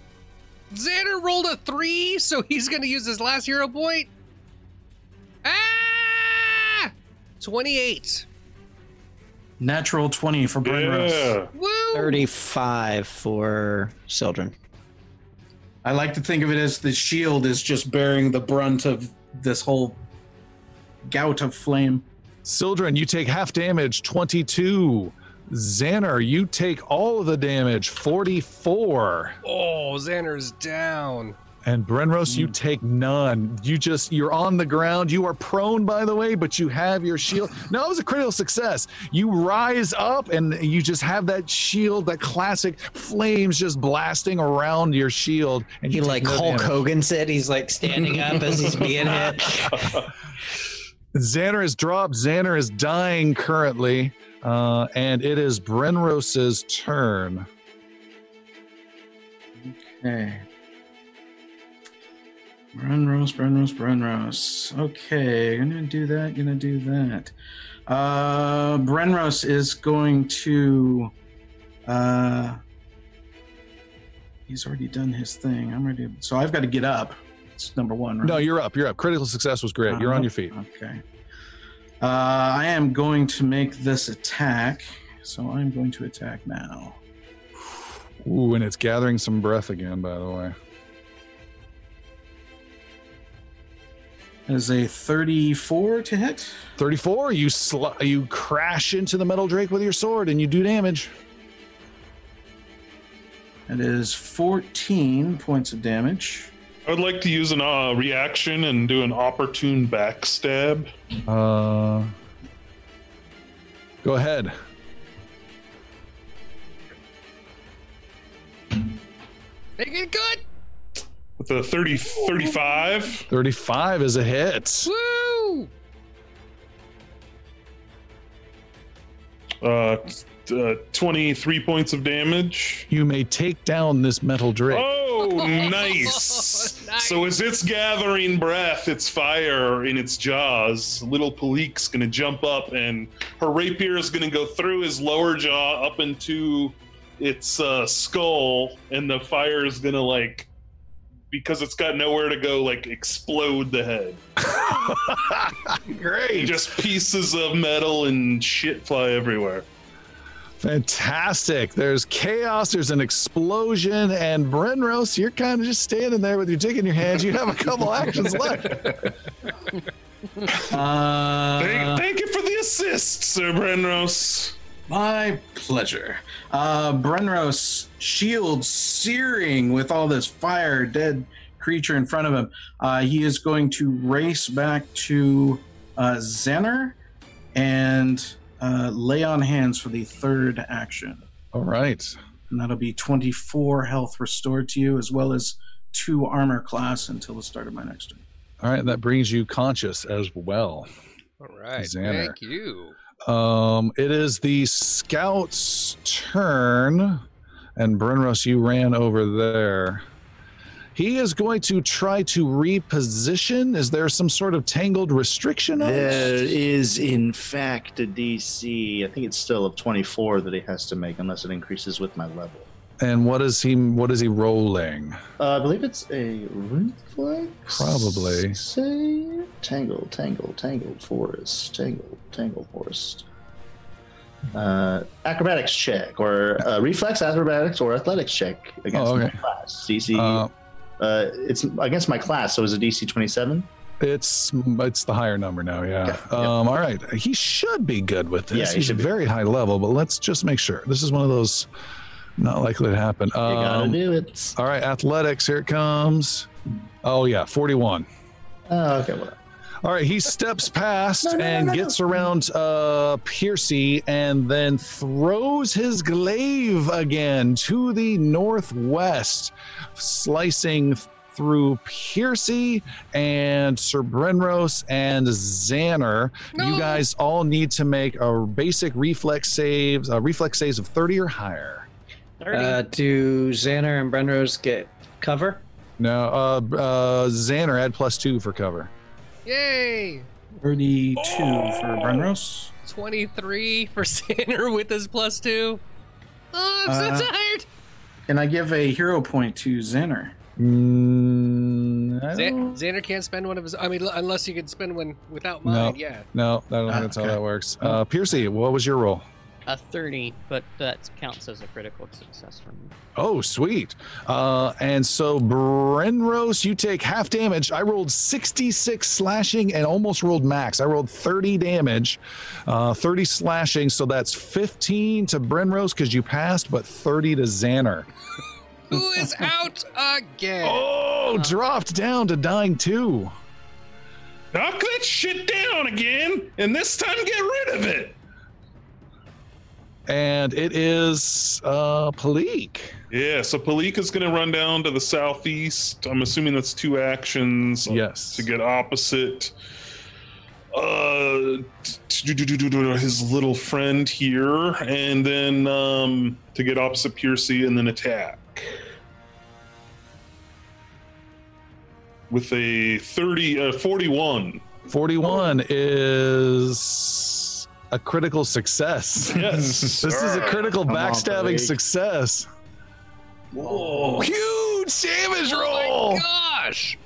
Xander rolled a three, so he's going to use his last hero point. Ah! 28. Natural 20 for Brenrose. Yeah. Woo! 35 for Sildren. I like to think of it as the shield is just bearing the brunt of this whole gout of flame. Sildren, you take half damage, 22. Xander, you take all of the damage, 44. Oh, Xander's down. And Brenrose, you hmm. take none. You just, you're on the ground. You are prone, by the way, but you have your shield. No, it was a critical success. You rise up and you just have that shield, that classic flames just blasting around your shield. And He you take like no Hulk damage. Hogan said, he's like standing up as he's being hit. Xander is dropped. Xander is dying currently. Uh, and it is Brenrose's turn. Okay. Brenrose, Brenrose, Brenrose. Okay, gonna do that, gonna do that. Uh, Brenrose is going to. Uh, he's already done his thing. I'm ready. So I've got to get up. Number one, right? No, you're up. You're up. Critical success was great. You're on your feet. Okay. Uh, I am going to make this attack. So I'm going to attack now. Ooh, and it's gathering some breath again, by the way. That is a 34 to hit. 34, you sl- you crash into the metal drake with your sword and you do damage. That is 14 points of damage. I would like to use an uh, reaction and do an opportune backstab. Uh Go ahead. Make it good. With a 30, 35. 35 is a hit. Woo! Uh, t- uh, 23 points of damage. You may take down this metal drake. Oh, nice. Nice. So as it's gathering breath, its fire in its jaws, little Palik's gonna jump up and her rapier is gonna go through his lower jaw up into its uh, skull, and the fire is gonna like because it's got nowhere to go, like explode the head. Great. Just pieces of metal and shit fly everywhere. Fantastic. There's chaos, there's an explosion, and Brenrose, you're kind of just standing there with your dick in your hands. You have a couple actions left. Uh, thank, thank you for the assist, Sir Brenrose. My pleasure. Uh, Brenrose, shield searing with all this fire, dead creature in front of him. Uh, he is going to race back to uh, Xander and uh, lay on hands for the third action. All right. And that'll be 24 health restored to you, as well as two armor class until the start of my next turn. All right. That brings you conscious as well. All right. Xander. Thank you. Um, it is the scout's turn, and Brenrose, you ran over there. He is going to try to reposition. Is there some sort of tangled restriction on There it? is, in fact, a DC. I think it's still of 24 that he has to make, unless it increases with my level. And what is he? What is he rolling? Uh, I believe it's a reflex. Probably. Say tangle, tangle, tangled forest, tangle, tangle forest. Uh, acrobatics check or uh, reflex acrobatics or athletics check against Oh, okay. class. DC. Uh, Uh, it's against my class, so it's a DC 27. it's it's the higher number now. Yeah. Okay, yep. Um. All right. He should be good with this. Yeah, he He's should be. very high level, but let's just make sure. This is one of those not likely to happen. You gotta Um, do it. all right. Athletics. Here it comes. Oh yeah. Forty-one. Oh, okay, well, All right, he steps past No, no, no, and no, no. gets around uh Piercy and then throws his glaive again to the northwest, slicing through Piercy and Sir Brenrose and Xander. You guys all need to make a basic reflex saves, uh, reflex saves of 30 or higher. 30. Uh, do Xander and Brenrose get cover? No, uh, uh, Xander add plus two for cover. Yay! 32 for Brenrose. 23 for Xander with his plus two. Oh, I'm Uh, so tired. Can I give a hero point to Xander? Mm, I Xan- don't- Xander can't spend one of his. I mean, unless you can spend one without No. mine. Yeah. No, I don't think Ah, that's how that works. Uh, Piercy, what was your roll? A 30, but that counts as a critical success for me. Oh, sweet. Uh, and so, Brenrose, you take half damage. I rolled 66 slashing and almost rolled max. I rolled 30 damage, uh, 30 slashing. So that's 15 to Brenrose because you passed, but 30 to Xander. Who is out again? Oh, dropped down to dying too. Knock that shit down again, and this time get rid of it. And it is uh, Palik. Yeah, so Palik is going to run down to the southeast. I'm assuming that's two actions Yes. to get opposite uh, his little friend here, and then um, to get opposite Piercy and then attack. With a 30, uh, 41. 41 is a critical success. Yes. this is a critical Come backstabbing Palik. success. Whoa. Huge damage Oh roll. my gosh!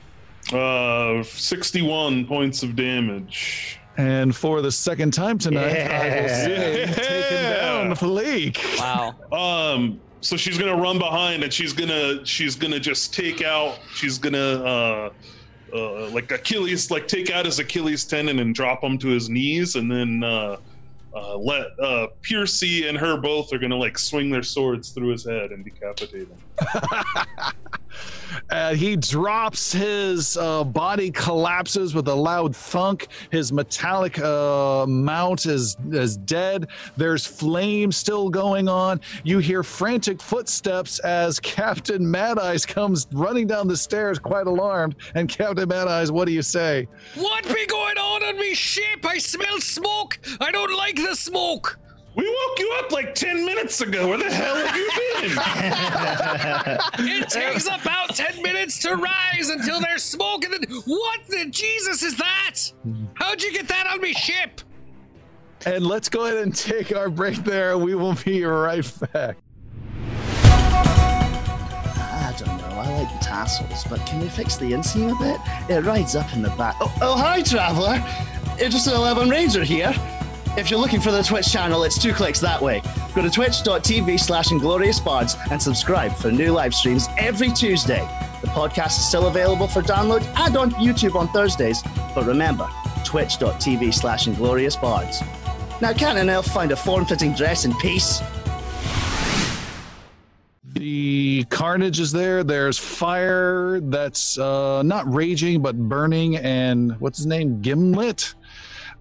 Uh, 61 points of damage. And for the second time tonight, I will say, Yeah. taking down Philique. Wow. Um, so she's gonna run behind and she's gonna she's gonna just take out she's gonna uh uh like Achilles like take out his Achilles tendon and drop him to his knees and then uh uh, let uh, Piercy and her both are gonna like swing their swords through his head and decapitate him. And he drops his uh, body, collapses with a loud thunk. His metallic uh, mount is is dead. There's flames still going on. You hear frantic footsteps as Captain Mad Eyes comes running down the stairs, quite alarmed. And Captain Mad Eyes, what do you say? What be going on on me ship? I smell smoke. I don't like the smoke. We woke you up like 10 minutes ago. Where the hell have you been? It takes about 10 minutes to rise until there's smoke, and then what the Jesus is that? How'd you get that on me ship? And let's go ahead and take our break there. We will be right back. I don't know. I like the tassels, but can they fix the inseam a bit? It rides up in the back. Oh, oh hi, traveler. Interested 11 Ranger here. If you're looking for the Twitch channel, it's two clicks that way. Go to twitch.tv slash inglorious bards and subscribe for new live streams every Tuesday. The podcast is still available for download and on YouTube on Thursdays. But remember, twitch.tv slash inglorious bards. Now, can't an elf find a form fitting dress in peace? The carnage is there. There's fire that's uh, not raging but burning, and what's his name? Gimlet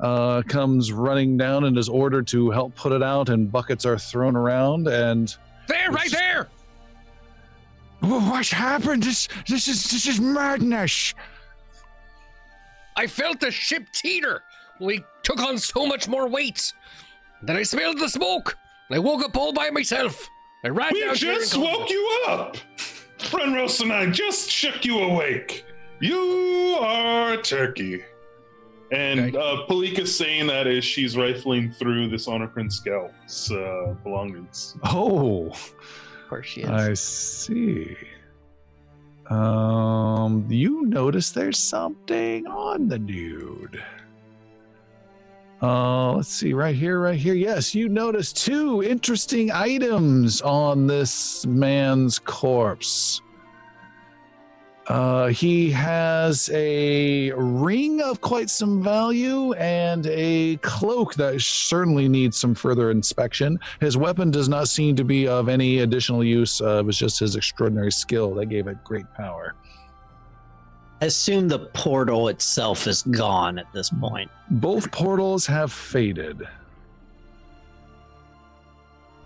uh, comes running down and is ordered to help put it out, and buckets are thrown around. And There, right there. What's happened? This this is this is madness. I felt the ship teeter. We took on so much more weight. Then I smelled the smoke. I woke up all by myself. I ran we down here just and- woke you up. Brenrose and I just shook you awake. You are a turkey. And uh, Palika's saying that as she's rifling through this Honor Prince Scout's uh, belongings. oh, Of course she is. I see. Um, you notice there's something on the dude. Uh, let's see, right here, right here. Yes, you notice two interesting items on this man's corpse. Uh, he has a ring of quite some value and a cloak that certainly needs some further inspection. His weapon does not seem to be of any additional use. Uh, it was just his extraordinary skill that gave it great power. I assume the portal itself is gone at this point. Both portals have faded.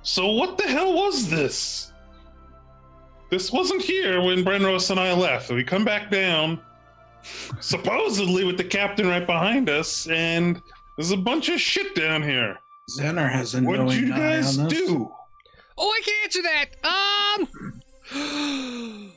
So what the hell was this? This wasn't here when Brenrose and I left. We come back down, supposedly with the captain right behind us, and there's a bunch of shit down here. Xander has a What'd knowing you eye guys on this. do? Oh, I can answer that. Um.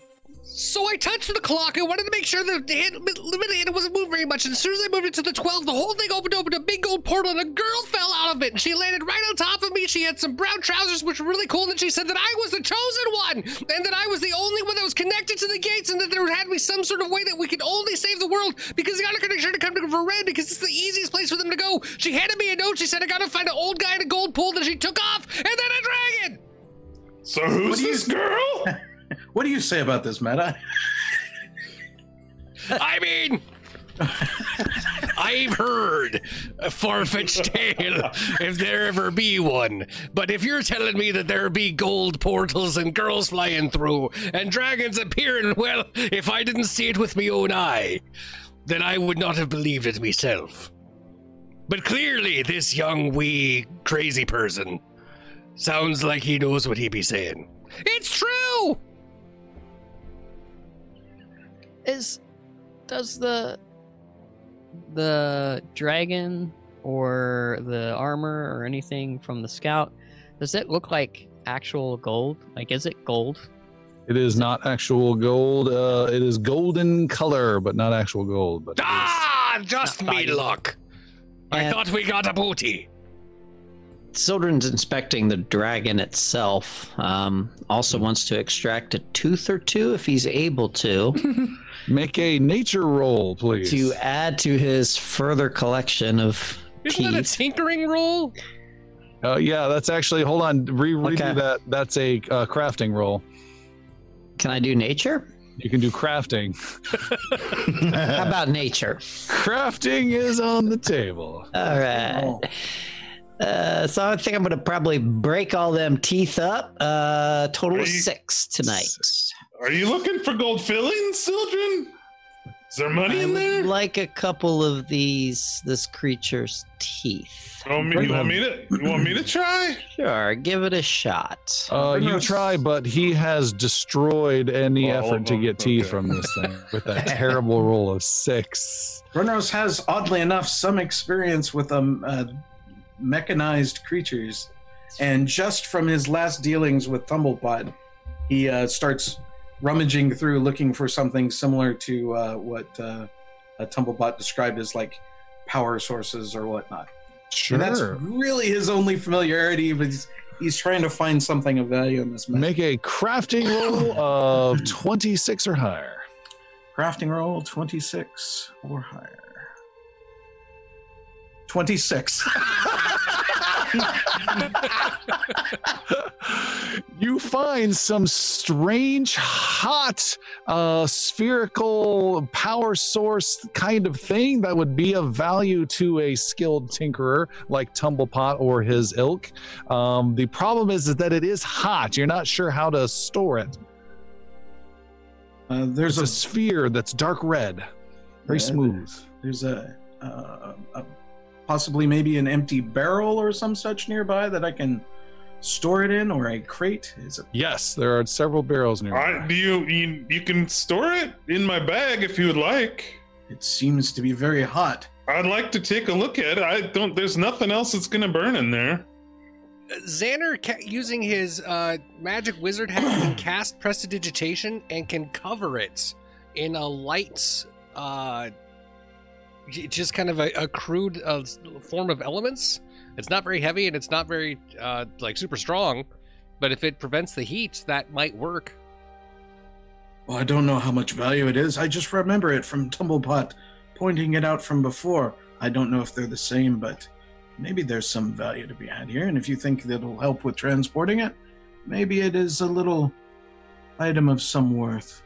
So I touched the clock. I wanted to make sure that the hand, limit hand wasn't moving very much. And as soon as I moved it to the 12, the whole thing opened open a big gold portal, and a girl fell out of it. And she landed right on top of me. She had some brown trousers, which were really cool. And she said that I was the chosen one, and that I was the only one that was connected to the gates, and that there had to be some sort of way that we could only save the world because I gotta make sure to come to Varanda because it's the easiest place for them to go. She handed me a note. She said I gotta find an old guy in a gold pool. Then she took off, and then a dragon. So who's What do you- this girl? What do you say about this, Meta? I mean, I've heard a far-fetched tale, if there ever be one. But if you're telling me that there be gold portals and girls flying through and dragons appearing, well, if I didn't see it with me own eye, then I would not have believed it myself. But clearly, this young, wee, crazy person sounds like he knows what he be saying. It's true! Is does the the dragon or the armor or anything from the scout does it look like actual gold? Like is it gold? It is not actual gold. Uh, it is golden color, but not actual gold. But Ah, just me fine. luck. I And- thought we got a booty. Sildren's inspecting the dragon itself. Um, also wants to extract a tooth or two if he's able to, make a nature roll, please. to add to his further collection of Isn't that a teeth. tinkering roll? Uh, yeah, that's actually. Hold on, re- redo Okay. that. That's a uh, crafting roll. Can I do nature? You can do crafting. How about nature? crafting is on the table. All right. Oh. Uh, so I think I'm gonna probably break all them teeth up. Uh, total of Are you- six tonight. Are you looking for gold fillings, Sildren? Is there money I in would there? like a couple of these this creature's teeth. You want me, you want me to? You want me to try? Sure, give it a shot. Uh, you Brenrose- try, but he has destroyed any All effort to get teeth okay. from this thing with that terrible roll of six. Brenrose has, oddly enough, some experience with um, uh, mechanized creatures, and just from his last dealings with Tumblepot, he uh, starts rummaging through looking for something similar to uh, what uh, Tumblepot described as like power sources or whatnot. Sure. And that's really his only familiarity, but he's, he's trying to find something of value in this mess. Make a crafting roll of 26 or higher. Crafting roll 26 or higher. 26. you find some strange, hot, uh, spherical power source kind of thing that would be of value to a skilled tinkerer like Tumblepot or his ilk. Um, the problem is, is that it is hot. You're not sure how to store it. Uh, there's There's a a sphere that's dark red, very Yeah, smooth. There's a, uh, a possibly maybe an empty barrel or some such nearby that I can store it in, or a crate. Is it? Yes, there are several barrels near. I, do you, you you can store it in my bag if you would like? It seems to be very hot. I'd like to take a look at it. I don't. There's nothing else that's gonna burn in there. Xander, ca- using his uh, magic wizard hat, can cast prestidigitation and can cover it in a light, uh, j- just kind of a, a crude uh, form of elements. It's not very heavy and it's not very uh, like super strong, but if it prevents the heat, that might work. Well, I don't know how much value it is. I just remember it from Tumblepot pointing it out from before. I don't know if they're the same, but maybe there's some value to be had here. And if you think that'll help with transporting it, maybe it is a little item of some worth.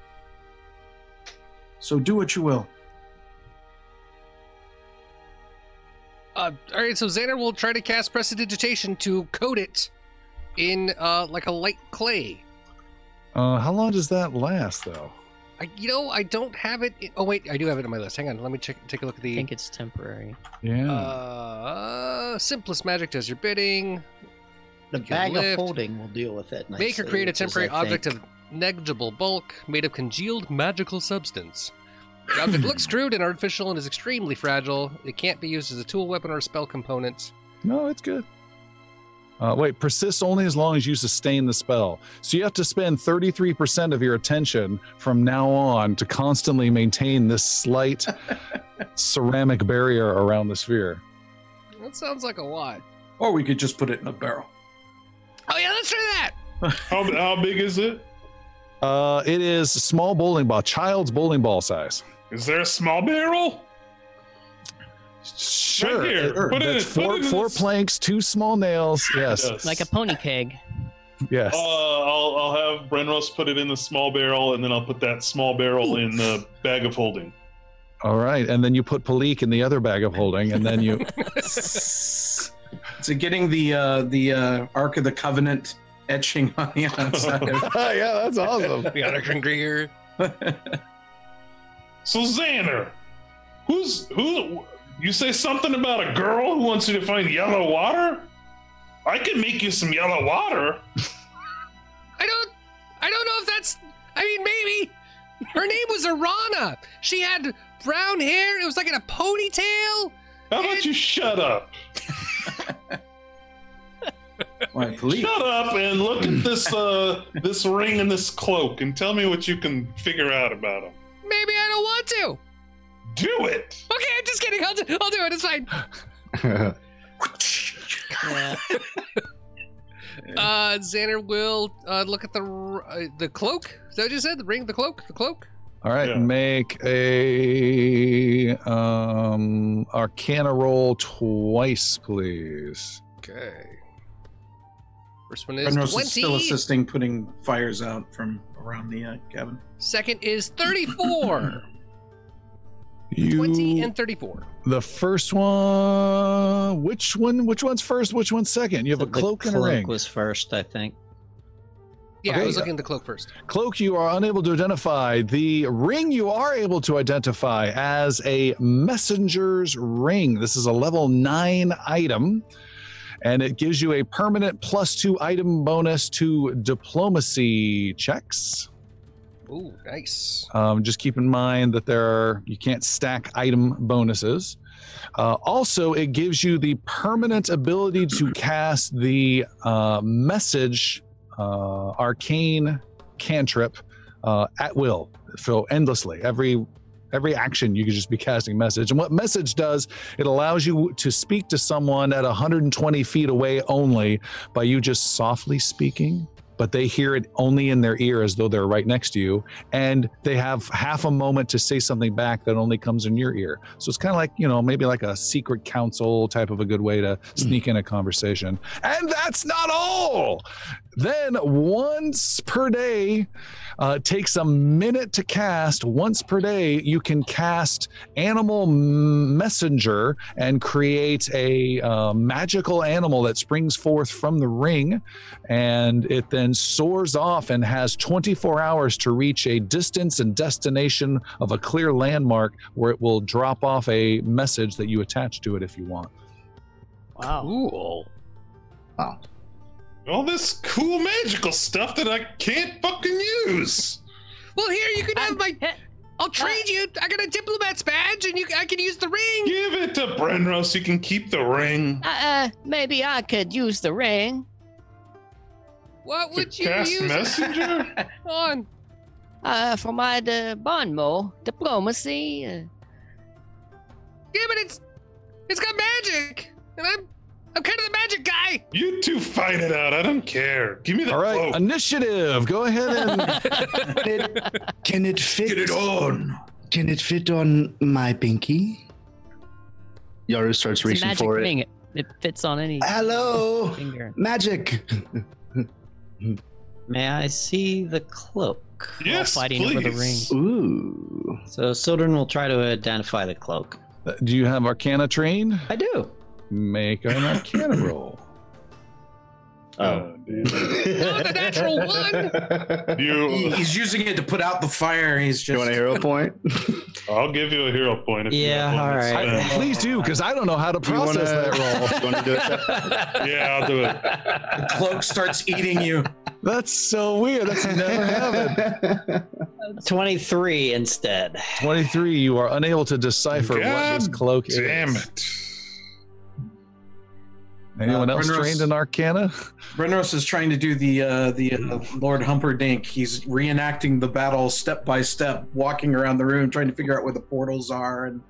So do what you will. Uh, all right, so Xander will try to cast prestidigitation to coat it in uh, like a light clay. Uh, how long does that last, though? I, you know, I don't have it. In, oh wait, I do have it on my list. Hang on, let me check. Take a look at the. I think it's temporary. Yeah. Uh, simplest magic does your bidding. The You bag lift. of holding will deal with it. Make or create a which is, temporary object think- of negligible bulk made of congealed magical substance. The object looks crude and artificial and is extremely fragile. It can't be used as a tool, weapon, or spell component. No, it's good. Uh, wait, persists only as long as you sustain the spell. So you have to spend 33% of your attention from now on to constantly maintain this slight ceramic barrier around the sphere. That sounds like a lot. Or we could just put it in a barrel. Oh yeah, let's try that. How how big is it? Uh, it is a small bowling ball, child's bowling ball size. Is there a small barrel? Sure. here. it- Put it that's in- put four, it in four planks, two small nails. Yes. Like a pony keg. Yes. Uh, I'll I'll have Brenrose put it in the small barrel, and then I'll put that small barrel in the bag of holding. All right. And then you put Palik in the other bag of holding, and then you. So getting the uh, the uh, Ark of the Covenant etching on the outside. yeah, that's awesome. We got our Kringrier. So Xander, who's who? You say something about a girl who wants you to find yellow water? I can make you some yellow water. I don't. I don't know if that's. I mean, maybe. Her name was Arana. She had brown hair. It was like in a ponytail. How about you shut up? Why, please. Shut up and look at this uh this ring and this cloak and tell me what you can figure out about them. Maybe I don't want to. Do it. Okay, I'm just kidding. I'll do, I'll do it. It's fine. Yeah. Uh, Xander will uh, look at the uh, the cloak. Is that what you said? The ring, the cloak, the cloak. All right, Yeah. make a um arcana roll twice, please. Okay. First one is Brenrose is still assisting putting fires out from around the uh, cabin. Second is thirty-four. You, Twenty and thirty-four. the first one. Which one? Which one's first? Which one's second? You have a The cloak and a cloak ring. was first, I think. Yeah, I was looking at the cloak first. Cloak, you are unable to identify. The ring, you are able to identify as a messenger's ring. This is a level nine item, and it gives you a permanent plus two item bonus to diplomacy checks. Ooh, nice. Um, just keep in mind that there are you can't stack item bonuses. Uh, also, it gives you the permanent ability to cast the uh, message uh, arcane cantrip uh, at will, so endlessly. Every every action you could just be casting message. And what message does, it allows you to speak to someone at 120 feet away only by you just softly speaking. But they hear it only in their ear as though they're right next to you and they have half a moment to say something back that only comes in your ear. So it's kind of like, you know, maybe like a secret council type of a good way to sneak in a conversation. And that's not all. Then once per day, uh, takes a minute to cast. Once per day, you can cast Animal Messenger and create a uh, magical animal that springs forth from the ring. And it then soars off and has 24 hours to reach a distance and destination of a clear landmark where it will drop off a message that you attach to it if you want. Wow. Cool. Wow. All this cool magical stuff that I can't fucking use. Well, here you can have my. I'll trade you. I got a diplomat's badge, and you. I can use the ring. Give it to Brenrose. You can keep the ring. Uh, uh, maybe I could use the ring. What To would you cast use it messenger? on? Uh, for my uh, bonmo diplomacy. Uh, Yeah, but it's it's got magic, and I'm I'm kind of the magic guy. You two fight it out. I don't care. Give me the All right, cloak. initiative. Go ahead and Can it, can it fit? Get it on. Can it fit on my pinky? Yaru starts It's reaching magic for ring. it. It, it fits on any Hello, finger. magic. Mm-hmm. May I see the cloak? while Yes, fighting over the ring. please. Ooh. So Sildren will try to identify the cloak. Uh, do you have Arcana trained? I do. Make an Arcana roll. Oh. Oh, the natural one. You, He's using it to put out the fire. He's just. you want a hero point? I'll give you a hero point. If you Yeah, have one all to right. spend. Please do, because I don't know how to you wanna- process that roll. You want to do it? Yeah, I'll do it. The cloak starts eating you. That's so weird. That's never happened. 23 instead. 23, you are unable to decipher what this cloak Damn is. Damn it. Anyone Uh, else Brenros- trained in Arcana? Brenrose is trying to do the uh, the uh, Lord Humperdinck. He's reenacting the battle step by step, walking around the room, trying to figure out where the portals are and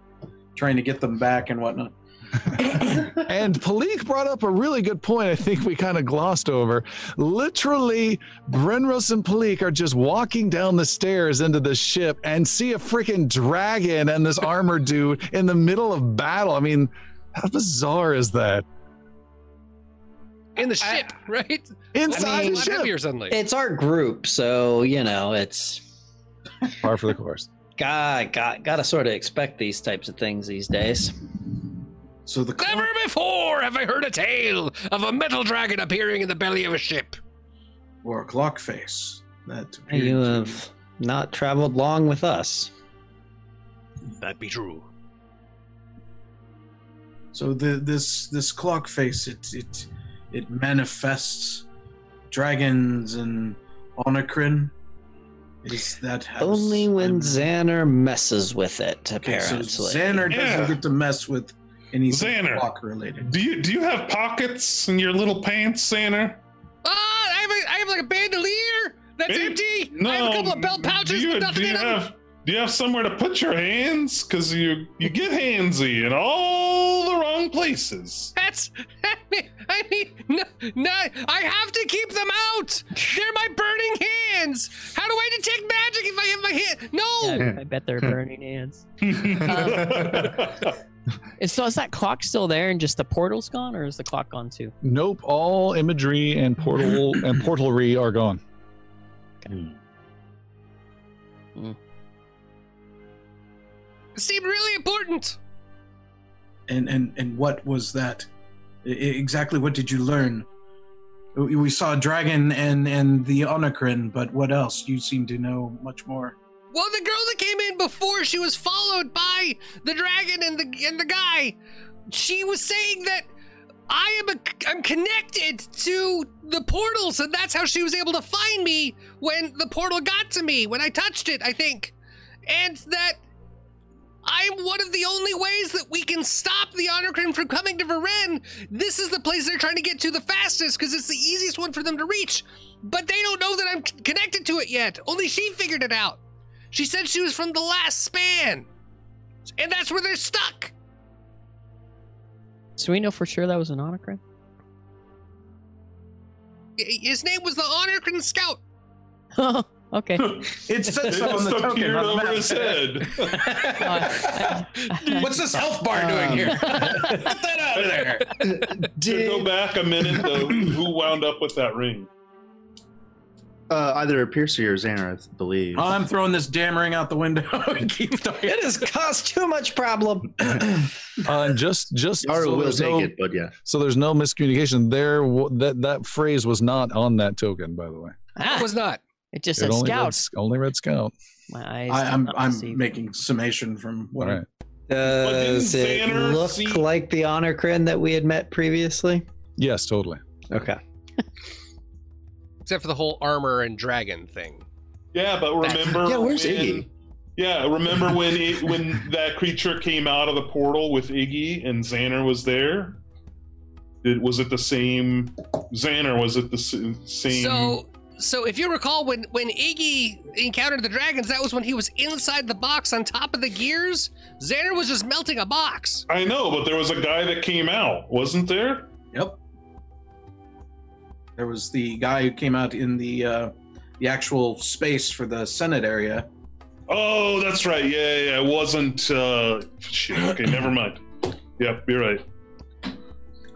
trying to get them back and whatnot. and Palik brought up a really good point. I think we kind of glossed over. Literally, Brenrose and Palik are just walking down the stairs into the ship and see a freaking dragon and this armored dude in the middle of battle. I mean, how bizarre is that? In the ship, right? Inside I mean, the ship. heavier suddenly. It's our group, so you know it's Par for the course. God, got got to sort of expect these types of things these days. So the Never before have I heard a tale of a metal dragon appearing in the belly of a ship. or a clock face that appeared You to- have not traveled long with us. That be true. So the this this clock face it it it manifests dragons and Onokrin. Is that how Only when I'm- Xander messes with it, Okay, so apparently. Xander doesn't get to mess with anything Xander. clock related. Do you do you have pockets in your little pants, Xander? Ah, I have, a, I have like a bandolier that's Hey, empty. No. I have a couple of belt pouches do you, with nothing do you in them. Have do you have somewhere to put your hands? Cause you you get handsy in all the wrong places. That's I mean, I mean no, no, I have to keep them out. They're my burning hands. How do I detect magic if I have my hand? No. Yeah, I bet they're burning hands. Is, um, so is that clock still there and just the portal's gone, or is the clock gone too? Nope, all imagery and portal and portalry are gone. Hmm. It seemed really important. And and and what was that? I- exactly what did you learn? We saw a dragon and and the Onokrin, but what else? You seem to know much more. Well, the girl that came in before, she was followed by the dragon and the and the guy. She was saying that I am a, I'm connected to the portals, and that's how she was able to find me when the portal got to me when I touched it. I think, and that I'm one of the only ways that we can stop the Honorcrin from coming to Varen. This is the place they're trying to get to the fastest because it's the easiest one for them to reach. But they don't know that I'm connected to it yet. Only she figured it out. She said she was from the last span, and that's where they're stuck. So we know for sure that was an Onocran? I- His name was the Honorcrin Scout. okay. It says so on the Stuck token. here on the over his head. What's this health bar doing Um, here? Get that out of there. to go back a minute though, who wound up with that ring? Uh, either Piercy or Xander, I believe. I'm throwing this damn ring out the window. Keep. It has caused too much problem. Uh, just just Yara so will take no, it, but yeah. so there's no miscommunication. There, w- that that phrase was not on that token, by the way. Ah, It was not. It just It said only read, scout. only read scout. My eyes. I, did I'm I'm see. making summation from what I right. Does didn't it look see- like the Honorcrin that we had met previously? Yes, totally. Okay. Except for the whole armor and dragon thing. Yeah, but remember Yeah, where's when, Iggy? Yeah, remember when it, when that creature came out of the portal with Iggy and Xander was there? It, was it the same Xander? Was it the same? So, so if you recall, when when Iggy encountered the dragons, that was when he was inside the box on top of the gears. Xander was just melting a box. I know, but there was a guy that came out, wasn't there? Yep. There was the guy who came out in the uh, the actual space for the Senate area. Oh, that's right. Yeah, yeah, yeah. It wasn't. Uh, shit. Okay, never mind. Yep, you're right.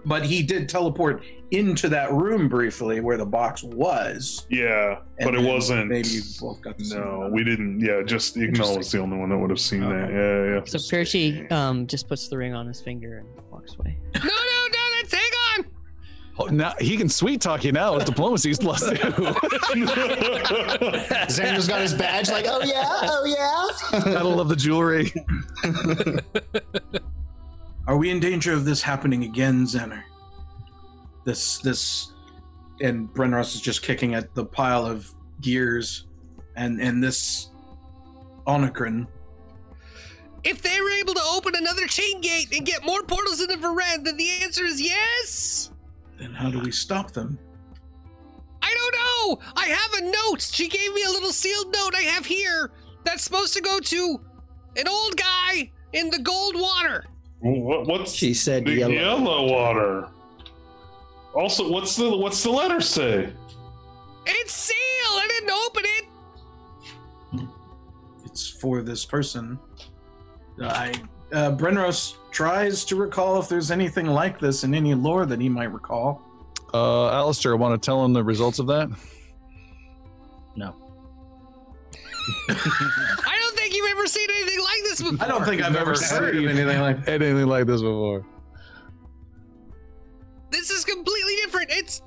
But he did teleport into that room briefly where the box was. Yeah, but it wasn't. Maybe you both got to No, it. we didn't. Yeah, just Ignal was the only one that would have seen that. Yeah, yeah. So Percy um just puts the ring on his finger and walks away. No, no, no, that's hang on. Oh, now he can sweet talk you now with diplomacy's plus two. Xander's got his badge, like, oh yeah, oh yeah. Battle love the jewelry. Are we in danger of this happening again, Xener? This this and Brenrose is just kicking at the pile of gears and and this Onokrin. If they were able to open another chain gate and get more portals into Varen, then the answer is yes. Then how do we stop them? I don't know. I have a note. She gave me a little sealed note I have here that's supposed to go to an old guy in the gold water. What, what's She said the yellow. yellow. water? Also, what's the what's the letter say? It's sealed. I didn't open it. It's for this person. I uh, Brenrose tries to recall if there's anything like this in any lore that he might recall. Uh, Alistair, want to tell him the results of that? No. I don't think you've ever seen anything like this before. I don't think I've ever heard of anything like Anything like this before? This is completely different. It's.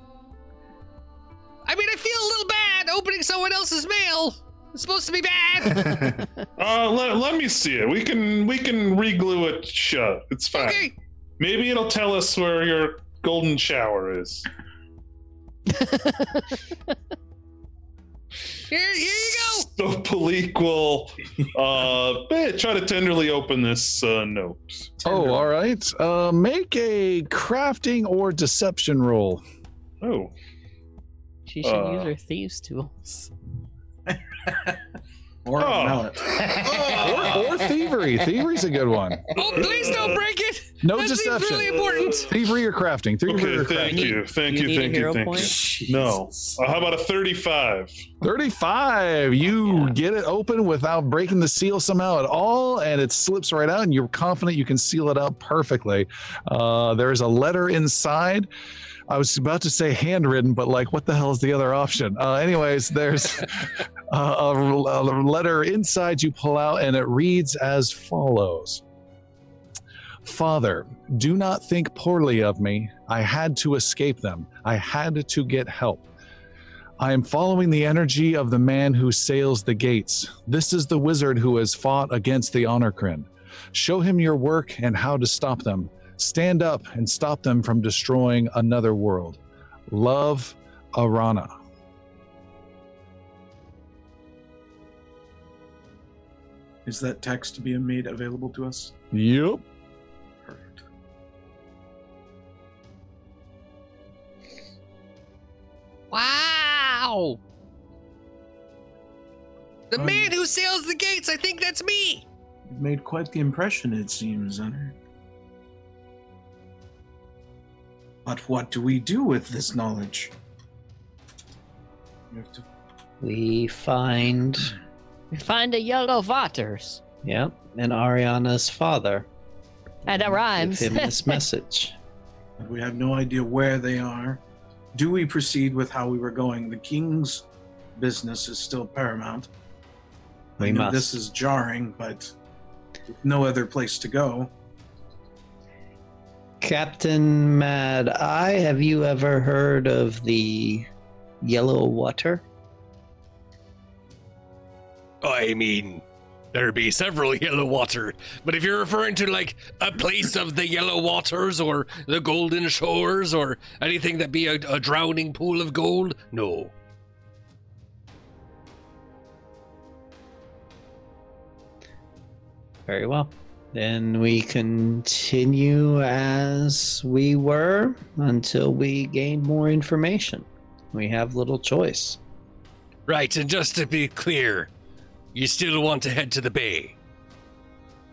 I mean, I feel a little bad opening someone else's mail. It's supposed to be bad. Uh, let, let me see it. We can we can reglue it shut. It's fine. okay. Maybe it'll tell us where your golden shower is. Here, here you go. So Palik will uh, eh, try to tenderly open this uh, note. Oh, all right. Uh, make a crafting or deception roll. Oh, She should Uh. use her thieves tools. or Oh. mallet. Or, or thievery. Thievery's a good one. Oh, please don't break it. No that deception. seems really important. Thievery or crafting. Thievery okay. or Thank crafting. you, thank You you, thank you, thank point? you. No. Uh, how about a thirty-five? 35. You get it open without breaking the seal somehow at all, and it slips right out, and you're confident you can seal it out perfectly. Uh, there is a letter inside. I was about to say handwritten, but like, what the hell is the other option? Uh, anyways, there's a, a, letter inside you pull out, and it reads as follows Father, do not think poorly of me. I had to escape them, I had to get help. I am following the energy of the man who sails the gates. This is the wizard who has fought against the Honorcrin. Show him your work and how to stop them. Stand up and stop them from destroying another world. Love, Arana. Is that text being made available to us? Yep. Perfect. Wow! The Um, man who sails the gates, I think that's me! You've made quite the impression, it seems, Zenner. But what do we do with this knowledge? We have to We find, We find the yellow waters. yep, and Ariana's father. And that rhymes. Give him this message. We have no idea where they are. Do we proceed with how we were going? The king's business is still paramount. I We know must. this is jarring, but no other place to go. Captain Mad Eye, have you ever heard of the yellow water? I mean, there be several yellow water, but if you're referring to like a place of the yellow waters or the golden shores or anything that be a, a drowning pool of gold, no. Very well. Then we continue as we were until we gain more information. We have little choice. Right, and just to be clear, you still want to head to the bay.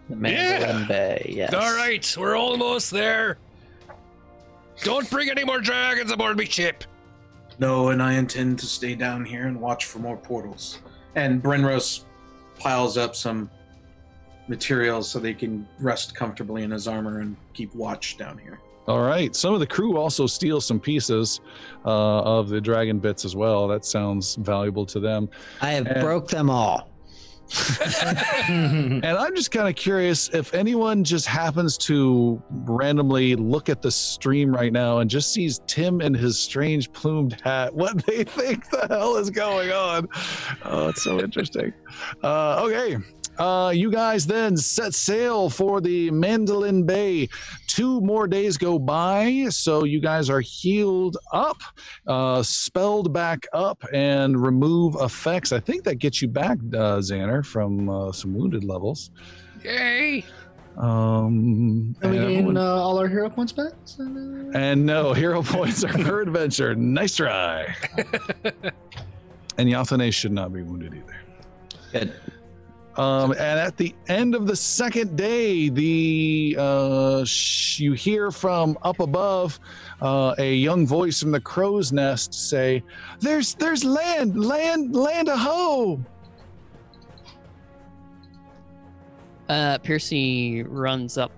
The Mandolin Bay, yes. All right, we're almost there. Don't bring any more dragons aboard me ship. No, and I intend to stay down here and watch for more portals. And Brenrose piles up some materials so they can rest comfortably in his armor and keep watch down here. All right. Some of the crew also steal some pieces uh, of the dragon bits as well. That sounds valuable to them. I have And- broke them all. And I'm just kind of curious if anyone just happens to randomly look at the stream right now and just sees Tim in his strange plumed hat, what they think the hell is going on. Oh, it's so interesting. Uh, okay. Uh, you guys then set sail for the Mandolin Bay. Two more days go by, so you guys are healed up, uh, spelled back up, and remove effects. I think that gets you back, uh, Xander, from uh, some wounded levels. Yay! Um, And we and gain uh, all our hero points back? So, and no, hero points are per adventure. Nice try. and Yathane should not be wounded either. Good. Um, and at the end of the second day, the uh, sh- you hear from up above uh, a young voice from the crow's nest say, "There's there's land, land, land aho!" Uh, Piercy runs up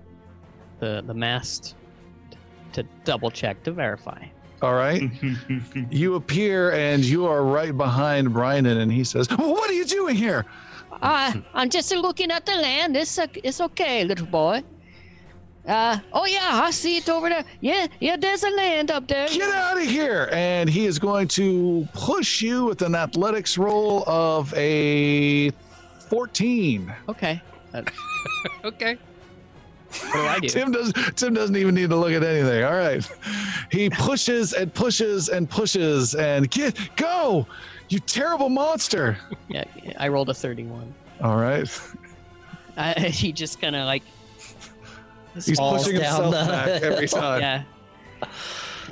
the the mast to double check to verify. All right, you appear and you are right behind Brian, and he says, "What are you doing here?" Uh, I'm just looking at the land. It's uh, it's okay, little boy. Uh, oh yeah, I see it over there. Yeah, yeah, there's a land up there. Get out of here! And he is going to push you with an athletics roll of a 14. Okay. Okay. what do I do? Tim does Tim doesn't even need to look at anything. All right. He pushes and pushes and pushes and get go! You terrible monster. yeah, I rolled a thirty-one. All right. I, he just kind of like He's Falls pushing down himself the- back every time. yeah.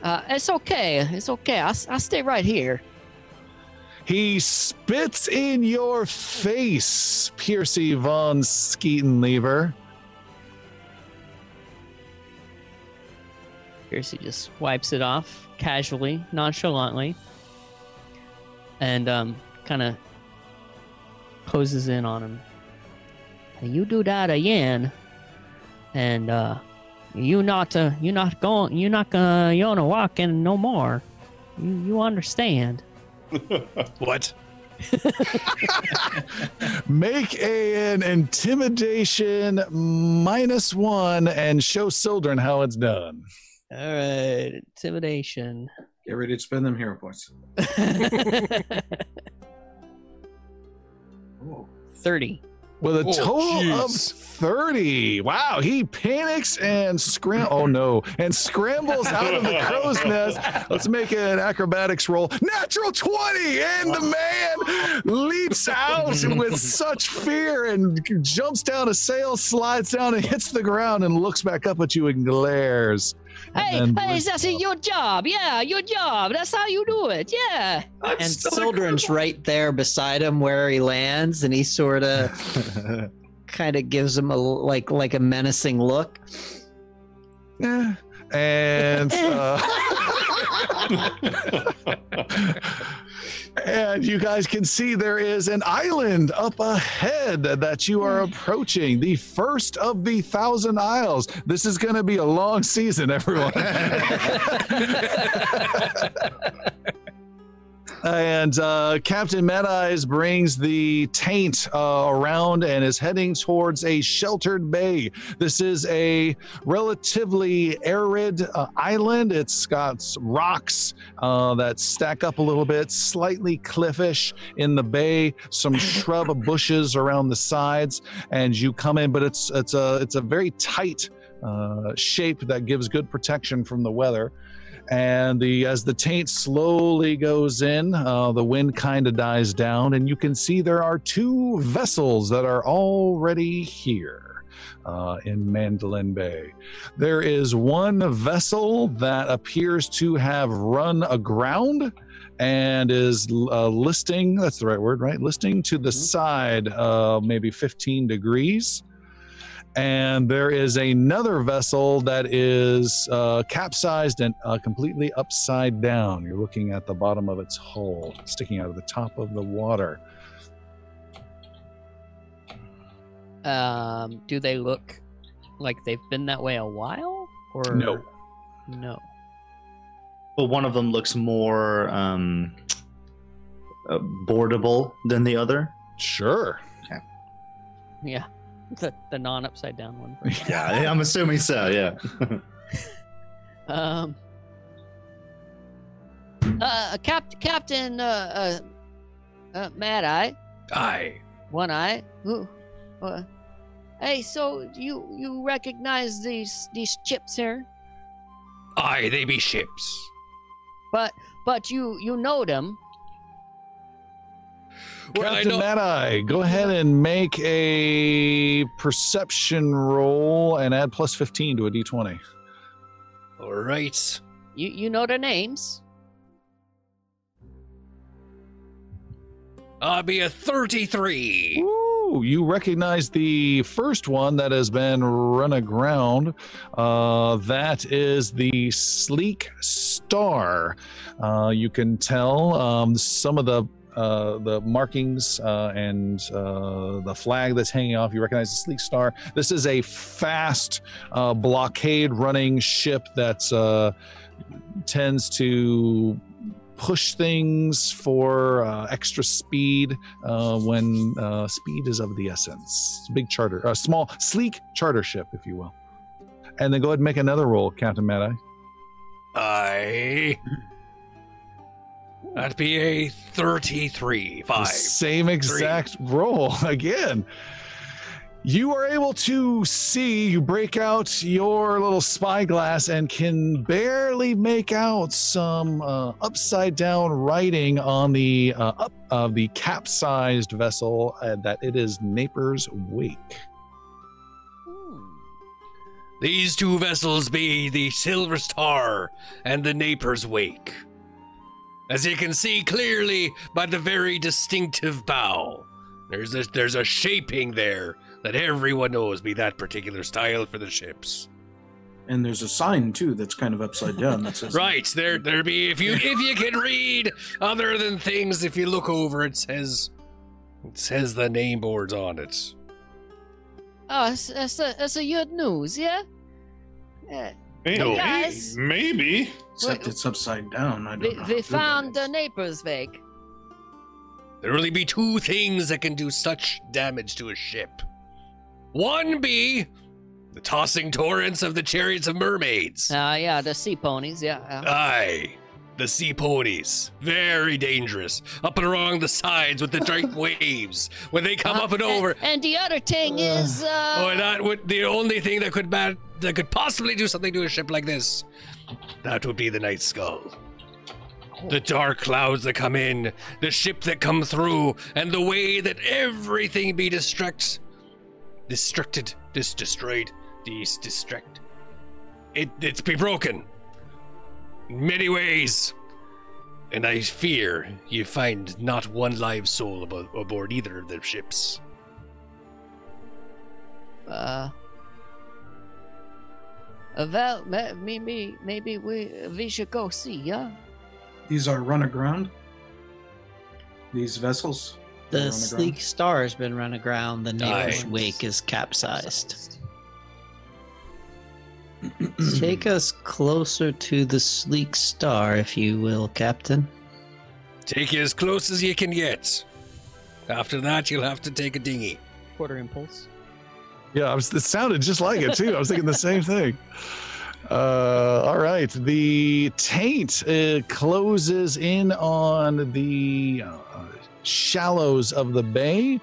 Uh, it's okay. It's okay. I I stay right here. He spits in your face, Piercy von Skeetenlever. Piercy just wipes it off casually, nonchalantly, and um, kind of closes in on him. You do that again, and uh, you not uh, you not going you not gonna you wanna walk in no more. You you understand? What? Make a, an intimidation minus one and show Sildren how it's done. All right, intimidation. Get ready to spend them hero points. Thirty. With a Oh, total of 30. Wow, he panics and scram oh no, and scrambles out of the crow's nest. Let's make an acrobatics roll. Natural 20! And the man leaps out with such fear and jumps down a sail, slides down and hits the ground and looks back up at you and glares. Hey, And hey, then- that's your job. Yeah, your job. That's how you do it. Yeah. And Sildren's right there beside him where he lands, and he sort of kind of gives him a like like a menacing look. Yeah. And uh, and you guys can see there is an island up ahead that you are hmm. approaching. The first of the thousand isles. This is going to be a long season, everyone. And uh, Captain Mad Eyes brings the taint uh, around and is heading towards a sheltered bay. This is a relatively arid uh, island. It's got rocks uh, that stack up a little bit, slightly cliffish in the bay, some shrub bushes around the sides, and you come in. But it's it's a it's a very tight uh, shape that gives good protection from the weather and the as the taint slowly goes in uh, the wind kind of dies down and you can see there are two vessels that are already here uh, in mandolin bay. There is one vessel that appears to have run aground and is uh, listing that's the right word right? Listing to the side uh, maybe 15 degrees and there is another vessel that is uh, capsized and uh, completely upside down. You're looking at the bottom of its hull, sticking out of the top of the water. Um, do they look like they've been that way a while? Or No. No. But one of them looks more um, uh, boardable than the other. Sure. Yeah. The the non upside down one. Yeah, I'm assuming so. Yeah. Um. Uh, Cap- Captain, uh, uh, uh, Mad Eye, Aye. One Eye. Who? Uh, hey, so you you recognize these these chips here? Aye, they be ships. But but you you know them. Well, Captain know- Mad Eye, go ahead and make a perception roll and add plus 15 to a d20. All right. You you know their names. I'll be a 33. Ooh, you recognize the first one that has been run aground. Uh, that is the Sleek Star. Uh, you can tell um, some of the uh, the markings uh, and uh, the flag that's hanging off. You recognize the Sleek Star. This is a fast uh, blockade running ship that uh, tends to push things for extra speed when speed is of the essence. It's a big charter, a small, sleek charter ship, if you will. And then go ahead and make another roll, Captain Mad Eye. Aye. That'd be a 33. The Five. Same exact roll again. You are able to see, you break out your little spyglass and can barely make out some uh, upside down writing on the uh, up of the capsized vessel uh, that it is Naper's Wake. These two vessels be the Silver Star and the Naper's Wake. As you can see clearly by the very distinctive bow, there's a, there's a shaping there that everyone knows be that particular style for the ships. And there's a sign too that's kind of upside down that says Right there, there be if you if you can read other than things, if you look over, it says it says the name boards on it. Oh, that's that's a, that's a good news, yeah. Yeah. Maybe. No. Guys. Maybe. Except it's upside down. I don't We, know. how we found the neighbor's wake. there only be two things that can do such damage to a ship. One be the tossing torrents of the chariots of mermaids. Uh, yeah, the sea ponies. Yeah. yeah. Aye, the sea ponies. Very dangerous. Up and along the sides with the giant waves. When they come Uh, up and over. And the other thing is, uh, Oh, that would the only thing that could bad that could possibly do something to a ship like this. That would be the night skull. The dark clouds that come in, the ship that come through, and the way that everything be destruct, destructed, dis destroyed, dis distract. It it's be broken. In many ways. And I fear you find not one live soul abo- aboard either of the ships. uh, uh, well, maybe maybe we we should go see. Yeah. These are run aground. These vessels. The sleek star has been run aground. The neighbor's wake is capsized. Take us closer to the sleek star, if you will, Captain. Take you as close as you can get. After that, you'll have to take a dinghy. Quarter impulse. Yeah, I was, it sounded just like it too. I was thinking the same thing. Uh, all right, the taint uh, closes in on the uh, shallows of the bay,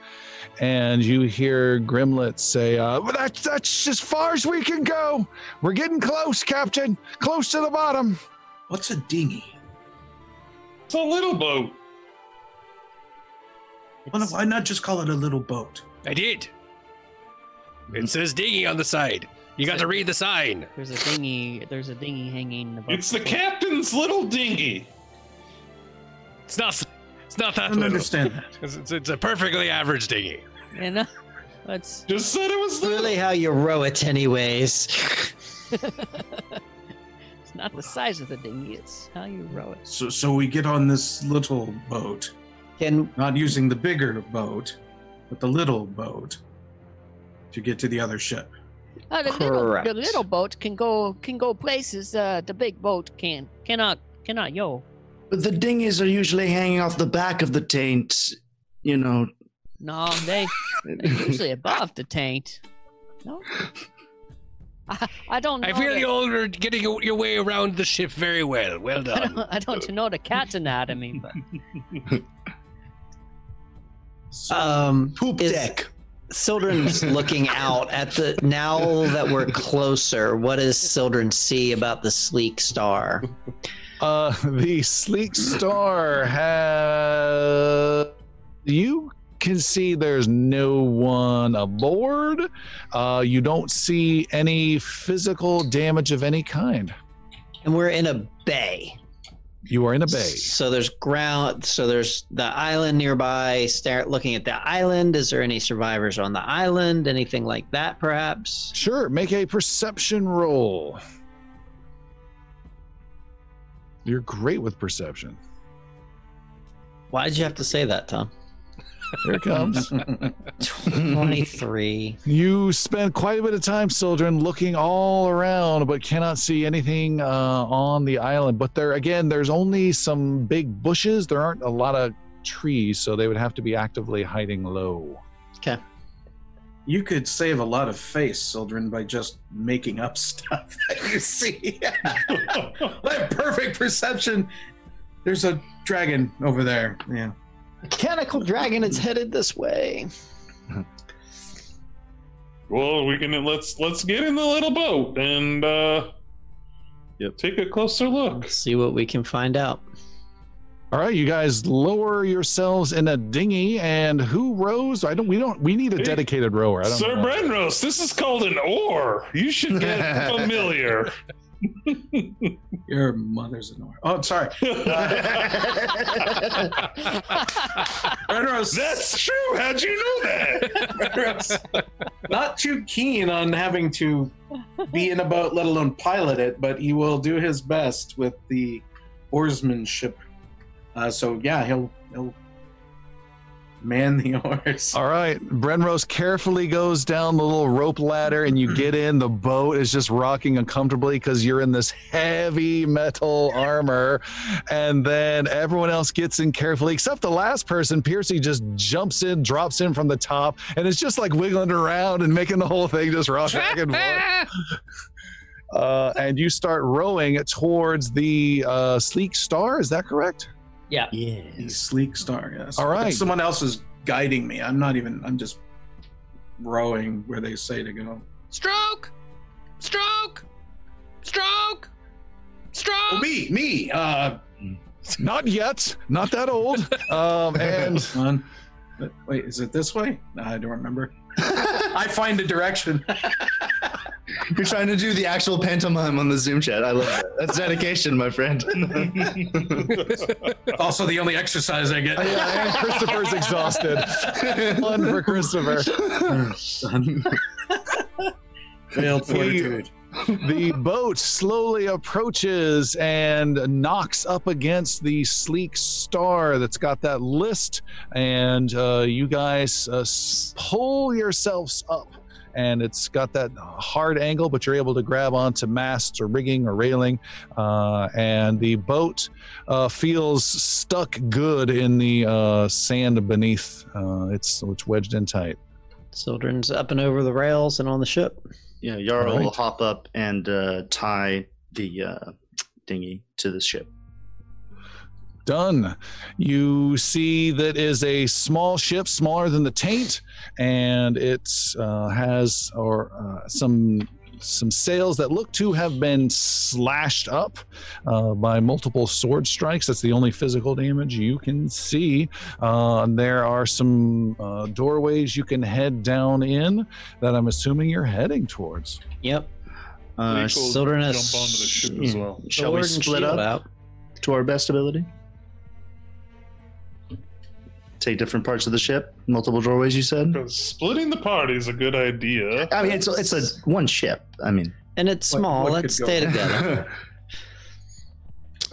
and you hear Grimlet say, uh, "Well, "That's that's as far as we can go. We're getting close, Captain. Close to the bottom." What's a dinghy? It's a little boat. Well, why not just call it a little boat? I did. It says dinghy on the side. You got to read the sign. There's a dinghy. There's a dinghy hanging above. It's the captain's little dinghy. It's not. It's not that. I don't little. understand that. It's, it's, it's a perfectly average dinghy. You know, that's Just said it was little. Really, how you row it, anyways. it's not the size of the dinghy. It's how you row it. So, so we get on this little boat, Can not using the bigger boat, but the little boat to get to the other ship. Uh, the, little, Correct. the little boat can go can go places uh, the big boat can. Cannot, cannot, yo. But the dinghies are usually hanging off the back of the taint. You know. No, they they're usually above the taint. No, I, I don't know. I feel the- you're getting your your way around the ship very well. Well I done. don't, I don't know the cat anatomy, but um Poop is deck. Sildren's looking out at the now that we're closer? What does Sildren see about the sleek star? Uh, the sleek star has. You can see there's no one aboard. Uh, you don't see any physical damage of any kind. And we're in a bay. You are in a bay. So there's ground. So there's the island nearby. Start looking at the island. Is there any survivors on the island? Anything like that, perhaps? Sure, make a perception roll. You're great with perception. Why did you have to say that, Tom? Here it comes. Twenty-three. you spend quite a bit of time, Sildren, looking all around, but cannot see anything uh, on the island. But there, again, there's only some big bushes. There aren't a lot of trees, so they would have to be actively hiding low. Okay. You could save a lot of face, Sildren, by just making up stuff that you see. I have perfect perception. There's a dragon over there. Yeah. Mechanical dragon is headed this way. Well, we can let's let's get in the little boat and uh Yep. take a closer look. Let's see what we can find out. All right, you guys lower yourselves in a dinghy, and who rows? I don't. We don't. We need a Hey, dedicated rower. I don't Sir know. Brenrose, this is called an oar. You should get familiar. Your mother's an or. Oh, sorry. Renros, That's true. How'd you know that? Renros, not too keen on having to be in a boat, let alone pilot it, but he will do his best with the oarsmanship. Uh, so yeah, he'll he'll Man the oars. All right, Brenrose carefully goes down the little rope ladder, and you get in. The boat is just rocking uncomfortably because you're in this heavy metal armor, and then everyone else gets in carefully, except the last person. Piercy just jumps in, drops in from the top, and it's just like wiggling around and making the whole thing just rock back and forth. Uh, and you start rowing towards the uh, sleek star. Is that correct? Yeah. Yeah. The sleek star, yes. All right. But someone else is guiding me. I'm not even, I'm just rowing where they say to go. Stroke! Stroke! Stroke! Stroke! Oh, me, me. Uh, Not yet. Not that old. Um, and One. Wait, is it this way? No, I don't remember. I find a direction. You're trying to do the actual pantomime on the Zoom chat. I love that. That's dedication, my friend. also, the only exercise I get. yeah, and Christopher's exhausted. Fun for Christopher. Failed fortitude. the boat slowly approaches and knocks up against the sleek star that's got that list and uh, you guys uh, pull yourselves up and it's got that hard angle but you're able to grab onto masts or rigging or railing uh, and the boat uh, feels stuck good in the uh, sand beneath uh, it's, it's wedged in tight Sildren's up and over the rails and on the ship. Yeah, Yarl will hop up and uh, tie the uh, dinghy to the ship. Done. You see that is a small ship, smaller than the Taint, and it uh, has or uh, some some sails that look to have been slashed up uh, by multiple sword strikes. That's the only physical damage you can see. Uh, and there are some uh, doorways you can head down in that I'm assuming you're heading towards. Yep. Uh, Leech Sildren has jump onto the ship as well. shall we split up out. to our best ability? Take different parts of the ship, multiple doorways. You said. Splitting the party is a good idea. I mean, it's it's a one ship. I mean, And it's What- small. what Let's could go stay wrong? together.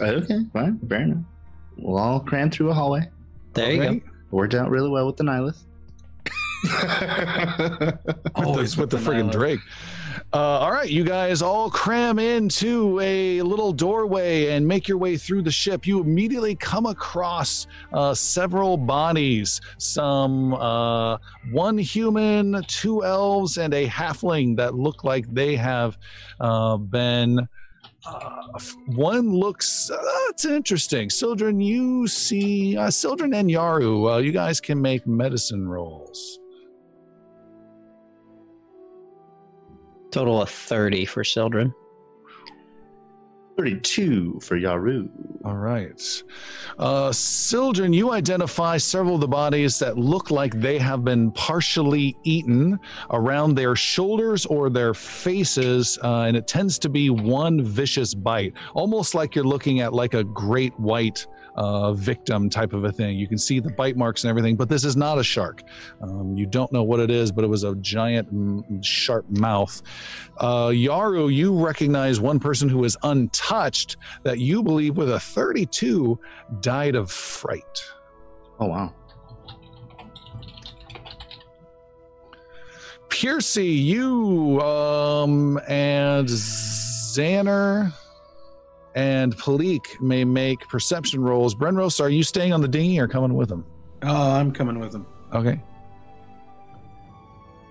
okay, fine, fair enough. We'll all cram through a hallway. There you go. Worked out really well with the Nihilith. Always with the, with friggin' Drake. Uh, all right, you guys all cram into a little doorway and make your way through the ship. You immediately come across uh, several bodies some uh, one human, two elves, and a halfling that look like they have uh, been. Uh, one looks uh, that's interesting. Sildren, you see Sildren and Yaru. You guys can make medicine rolls. Total of 30 for Sildren. Thirty-two for Yaru. All right. Uh, Sildren, you identify several of the bodies that look like they have been partially eaten around their shoulders or their faces, uh, and it tends to be one vicious bite, almost like you're looking at like a great white uh, victim type of a thing. You can see the bite marks and everything, but this is not a shark. Um, you don't know what it is, but it was a giant, mm, sharp mouth. Uh, Yaru, you recognize one person who is untouched that you believe with a 32 died of fright. Oh wow. Piercy, you um, and Xander and Palik may make perception rolls. Brenrose, are you staying on the dinghy or coming with them? Oh, I'm coming with him. Okay.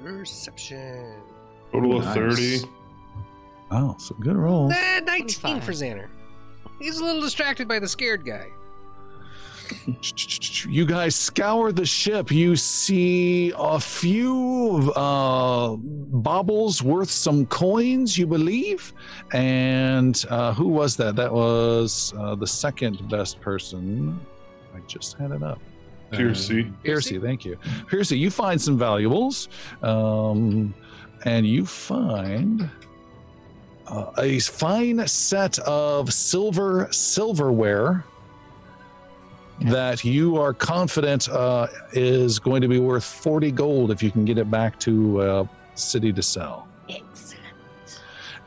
Perception. Total of Nice. 30. Oh, so good roll. Eh, 19 25. for Xander. He's a little distracted by the scared guy. You guys scour the ship. You see a few uh, baubles worth some coins, you believe. And uh, who was that? That was uh, the second best person. I just had it up. Piercy. Uh, Piercy, thank you. Piercy, you find some valuables. Um, and you find uh, a fine set of silver silverware that you are confident uh, is going to be worth 40 gold if you can get it back to uh, city to sell. Excellent.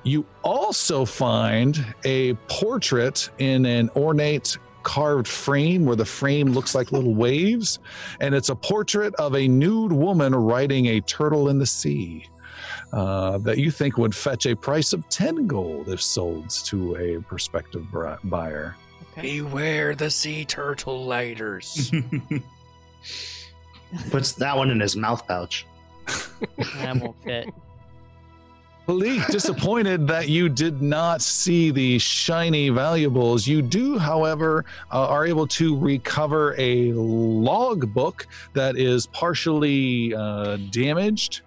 You also find a portrait in an ornate carved frame where the frame looks like little waves. And it's a portrait of a nude woman riding a turtle in the sea uh, that you think would fetch a price of 10 gold if sold to a prospective bri- buyer. Beware the sea turtle lighters. Puts that one in his mouth pouch. That won't fit. Malik, disappointed that you did not see the shiny valuables. You do, however, uh, are able to recover a log book that is partially uh, damaged.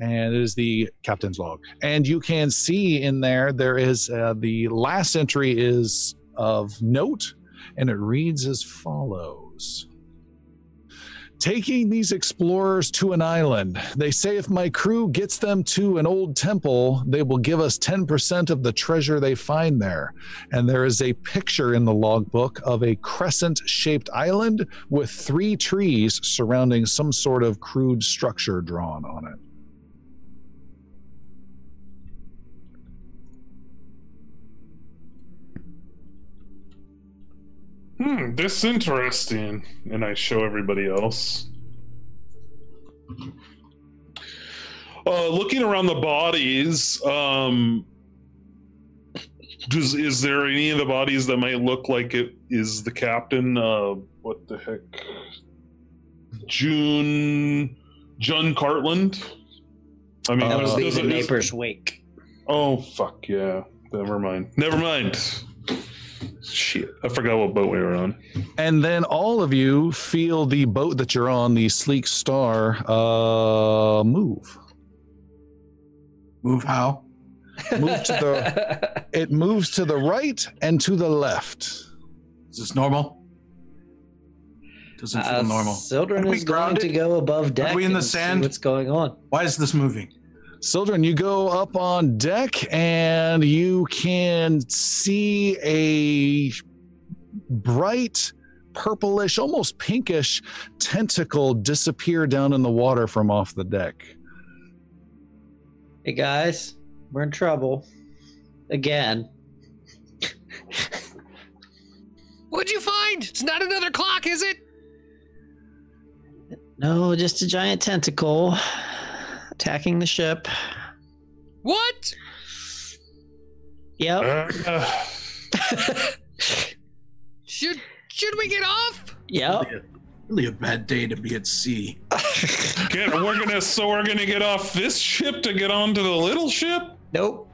And it is the captain's log. And you can see in there, there is uh, the last entry is of note, and it reads as follows. Taking these explorers to an island. They say if my crew gets them to an old temple, they will give us 10% of the treasure they find there. And there is a picture in the logbook of a crescent shaped island with three trees surrounding some sort of crude structure drawn on it. Hmm, this interesting. And I show everybody else. Uh, looking around the bodies, um, does is there any of the bodies that might look like it is the captain? Uh, what the heck? June, John Cartland. I mean, That be the neighbor's wake. Oh fuck yeah! Never mind. Never mind. Shit, I forgot what boat we were on. And then all of you feel the boat that you're on, the Sleek Star, uh, move. Move how? Move to the. It moves to the right and to the left. Is this normal? Doesn't feel Uh, normal. Sildren Are we is going to go above deck. Are we in the sand? What's going on? Why is this moving? Sildren, you go up on deck and you can see a bright purplish, almost pinkish tentacle disappear down in the water from off the deck. Hey guys, we're in trouble again. What'd you find? It's not another clock, is it? No, just a giant tentacle attacking the ship. What? Yep. Uh, Should should we get off? Yep. Really a, really a bad day to be at sea. get, we're gonna so we're gonna get off this ship to get onto the little ship. Nope.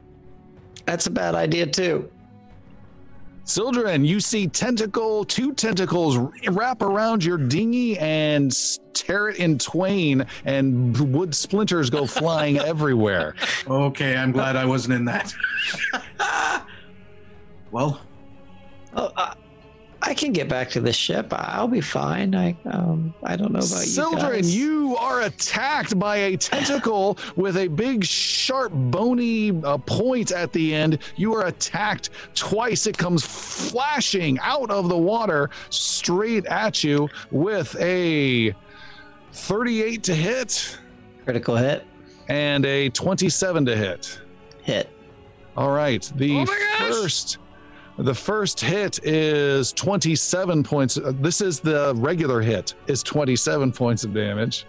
That's a bad idea too. Sildren, you see tentacle, two tentacles wrap around your dinghy and tear it in twain, and wood splinters go flying everywhere. Okay, I'm glad I wasn't in that. well, Oh, uh, I, I can get back to the ship. I'll be fine. I um I don't know about you Sildren, you are attacked by a tentacle with a big, sharp, bony uh, point at the end. You are attacked twice. It comes flashing out of the water straight at you with a 38 to hit critical hit. and a 27 to hit. Hit. All right. The Oh my gosh. first the first hit is 27 points. This is the regular hit is 27 points of damage.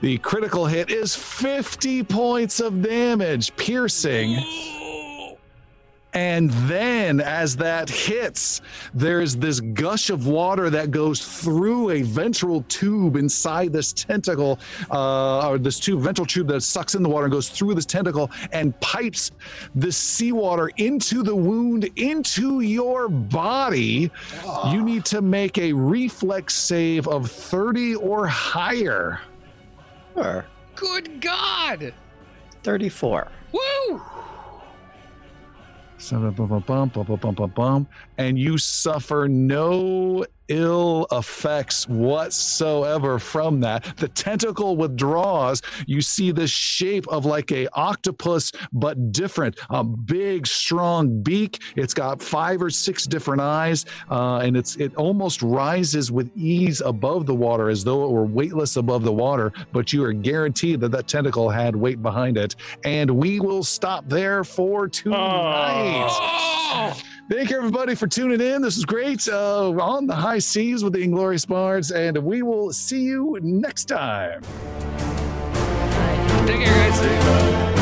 The critical hit is 50 points of damage, piercing. And then, as that hits, there's this gush of water that goes through a ventral tube inside this tentacle, uh, or this tube, ventral tube that sucks in the water and goes through this tentacle and pipes the seawater into the wound, into your body. You need to make a reflex save of 30 or higher. Sure. Good God! 34. Woo! And you suffer no ill effects whatsoever from that. The tentacle withdraws. You see the shape of like a octopus, but different. A big, strong beak. It's got five or six different eyes, uh, and it's it almost rises with ease above the water as though it were weightless above the water. But you are guaranteed that that tentacle had weight behind it. And we will stop there for tonight. Thank you, everybody, for tuning in. This is great uh, on the high seas with the Inglorious Bards, and we will see you next time. Take care, guys.